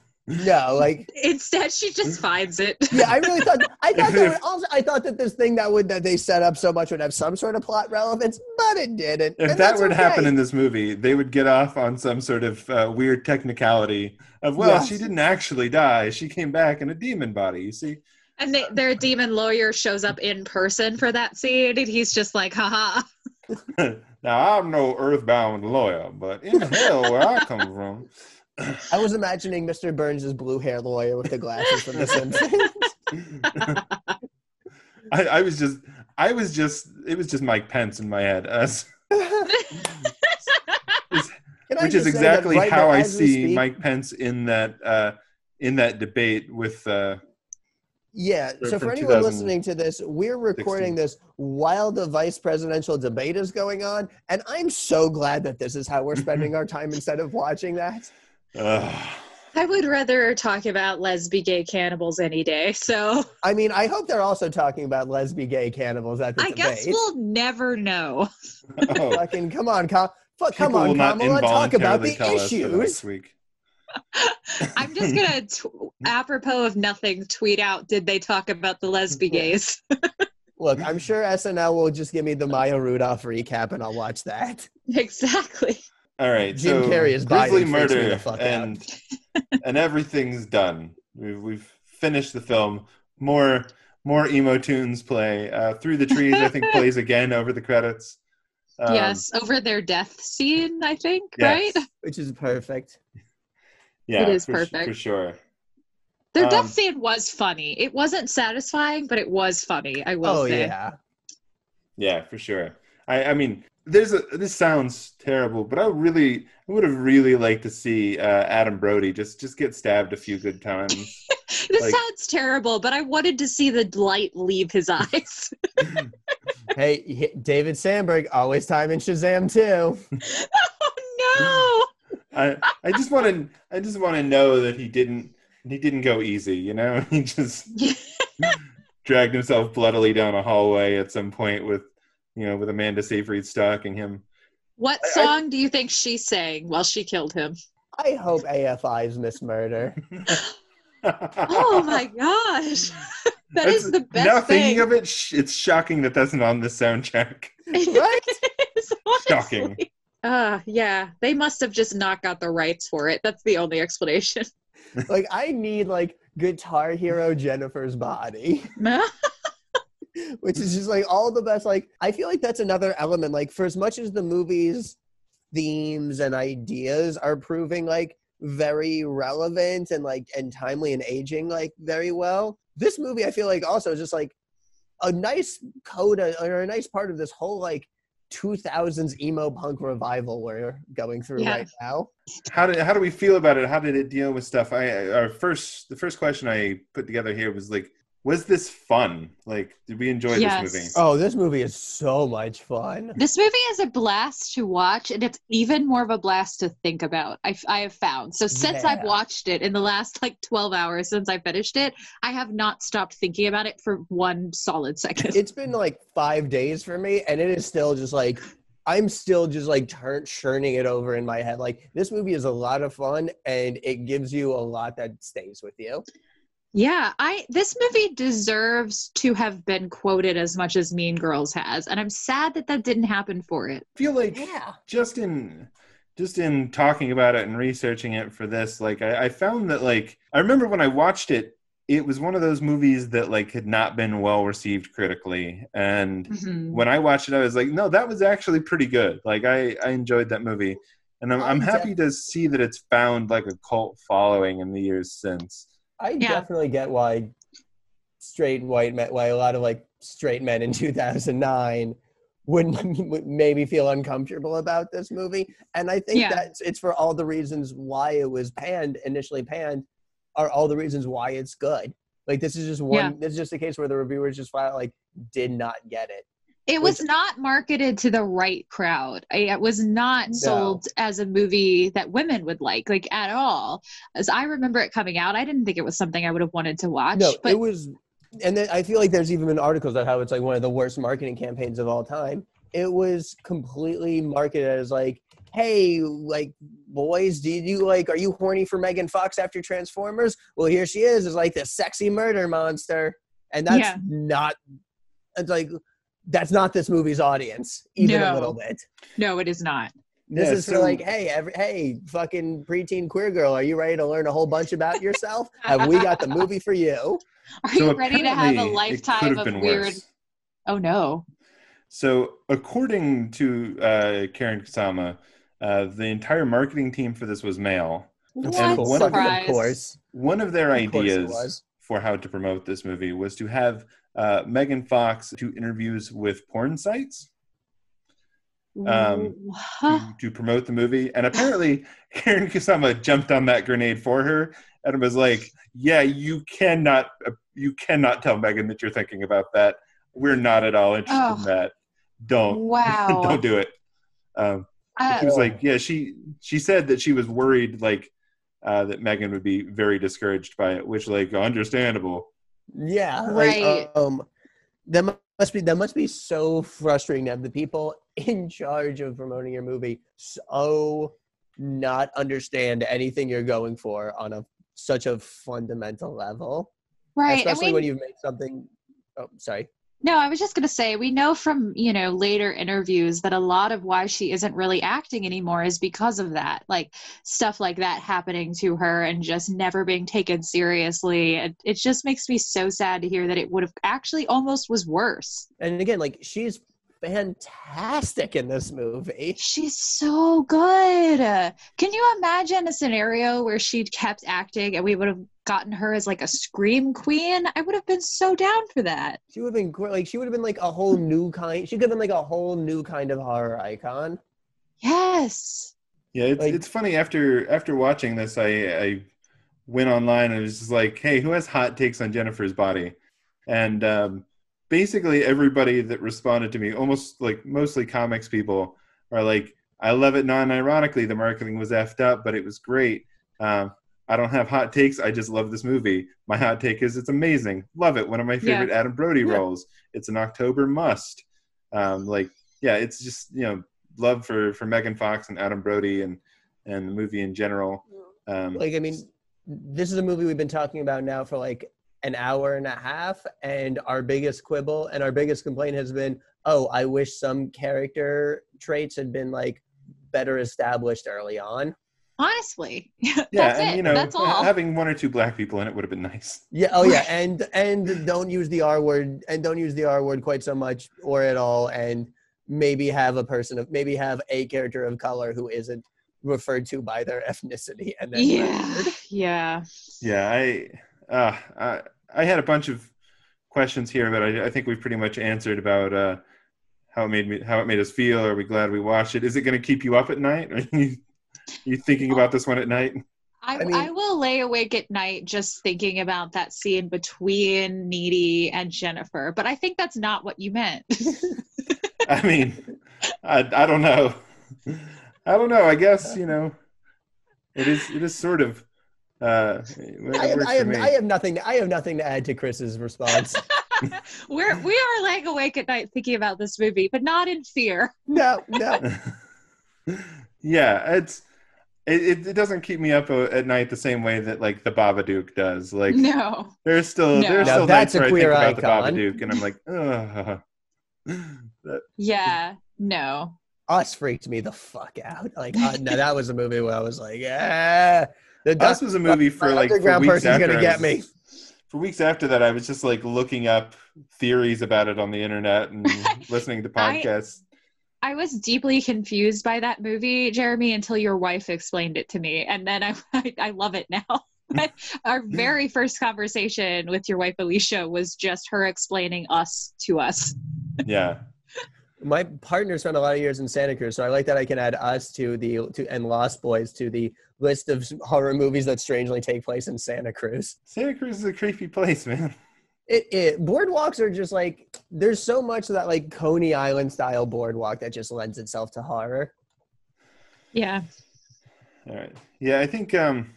D: No, like
C: instead she just finds it.
D: Yeah, I really thought I thought that also I thought that this thing that would that they set up so much would have some sort of plot relevance, but it didn't.
B: If that would okay. happen in this movie, they would get off on some sort of uh, weird technicality of well, yes. she didn't actually die; she came back in a demon body. You see.
C: and they, their demon lawyer shows up in person for that scene, and he's just like, haha.
B: now I'm no earthbound lawyer, but in hell where I come from.
D: I was imagining Mr. Burns' blue hair lawyer with the glasses from The Simpsons.
B: I, I, was just, I was just, it was just Mike Pence in my head. As, which is exactly right how I see speak, Mike Pence in that uh, in that debate with. Uh,
D: yeah. So for anyone listening to this, we're recording this while the vice presidential debate is going on, and I'm so glad that this is how we're spending our time instead of watching that.
C: I would rather talk about lesbian gay cannibals any day. So
D: I mean, I hope they're also talking about lesbian gay cannibals at the
C: I
D: debate.
C: guess we'll never know.
D: oh. Fucking come on, Com- come on, Kamala, talk about the issues. week.
C: I'm just gonna, t- apropos of nothing, tweet out: Did they talk about the lesbian gays?
D: Look, I'm sure SNL will just give me the Maya Rudolph recap, and I'll watch that.
C: Exactly.
B: All right.
D: Jim
B: so
D: Carrey is
B: grisly murder, and and everything's done. We've, we've finished the film. More more emo tunes play. Uh, Through the trees, I think plays again over the credits.
C: Um, yes, over their death scene, I think, yes. right?
D: Which is perfect.
B: Yeah,
C: it is
B: for,
C: perfect
B: for sure.
C: Their um, death scene was funny. It wasn't satisfying, but it was funny. I will say. oh, say.
D: yeah.
B: Yeah, for sure. I, I mean, there's a this sounds terrible, but I really I would have really liked to see uh, Adam Brody just just get stabbed a few good times.
C: this like, sounds terrible, but I wanted to see the light leave his eyes.
D: hey, David Sandberg, always time in Shazam too.
C: oh
B: no! I I just want to I just want to know that he didn't he didn't go easy. You know, he just dragged himself bloodily down a hallway at some point with you know, with Amanda Seyfried stalking him.
C: What song I, do you think she sang while she killed him?
D: I hope AFI's Miss Murder.
C: oh my gosh. that that's, is the best
B: Now
C: thing.
B: thinking of it, it's shocking that that's not on the soundtrack.
D: right?
B: Shocking.
C: Uh, yeah, they must have just not got the rights for it. That's the only explanation.
D: like, I need like Guitar Hero Jennifer's body which is just like all the best. Like, I feel like that's another element. Like, for as much as the movie's themes and ideas are proving like very relevant and like and timely and aging like very well, this movie I feel like also is just like a nice coda or a nice part of this whole like 2000s emo punk revival we're going through yeah. right now.
B: How did how do we feel about it? How did it deal with stuff? I our first the first question I put together here was like was this fun? Like, did we enjoy yes. this movie?
D: Oh, this movie is so much fun.
C: This movie is a blast to watch, and it's even more of a blast to think about. I, I have found. So since yeah. I've watched it in the last like twelve hours since I finished it, I have not stopped thinking about it for one solid second.
D: It's been like five days for me, and it is still just like I'm still just like turn churning it over in my head. Like this movie is a lot of fun, and it gives you a lot that stays with you.
C: Yeah, I this movie deserves to have been quoted as much as Mean Girls has, and I'm sad that that didn't happen for it.
B: I feel like yeah. just in just in talking about it and researching it for this, like I, I found that like I remember when I watched it, it was one of those movies that like had not been well received critically, and mm-hmm. when I watched it, I was like, no, that was actually pretty good. Like I I enjoyed that movie, and I'm, I'm happy to see that it's found like a cult following in the years since.
D: I yeah. definitely get why straight white men, why a lot of like straight men in 2009 wouldn't maybe feel uncomfortable about this movie. And I think yeah. that it's for all the reasons why it was panned, initially panned, are all the reasons why it's good. Like this is just one. Yeah. This is just a case where the reviewers just flat like did not get it.
C: It was not marketed to the right crowd. It was not no. sold as a movie that women would like, like at all. As I remember it coming out, I didn't think it was something I would have wanted to watch.
D: No, but it was, and then I feel like there's even been articles about how it's like one of the worst marketing campaigns of all time. It was completely marketed as like, hey, like boys, do you like? Are you horny for Megan Fox after Transformers? Well, here she is, is like the sexy murder monster, and that's yeah. not. It's like that's not this movie's audience even no. a little bit.
C: No, it is not.
D: This yeah, is so, for like, hey, every, hey, fucking preteen queer girl, are you ready to learn a whole bunch about yourself? Have we got the movie for you?
C: Are
B: So
C: you ready to have a
B: apparently it could
C: lifetime
B: have
C: of
B: been
C: weird?
B: worse.
C: Oh no.
B: So, according to uh, Karyn Kusama, uh, the entire marketing team for this was male.
D: Of
B: And
C: What
B: one
C: surprise?
D: Of course.
B: One of their
D: Of
B: ideas for how to promote this movie was to have uh, Megan Fox to interviews with porn sites Um, to, to promote the movie. And apparently, Karyn Kusama jumped on that grenade for her and was like, "Yeah, you cannot, uh, you cannot tell Megan that you're thinking about that. We're not at all interested
C: Oh.
B: in that. Don't,
C: wow.
B: don't do it." Um,
C: Uh,
B: she was like, "Yeah, she she said that she was worried, like." Uh, that Megan would be very discouraged by it, which, like, understandable.
D: Yeah. like,
C: Right.
D: um, that must be that must be so frustrating to have the people in charge of promoting your movie so not understand anything you're going for on a such a fundamental level.
C: right.
D: Especially
C: we-
D: when you've made something. Oh, sorry.
C: No, I was just going to say, we know from, you know, later interviews that a lot of why she isn't really acting anymore is because of that. Like stuff like that happening to her and just never being taken seriously. It, it just makes me so sad to hear that it would have actually almost was worse.
D: And again, like she's fantastic in this movie.
C: She's so good. Can you imagine a scenario where she'd kept acting and we would have gotten her as like a scream queen? I would have been so down for that.
D: She would have been gr- like she would have been like a whole new kind. She could have been like a whole new kind of horror icon.
C: Yes.
B: Yeah, it's
D: Like-
B: it's funny after after watching this, I I went online and was just like, hey, who has hot takes on Jennifer's body? And um, basically everybody that responded to me, almost like mostly comics people, are like, I love it non-ironically. The marketing was effed up, but it was great. Um, I don't have hot takes. I just love this movie. My hot take is it's amazing. Love it. One of my favorite Adam Brody
D: Yeah.
B: roles. It's an October must. Um, like, yeah, it's just you know love for for Megan Fox and Adam Brody and and the movie in general. Um,
D: Like I mean, this is a movie we've been talking about now for like an hour and a half, and our biggest quibble and our biggest complaint has been, oh, I wish some character traits had been like better established early on.
C: Honestly.
B: yeah,
C: That's
B: and
C: it.
B: you know,
C: That's all.
B: having one or two black people in it would have been nice.
D: Yeah. Oh, yeah. And and don't use the R word and don't use the R word quite so much or at all. And maybe have a person of maybe have a character of color who isn't referred to by their ethnicity. And then
C: Yeah. Yeah.
B: Yeah, I uh, I I had a bunch of questions here, but I, I think we've pretty much answered about uh, how it made me how it made us feel. Are we glad we watched it? Is it going to keep you up at night? Are you, you thinking about this one at night?
C: I,
D: I
C: I, will lay awake at night just thinking about that scene between Needy and Jennifer, but I think that's not what you meant.
B: I mean, I, I don't know. I don't know. I guess you know, it is it is sort of. Uh,
D: I have, I, have. I have nothing. I have nothing to add to Chris's response.
C: We're we are laying awake at night thinking about this movie, but not in fear.
D: no, no.
B: yeah, it's it, it, it doesn't keep me up uh, at night the same way that like the Babadook does. Like
C: No.
B: there's still
C: No.
B: there's
C: Now
B: still
D: that's
B: nights
D: a
B: where I think
D: queer
B: about the. Babadook and I'm like, ugh.
C: Yeah. No.
D: Us freaked me the fuck out. Like, uh, no, that was a movie where I was like, yeah. The
B: Us
D: dust
B: was a movie for like for weeks
D: person's
B: after
D: gonna get
B: was-
D: me.
B: For weeks after that, I was just like looking up theories about it on the internet and listening to podcasts.
C: I was deeply confused by that movie, Jeremy, until your wife explained it to me, and then I I, I love it now. Our very first conversation with your wife Alicia was just her explaining us to us.
B: yeah,
D: My partner spent a lot of years in Santa Cruz, so I like that I can add us to the to and Lost Boys to the list of horror movies that strangely take place in Santa Cruz.
B: Santa Cruz is a creepy place, man.
D: It, it boardwalks are just like there's so much of that like Coney Island style boardwalk that just lends itself to horror.
C: Yeah.
B: All right. Yeah, I think um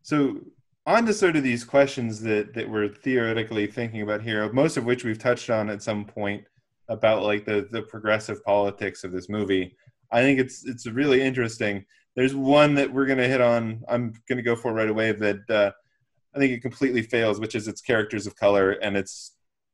B: so on to sort of these questions that that we're theoretically thinking about here, most of which we've touched on at some point about like the the progressive politics of this movie. I think it's it's really interesting. There's one that we're going to hit on. I'm going to go for right away that uh, I think it completely fails, which is its characters of color and its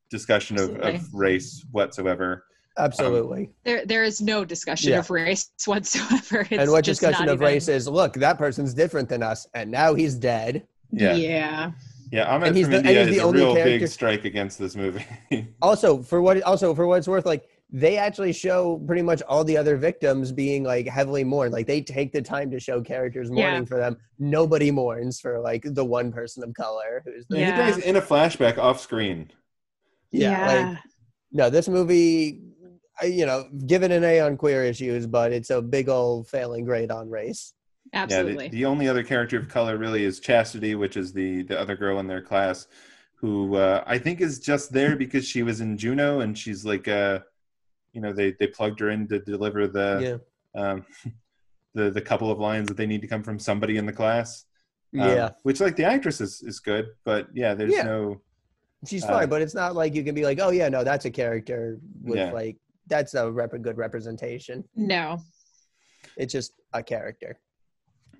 B: discussion of, of race whatsoever.
D: Absolutely.
C: Um, there there is no discussion
D: Yeah.
C: of race whatsoever. It's
D: and what
C: just
D: discussion of
C: even-
D: race is look, that person's different than us, and now he's dead.
B: Yeah.
C: Yeah.
B: Yeah, Ahmet
D: And he's
B: from
D: the- and
B: India
D: he's
B: is
D: the
B: a
D: only
B: real
D: character-
B: big strike against this movie.
D: also for what also for what it's worth like they actually show pretty much all the other victims being like heavily mourned like they take the time to show characters
C: Yeah.
D: mourning for them nobody mourns for like the one person of color who's the
C: Yeah.
B: He dies in a flashback off screen.
D: yeah, like no this movie you know given an a on queer issues but it's a big old failing grade on race
C: absolutely.
B: Yeah, the, the only other character of color really is Chastity, which is the the other girl in their class, who uh, I think is just there because she was in Juno and she's like, uh, you know, they they plugged her in to deliver the
D: yeah
B: um, the the couple of lines that they need to come from somebody in the class. Um,
D: yeah
B: which like the actress is is good, but yeah, there's
D: Yeah.
B: no
D: she's
B: uh,
D: fine but it's not like you can be like oh yeah no that's a character with
B: Yeah.
D: like that's a rep- good representation
C: no.
D: it's just a character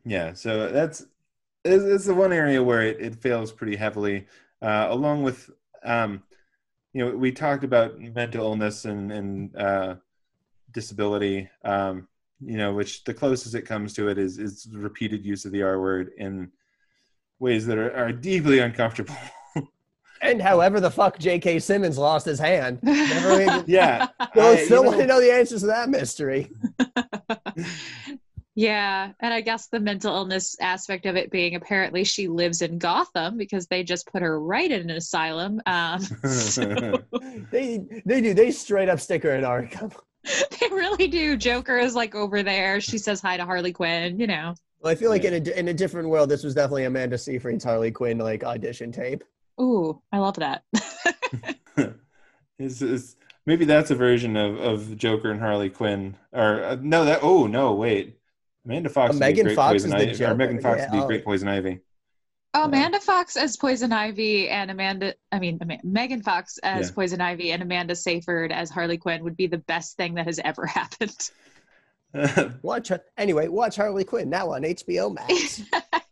B: Yeah, so that's it's, it's the one area where it, it fails pretty heavily, uh, along with um, you know we talked about mental illness and and uh, disability, um, you know, which the closest it comes to it is is repeated use of the R word in ways that are, are deeply uncomfortable.
D: And however the fuck J.K. Simmons lost his hand. Never really-
B: yeah,
D: Well,
B: I-
D: still want to
B: know-
D: know the answers to that mystery.
C: Yeah, and I guess the mental illness aspect of it being apparently she lives in Gotham because they just put her right in an asylum. Um, so
D: They they do. They straight up stick her in Arkham.
C: they really do. Joker is like over there. She says hi to Harley Quinn. You know.
D: Well, I feel like
B: Yeah.
D: in a in a different world, this was definitely Amanda Seyfried's Harley Quinn like audition tape.
C: Ooh, I love that.
B: is is maybe that's a version of of Joker and Harley Quinn, or uh, no, that oh no, wait, Amanda Fox. Would be a
D: Megan Fox
B: poison
D: is the
B: Ivy, or
D: Joker,
B: Megan Fox
D: yeah,
B: would be
D: oh.
B: great poison ivy.
C: Oh,
B: Yeah.
C: Amanda Fox as Poison Ivy and Amanda, I mean, Ama- Megan Fox as
B: Yeah.
C: Poison Ivy and Amanda Seyfried as Harley Quinn would be the best thing that has ever happened.
D: Watch anyway. Watch Harley Quinn now on HBO Max.
C: Do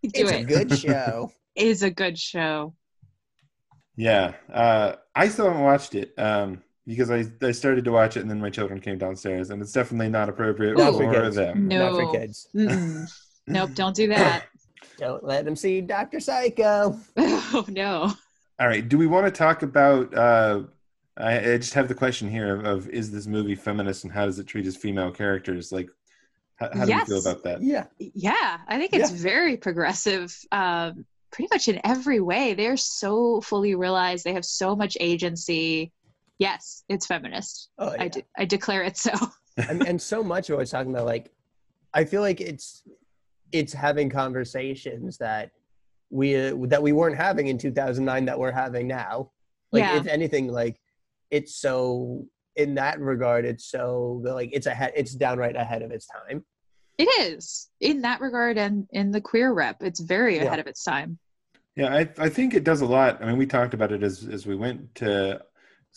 D: it's a good show.
C: It is a good show.
B: yeah, uh, I still haven't watched it um, because I I started to watch it and then my children came downstairs, and it's definitely not appropriate
D: Not
B: for
D: for
B: them.
C: No.
D: Not for kids.
C: Nope, don't do that.
D: Don't let them see Doctor Psycho.
C: Oh no.
B: All right, do we want to talk about? Uh, I, I just have the question here of, of is this movie feminist and how does it treat its female characters? Like, how, how do you feel about that?
D: Yeah.
C: Yeah, I think it's very progressive. Um, pretty much in every way. They're so fully realized. They have so much agency. Yes, it's feminist.
D: Oh, yeah.
C: I, de- I declare it so.
D: and, and so much of what I was talking about, like, I feel like it's it's having conversations that we uh, that we weren't having in 2009 that we're having now. Like,
C: Yeah.
D: if anything, like it's so in that regard, it's so like it's ahead. It's downright ahead of its time.
C: It is in that regard, and in the queer rep, it's very
D: Yeah.
C: ahead of its time.
B: Yeah, I, I think it does a lot. I mean, we talked about it as as we went to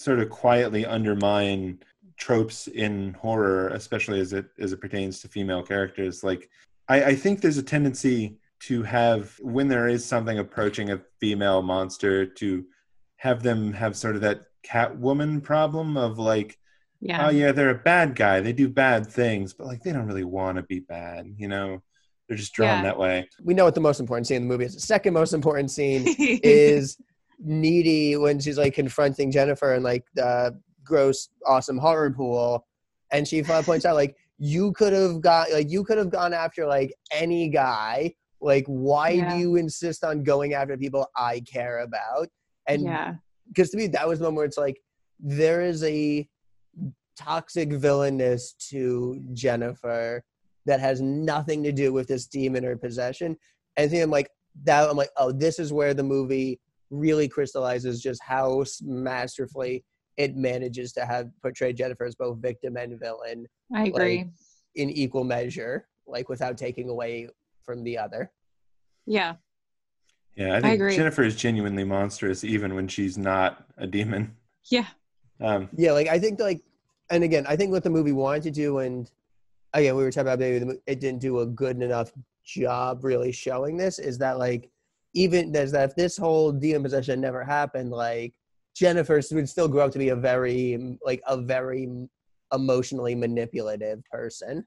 B: sort of quietly undermine tropes in horror, especially as it as it pertains to female characters. Like, I, I think there's a tendency to have when there is something approaching a female monster to have them have sort of that Catwoman problem of like,
C: Yeah,
B: oh yeah, they're a bad guy, they do bad things, but like they don't really want to be bad, you know? They're just drawn
C: Yeah.
B: that way.
D: We know what the most important scene in the movie is. The second most important scene is needy when she's like confronting Jennifer in like the gross, awesome horror pool, and she points out like you could have got like you could have gone after like any guy. Like, why
C: Yeah.
D: do you insist on going after people I care about? And
C: yeah,
D: because to me that was the moment where it's like there is a toxic villainess to Jennifer that has nothing to do with this demon or possession. And I think I'm like that. I'm like, oh, this is where the movie really crystallizes just how masterfully it manages to have portray Jennifer as both victim and villain
C: I agree.
D: in equal measure, like without taking away from the other.
C: yeah,
B: Yeah, I think
C: agree.
B: Jennifer is genuinely monstrous even when she's not a demon.
C: yeah,
B: Um,
D: Yeah, like I think like, and again, I think what the movie wanted to do, and again, we were talking about maybe the, mo- it didn't do a good enough job really showing this. Is that like, even there's that if this whole demon possession never happened, like Jennifer would still grow up to be a very like a very emotionally manipulative person.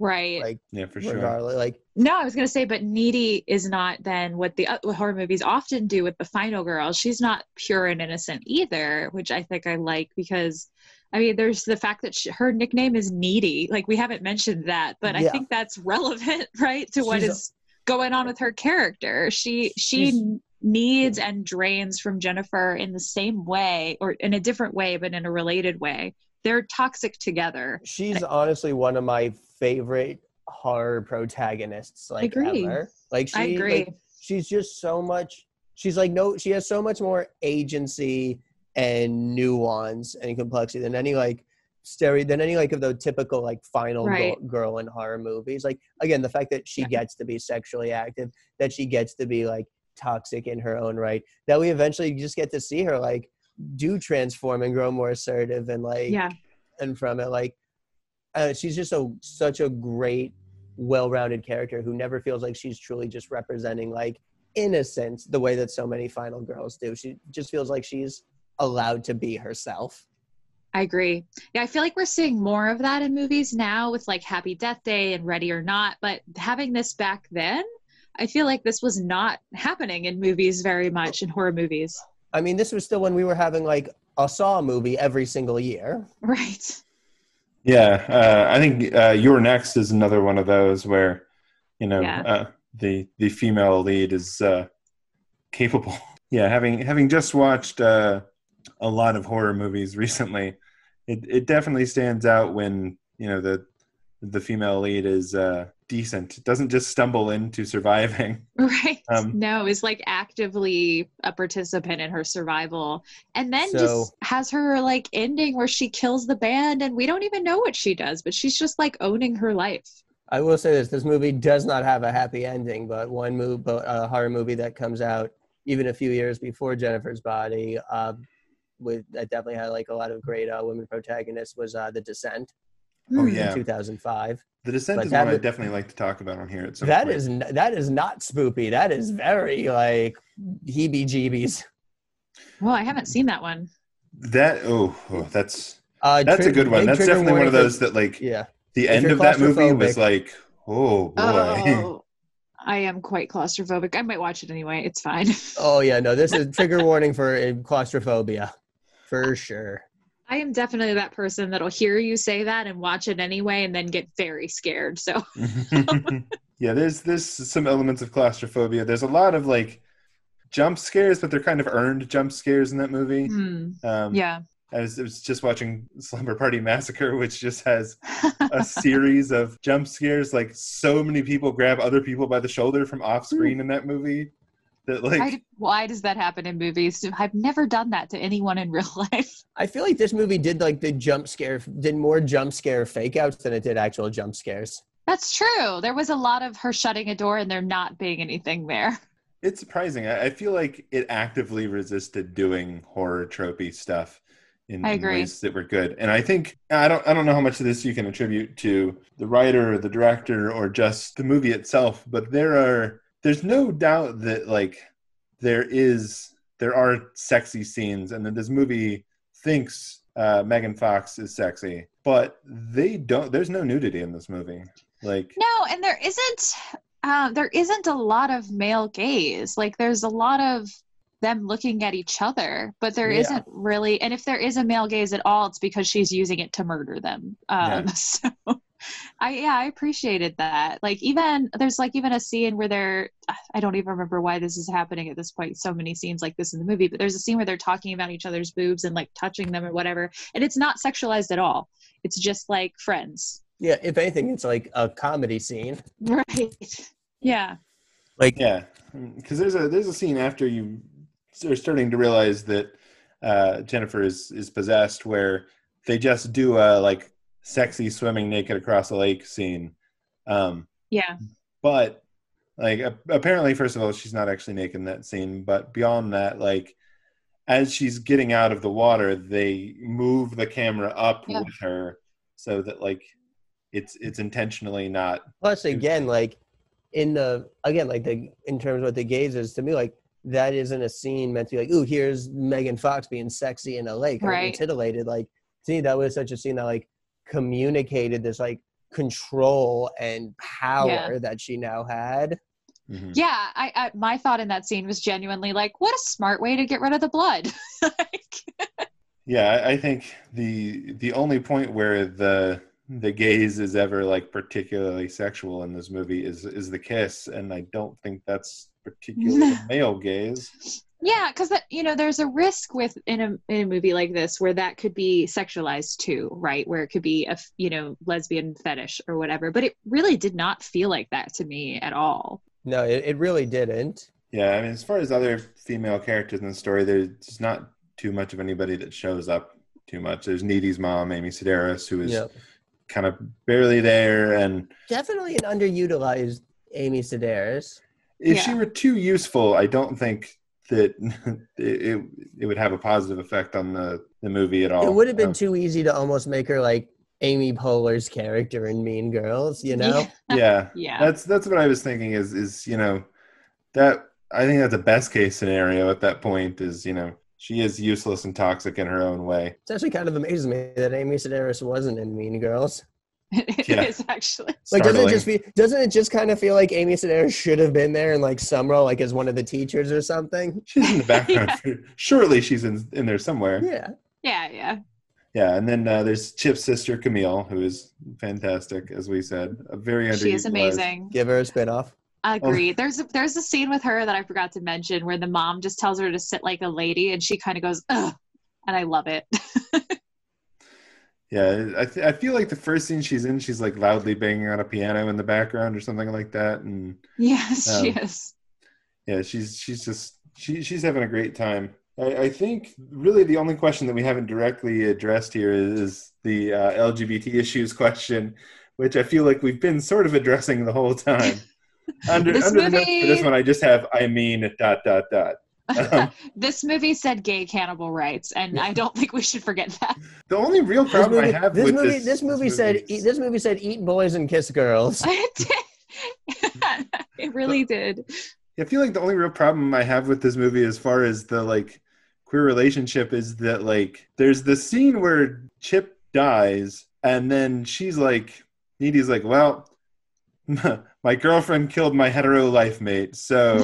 C: Right.
D: Like
B: Yeah, for sure.
D: regardless, like
C: No, I was going to say, but needy is not then what the uh, what horror movies often do with the final girl. She's not pure and innocent either, which I think I like because, I mean, there's the fact that she, her nickname is needy. Like we haven't mentioned that, but I think that's relevant, right, to what
D: She's a-
C: is going on with her character. She she
D: She's-
C: needs and drains from Jennifer in the same way, or in a different way, but in a related way. They're toxic together.
D: she's honestly one of my favorite horror protagonists like ever. Like she
C: I agree.
D: like, she's just so much she's like no she has so much more agency and nuance and complexity than any like stereo than any like of the typical like final
C: Right.
D: girl, girl in horror movies like again the fact that she
C: Yeah.
D: gets to be sexually active that she gets to be like toxic in her own right that we eventually just get to see her like do transform and grow more assertive and like
C: yeah.
D: and from it like uh, she's just a such a great well-rounded character who never feels like she's truly just representing like innocence the way that so many final girls do she just feels like she's allowed to be herself
C: I agree. Yeah, I feel like we're seeing more of that in movies now with like Happy Death Day and Ready or Not, but having this back then, I feel like this was not happening in movies very much in horror movies.
D: i mean this was still when we were having like a saw movie every single year
C: Right.
B: Yeah, uh, I think uh, You're Next is another one of those where, you know,
C: Yeah.
B: uh, the the female lead is uh, capable. Yeah, having having just watched uh, a lot of horror movies recently, it it definitely stands out when you know the the female lead is uh, decent. Doesn't just stumble into surviving.
C: Right.
B: Um,
C: no, is like actively a participant in her survival. And then
D: So-
C: just has her like ending where she kills the band and we don't even know what she does, but she's just like owning her life.
D: i will say this this movie does not have a happy ending but one movie but a horror movie that comes out even a few years before jennifer's body uh, with that definitely had like a lot of great uh, women protagonists was uh, the descent
B: Oh yeah,
D: in 2005
B: The Descent
D: But
B: is one I definitely like to talk about on here. At some
D: That
B: point.
D: is n- that is not spoopy. That is very like heebie-jeebies.
C: Well, I haven't seen that one.
B: that. Oh, oh, that's
D: Uh,
B: that's a good one. That's definitely one of those that like
D: yeah,
B: the end of that movie was like, oh boy.
C: Oh, I am quite claustrophobic. I might watch it anyway. It's fine.
D: Oh yeah, no, this is trigger warning for uh, claustrophobia, for sure.
C: I am definitely that person that'll hear you say that and watch it anyway and then get very scared. So,
B: yeah, there's there's some elements of claustrophobia. There's a lot of like jump scares, but they're kind of earned jump scares in that movie.
C: hmm,
B: Um,
C: yeah.
B: I was, I was just watching Slumber Party Massacre, which just has a series of jump scares. Like so many people grab other people by the shoulder from off screen in that movie. That like
C: I, why does that happen in movies? I've never done that to anyone in real life.
D: I feel like this movie did like the jump scare, did more jump scare fake outs than it did actual jump scares.
C: That's true. There was a lot of her shutting a door and there not being anything there.
B: it's surprising. I, I feel like it actively resisted doing horror tropey stuff in,
C: I
B: in ways that were good. And I think I don't I don't know how much of this you can attribute to the writer or the director or just the movie itself, but there are there's no doubt that like there is there are sexy scenes and that this movie thinks uh, Megan Fox is sexy, but they don't. There's no nudity in this movie. Like
C: No, and there isn't uh, there isn't a lot of male gaze. Like there's a lot of them looking at each other, but there
D: Yeah.
C: not really. And if there is a male gaze at all, it's because she's using it to murder them. Um, So, I yeah, I appreciated that. Like even there's like even a scene where they're I don't even remember why this is happening at this point. So many scenes like this in the movie, but there's a scene where they're talking about each other's boobs and like touching them or whatever, and it's not sexualized at all. It's just like friends.
D: Yeah, if anything, it's like a comedy scene.
C: Right. Yeah.
D: Like,
B: Yeah, because there's a there's a scene after you are starting to realize that uh, Jennifer is is possessed, where they just do a like sexy swimming naked across a lake scene. Um,
C: Yeah.
B: but like apparently, first of all, she's not actually naked in that scene. But beyond that, like as she's getting out of the water, they move the camera up
C: Yeah.
B: with her so that like it's it's intentionally not
D: plus again, like in the again, like the in terms of what the gaze is to me, like that isn't a scene meant to be like, ooh, here's Megan Fox being sexy in a lake, or
C: Right.
D: titillated. Like, to me, that was such a scene that like communicated this like control and power
C: Yeah.
D: that she now had.
B: Mhm.
C: Yeah, I, I my thought in that scene was genuinely like, what a smart way to get rid of the blood. like,
B: Yeah, I, I think the the only point where the the gaze is ever like particularly sexual in this movie is is the kiss, and I don't think that's particularly male gaze.
C: yeah, because you know, there's a risk with in a in a movie like this where that could be sexualized too, right? Where it could be a you know lesbian fetish or whatever. But it really did not feel like that to me at all.
D: No, it, it really didn't.
B: Yeah, I mean, as far as other female characters in the story, there's not too much of anybody that shows up too much. There's Needy's mom, Amy Sedaris, who is
D: Yeah.
B: kind of barely there, and
D: Definitely an underutilized Amy Sedaris.
B: If she were too useful, I don't think that it, it would have a positive effect on the the movie at all.
D: It would have been
B: Um,
D: too easy to almost make her like Amy Poehler's character in Mean Girls, you know?
B: yeah,
C: Yeah.
B: that's that's what I was thinking. Is is you know that I think that's a best case scenario at that point. Is you know she is useless and toxic in her own way.
D: It's actually kind of amazes me that Amy Sedaris wasn't in Mean Girls.
C: It
B: Yeah.
C: is actually.
D: Like, doesn't it just be? Doesn't it just kind of feel like Amy Sedaris should have been there in like some role, like as one of the teachers or something?
B: She's in the background.
C: Yeah.
B: Surely she's in in there somewhere.
D: Yeah.
C: Yeah, yeah.
B: Yeah, and then uh, there's Chip's sister Camille, who is fantastic, as we said, a very underutilized.
C: She is amazing.
D: Give her a spinoff.
C: I agree. There's a, there's a scene with her that I forgot to mention where the mom just tells her to sit like a lady, and she kind of goes, "Ugh," and I love it.
B: Yeah, I th- I feel like the first scene she's in, she's like loudly banging on a piano in the background or something like that, and
C: yes, she
B: Um,
C: is.
B: yeah, she's she's just she she's having a great time. I, I think really the only question that we haven't directly addressed here is the uh, LGBT issues question, which I feel like we've been sort of addressing the whole time. Under
C: This
B: under the note for this one, I just have I mean dot dot dot. Um,
C: this movie said gay cannibal rights, and I don't think we should forget that.
B: the only real
D: This
B: problem
D: movie,
B: I have
D: this
B: with
D: movie,
B: this,
D: this movie said,
B: is-
D: eat, this movie said, eat boys and kiss girls.
C: it did. it really did.
B: I feel like the only real problem I have with this movie, as far as the like queer relationship, is that like there's the scene where Chip dies, and then she's like, Needy's like, well, my girlfriend killed my hetero life mate, so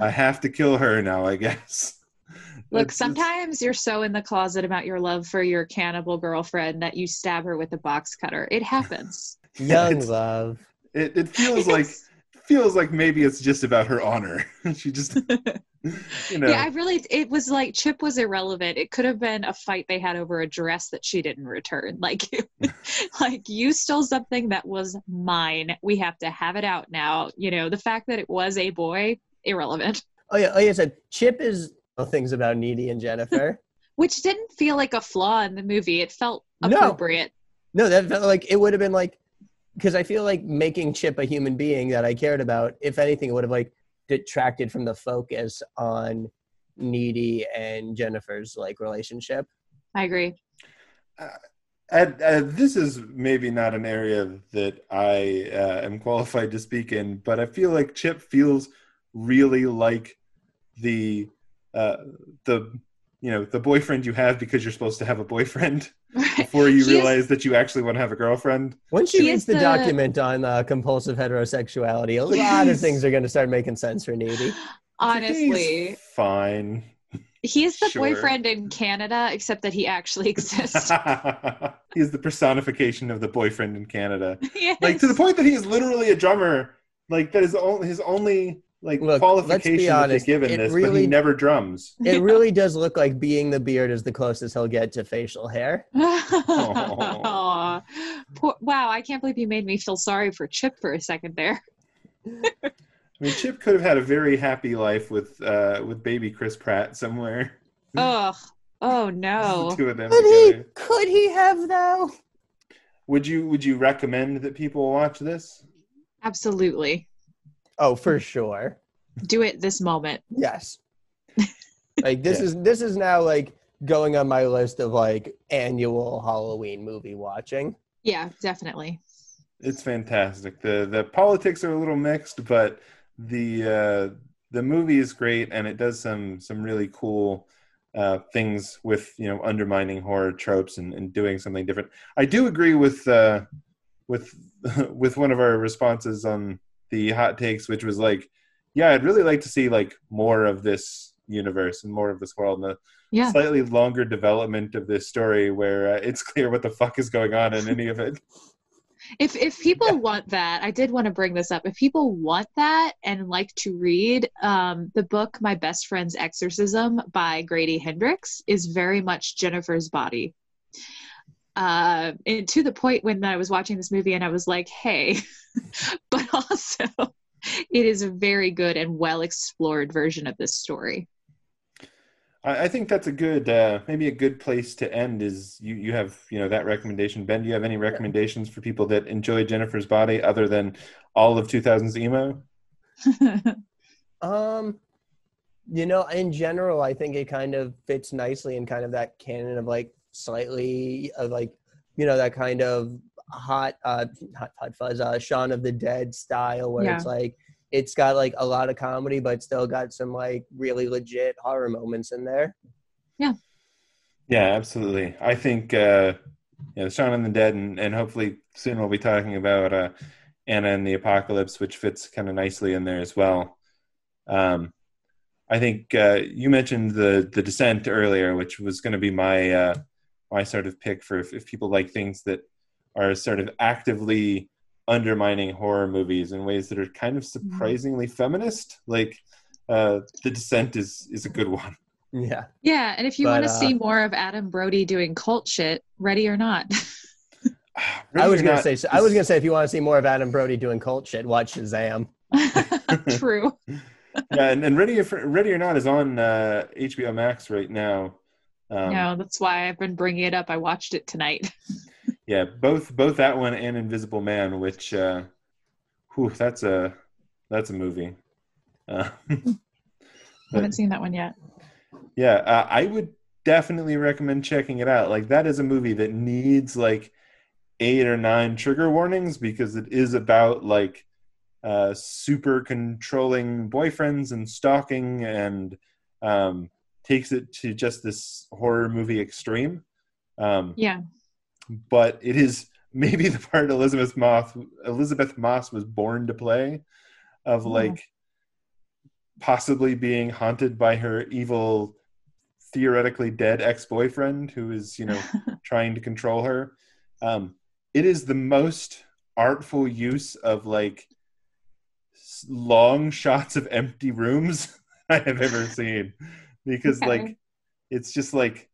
B: I have to kill her now, I guess.
C: Look,
B: It's-
C: sometimes you're so in the closet about your love for your cannibal girlfriend that you stab her with a box cutter. It happens.
D: Young
B: It's-
D: love.
B: It, it feels like feels like maybe it's just about her honor. she just, you know,
C: Yeah, I really. It was like Chip was irrelevant. It could have been a fight they had over a dress that she didn't return. Like, like you stole something that was mine. We have to have it out now. You know, the fact that it was a boy, irrelevant.
D: Oh yeah, like I said, Chip is things about Needy and Jennifer.
C: Which didn't feel like a flaw in the movie. It felt appropriate.
D: No, that felt like it would have been like because I feel like making Chip a human being that I cared about, if anything, it would have like detracted from the focus on Needy and Jennifer's like relationship.
C: I agree.
B: Ed, uh, this is maybe not an area that I uh, am qualified to speak in, but I feel like Chip feels really like the uh, the you know the boyfriend you have because you're supposed to have a boyfriend before you
C: He is-
B: realize that you actually want to have a girlfriend.
D: Once you
C: He
D: read the,
C: the-
D: document on uh, compulsive heterosexuality, a lot of things are going to start making sense for Needy.
C: Honestly,
B: He's fine.
C: he's the
B: Sure.
C: boyfriend in Canada, except that he actually exists.
B: He's the personification of the boyfriend in Canada.
C: Yes.
B: Like to the point that he is literally a drummer. Like that is only his only like
D: Look, let's
B: qualification
D: be
B: that
D: honest,
B: they give in this, but he never drums.
D: It really does look like being the beard is the closest he'll get to facial hair.
C: Aw. Poor, wow, I can't believe you made me feel sorry for Chip for a second there.
B: I mean, Chip could have had a very happy life with uh, with baby Chris Pratt somewhere.
C: Ugh. Oh no.
B: Two of them
D: Could he? Could he have though?
B: Would you Would you recommend that people watch this?
C: Absolutely.
D: Oh, for sure.
C: Do it this moment.
D: Yes. Like this
B: Yeah.
D: is this is now like going on my list of like annual Halloween movie watching.
C: Yeah, definitely.
B: It's fantastic. the The politics are a little mixed, but the uh, the movie is great, and it does some some really cool uh, things with you know undermining horror tropes and, and doing something different. I do agree with uh, with with one of our responses on the hot takes, which was like, yeah, I'd really like to see like more of this universe and more of this world and a
C: Yeah.
B: slightly longer development of this story where uh, it's clear what the fuck is going on in any of it.
C: If if people want that, I did want to bring this up. If people want that and like to read, um, the book "My Best Friend's Exorcism" by Grady Hendrix is very much Jennifer's body. Uh, and to the point when I was watching this movie and I was like, "Hey," but also, it is a very good and well explored version of this story.
B: I, I think that's a good, uh, maybe a good place to end. Is you you have you know that recommendation, Ben? Do you have any recommendations for people that enjoy Jennifer's Body other than all of 2000's emo?
D: Um, you know, in general, I think it kind of fits nicely in kind of that canon of like slightly of like, you know, that kind of hot, uh, hot, hot fuzz, uh, Shaun of the Dead style where it's like, it's got like a lot of comedy, but still got some like really legit horror moments in there.
B: Yeah, Yeah, absolutely. I think uh, you know, Shaun and the Dead, and, and hopefully soon we'll be talking about uh, Anna and the Apocalypse, which fits kind of nicely in there as well. Um, I think uh, you mentioned the the Descent earlier, which was going to be my uh, my sort of pick for if, if people like things that are sort of actively undermining horror movies in ways that are kind of surprisingly feminist. Like uh, the Descent is is a good one.
D: Yeah.
C: yeah, and if you want to
D: uh,
C: see more of Adam Brody doing cult shit, ready or not.
D: I was gonna
B: Not
D: say, I was gonna say, if you want to see more of Adam Brody doing cult shit, watch Shazam.
C: True.
B: yeah, and, and Ready, for, Ready or Not is on uh, HBO Max right now. Um,
C: no, that's why I've been bringing it up. I watched it tonight.
B: Yeah, both both that one and Invisible Man, which, uh, whew, that's a that's a movie. Uh,
C: I haven't seen that one yet.
B: yeah, uh, I would definitely recommend checking it out. Like that is a movie that needs like eight or nine trigger warnings because it is about like uh, super controlling boyfriends and stalking and um, takes it to just this horror movie extreme. Um,
C: Yeah.
B: but it is maybe the part Elisabeth Moss Elisabeth Moss was born to play of
C: Yeah.
B: like possibly being haunted by her evil theoretically dead ex-boyfriend who is you know trying to control her um it is the most artful use of like long shots of empty rooms i have ever seen because
C: Okay.
B: like it's just like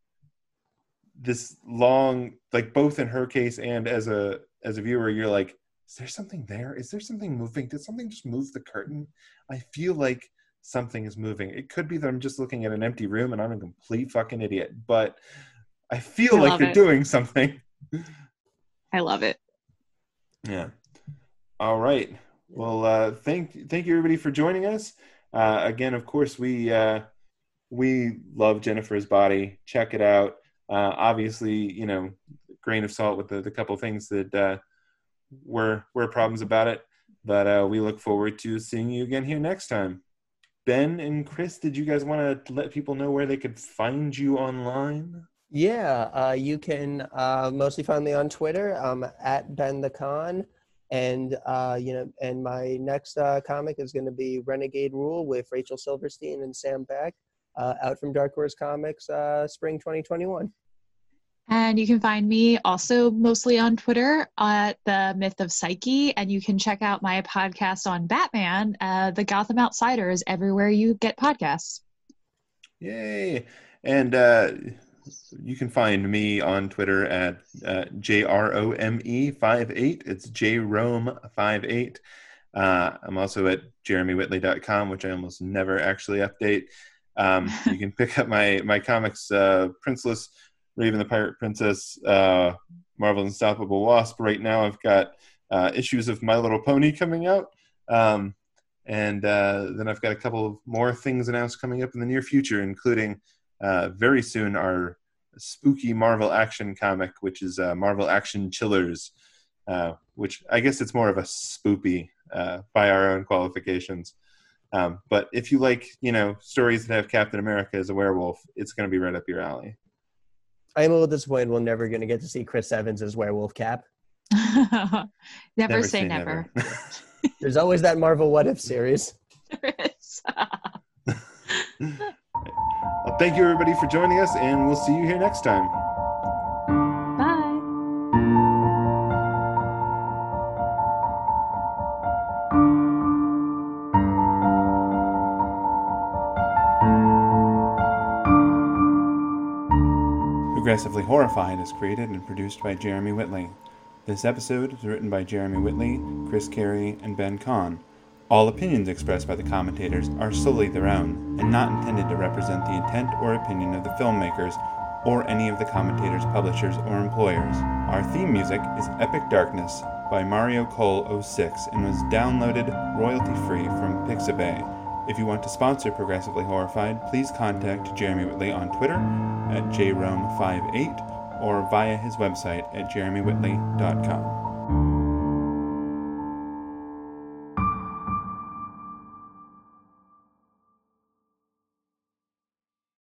B: this long like both in her case and as a as a viewer you're like is there something there? Is there something moving? Did something just move the curtain? I feel like something is moving. It could be that i'm just looking at an empty room and i'm a complete fucking idiot but i feel
C: I
B: like they're
C: it.
B: doing something.
C: I love it.
B: yeah. All right. Well uh thank thank you everybody for joining us. Uh again of course we uh we love jennifer's body. Check it out. Uh obviously you know grain of salt with the, the couple things that uh were were problems about it. But uh we look forward to seeing you again here next time. Ben and chris did you guys want to let people know where they could find you online?
D: Yeah, uh, you can uh, mostly find me on Twitter. Um, at Ben the Kahn, and uh, you know, and my next comic is going to be Renegade Rule with Rachel Silverstein and Sam Beck, uh, out from Dark Horse Comics, uh, spring 2021.
C: And you can find me also mostly on Twitter at the Myth of Psyche. And you can check out my podcast on Batman, uh, The Gotham Outsiders, everywhere you get podcasts.
B: Yay! And uh, you can find me on Twitter at uh, JROME58. It's JROME58. Uh, I'm also at jeremywhitley.com, which I almost never actually update. Um, you can pick up my, my comics, uh, Princeless, Raven the Pirate Princess, uh, Marvel Unstoppable Wasp. Right now, I've got uh, issues of My Little Pony coming out. Um, and uh, then I've got a couple of more things announced coming up in the near future, including uh, very soon our spooky Marvel action comic, which is uh, Marvel Action Chillers, which I guess it's more of a spoopy by our own qualifications. Um, but if you like, you know, stories that have Captain America as a werewolf, it's going to be right up your alley.
D: I am a little disappointed we're never going to get to see Chris Evans as Werewolf Cap.
C: never, never, say, say never. never.
D: There's always that Marvel What If series. There is.
B: well, thank you everybody for joining us, and we'll see you here next time. Progressively Horrified is created and produced by Jeremy Whitley. This episode is written by Jeremy Whitley, Chris Carey, and Ben Kahn. All opinions expressed by the commentators are solely their own and not intended to represent the intent or opinion of the filmmakers or any of the commentators' publishers or employers. Our theme music is Epic Darkness by Mario Cole 06 and was downloaded royalty free from Pixabay. If you want to sponsor Progressively Horrified, please contact Jeremy Whitley on Twitter at jrome58 or via his website at jeremywhitley.com.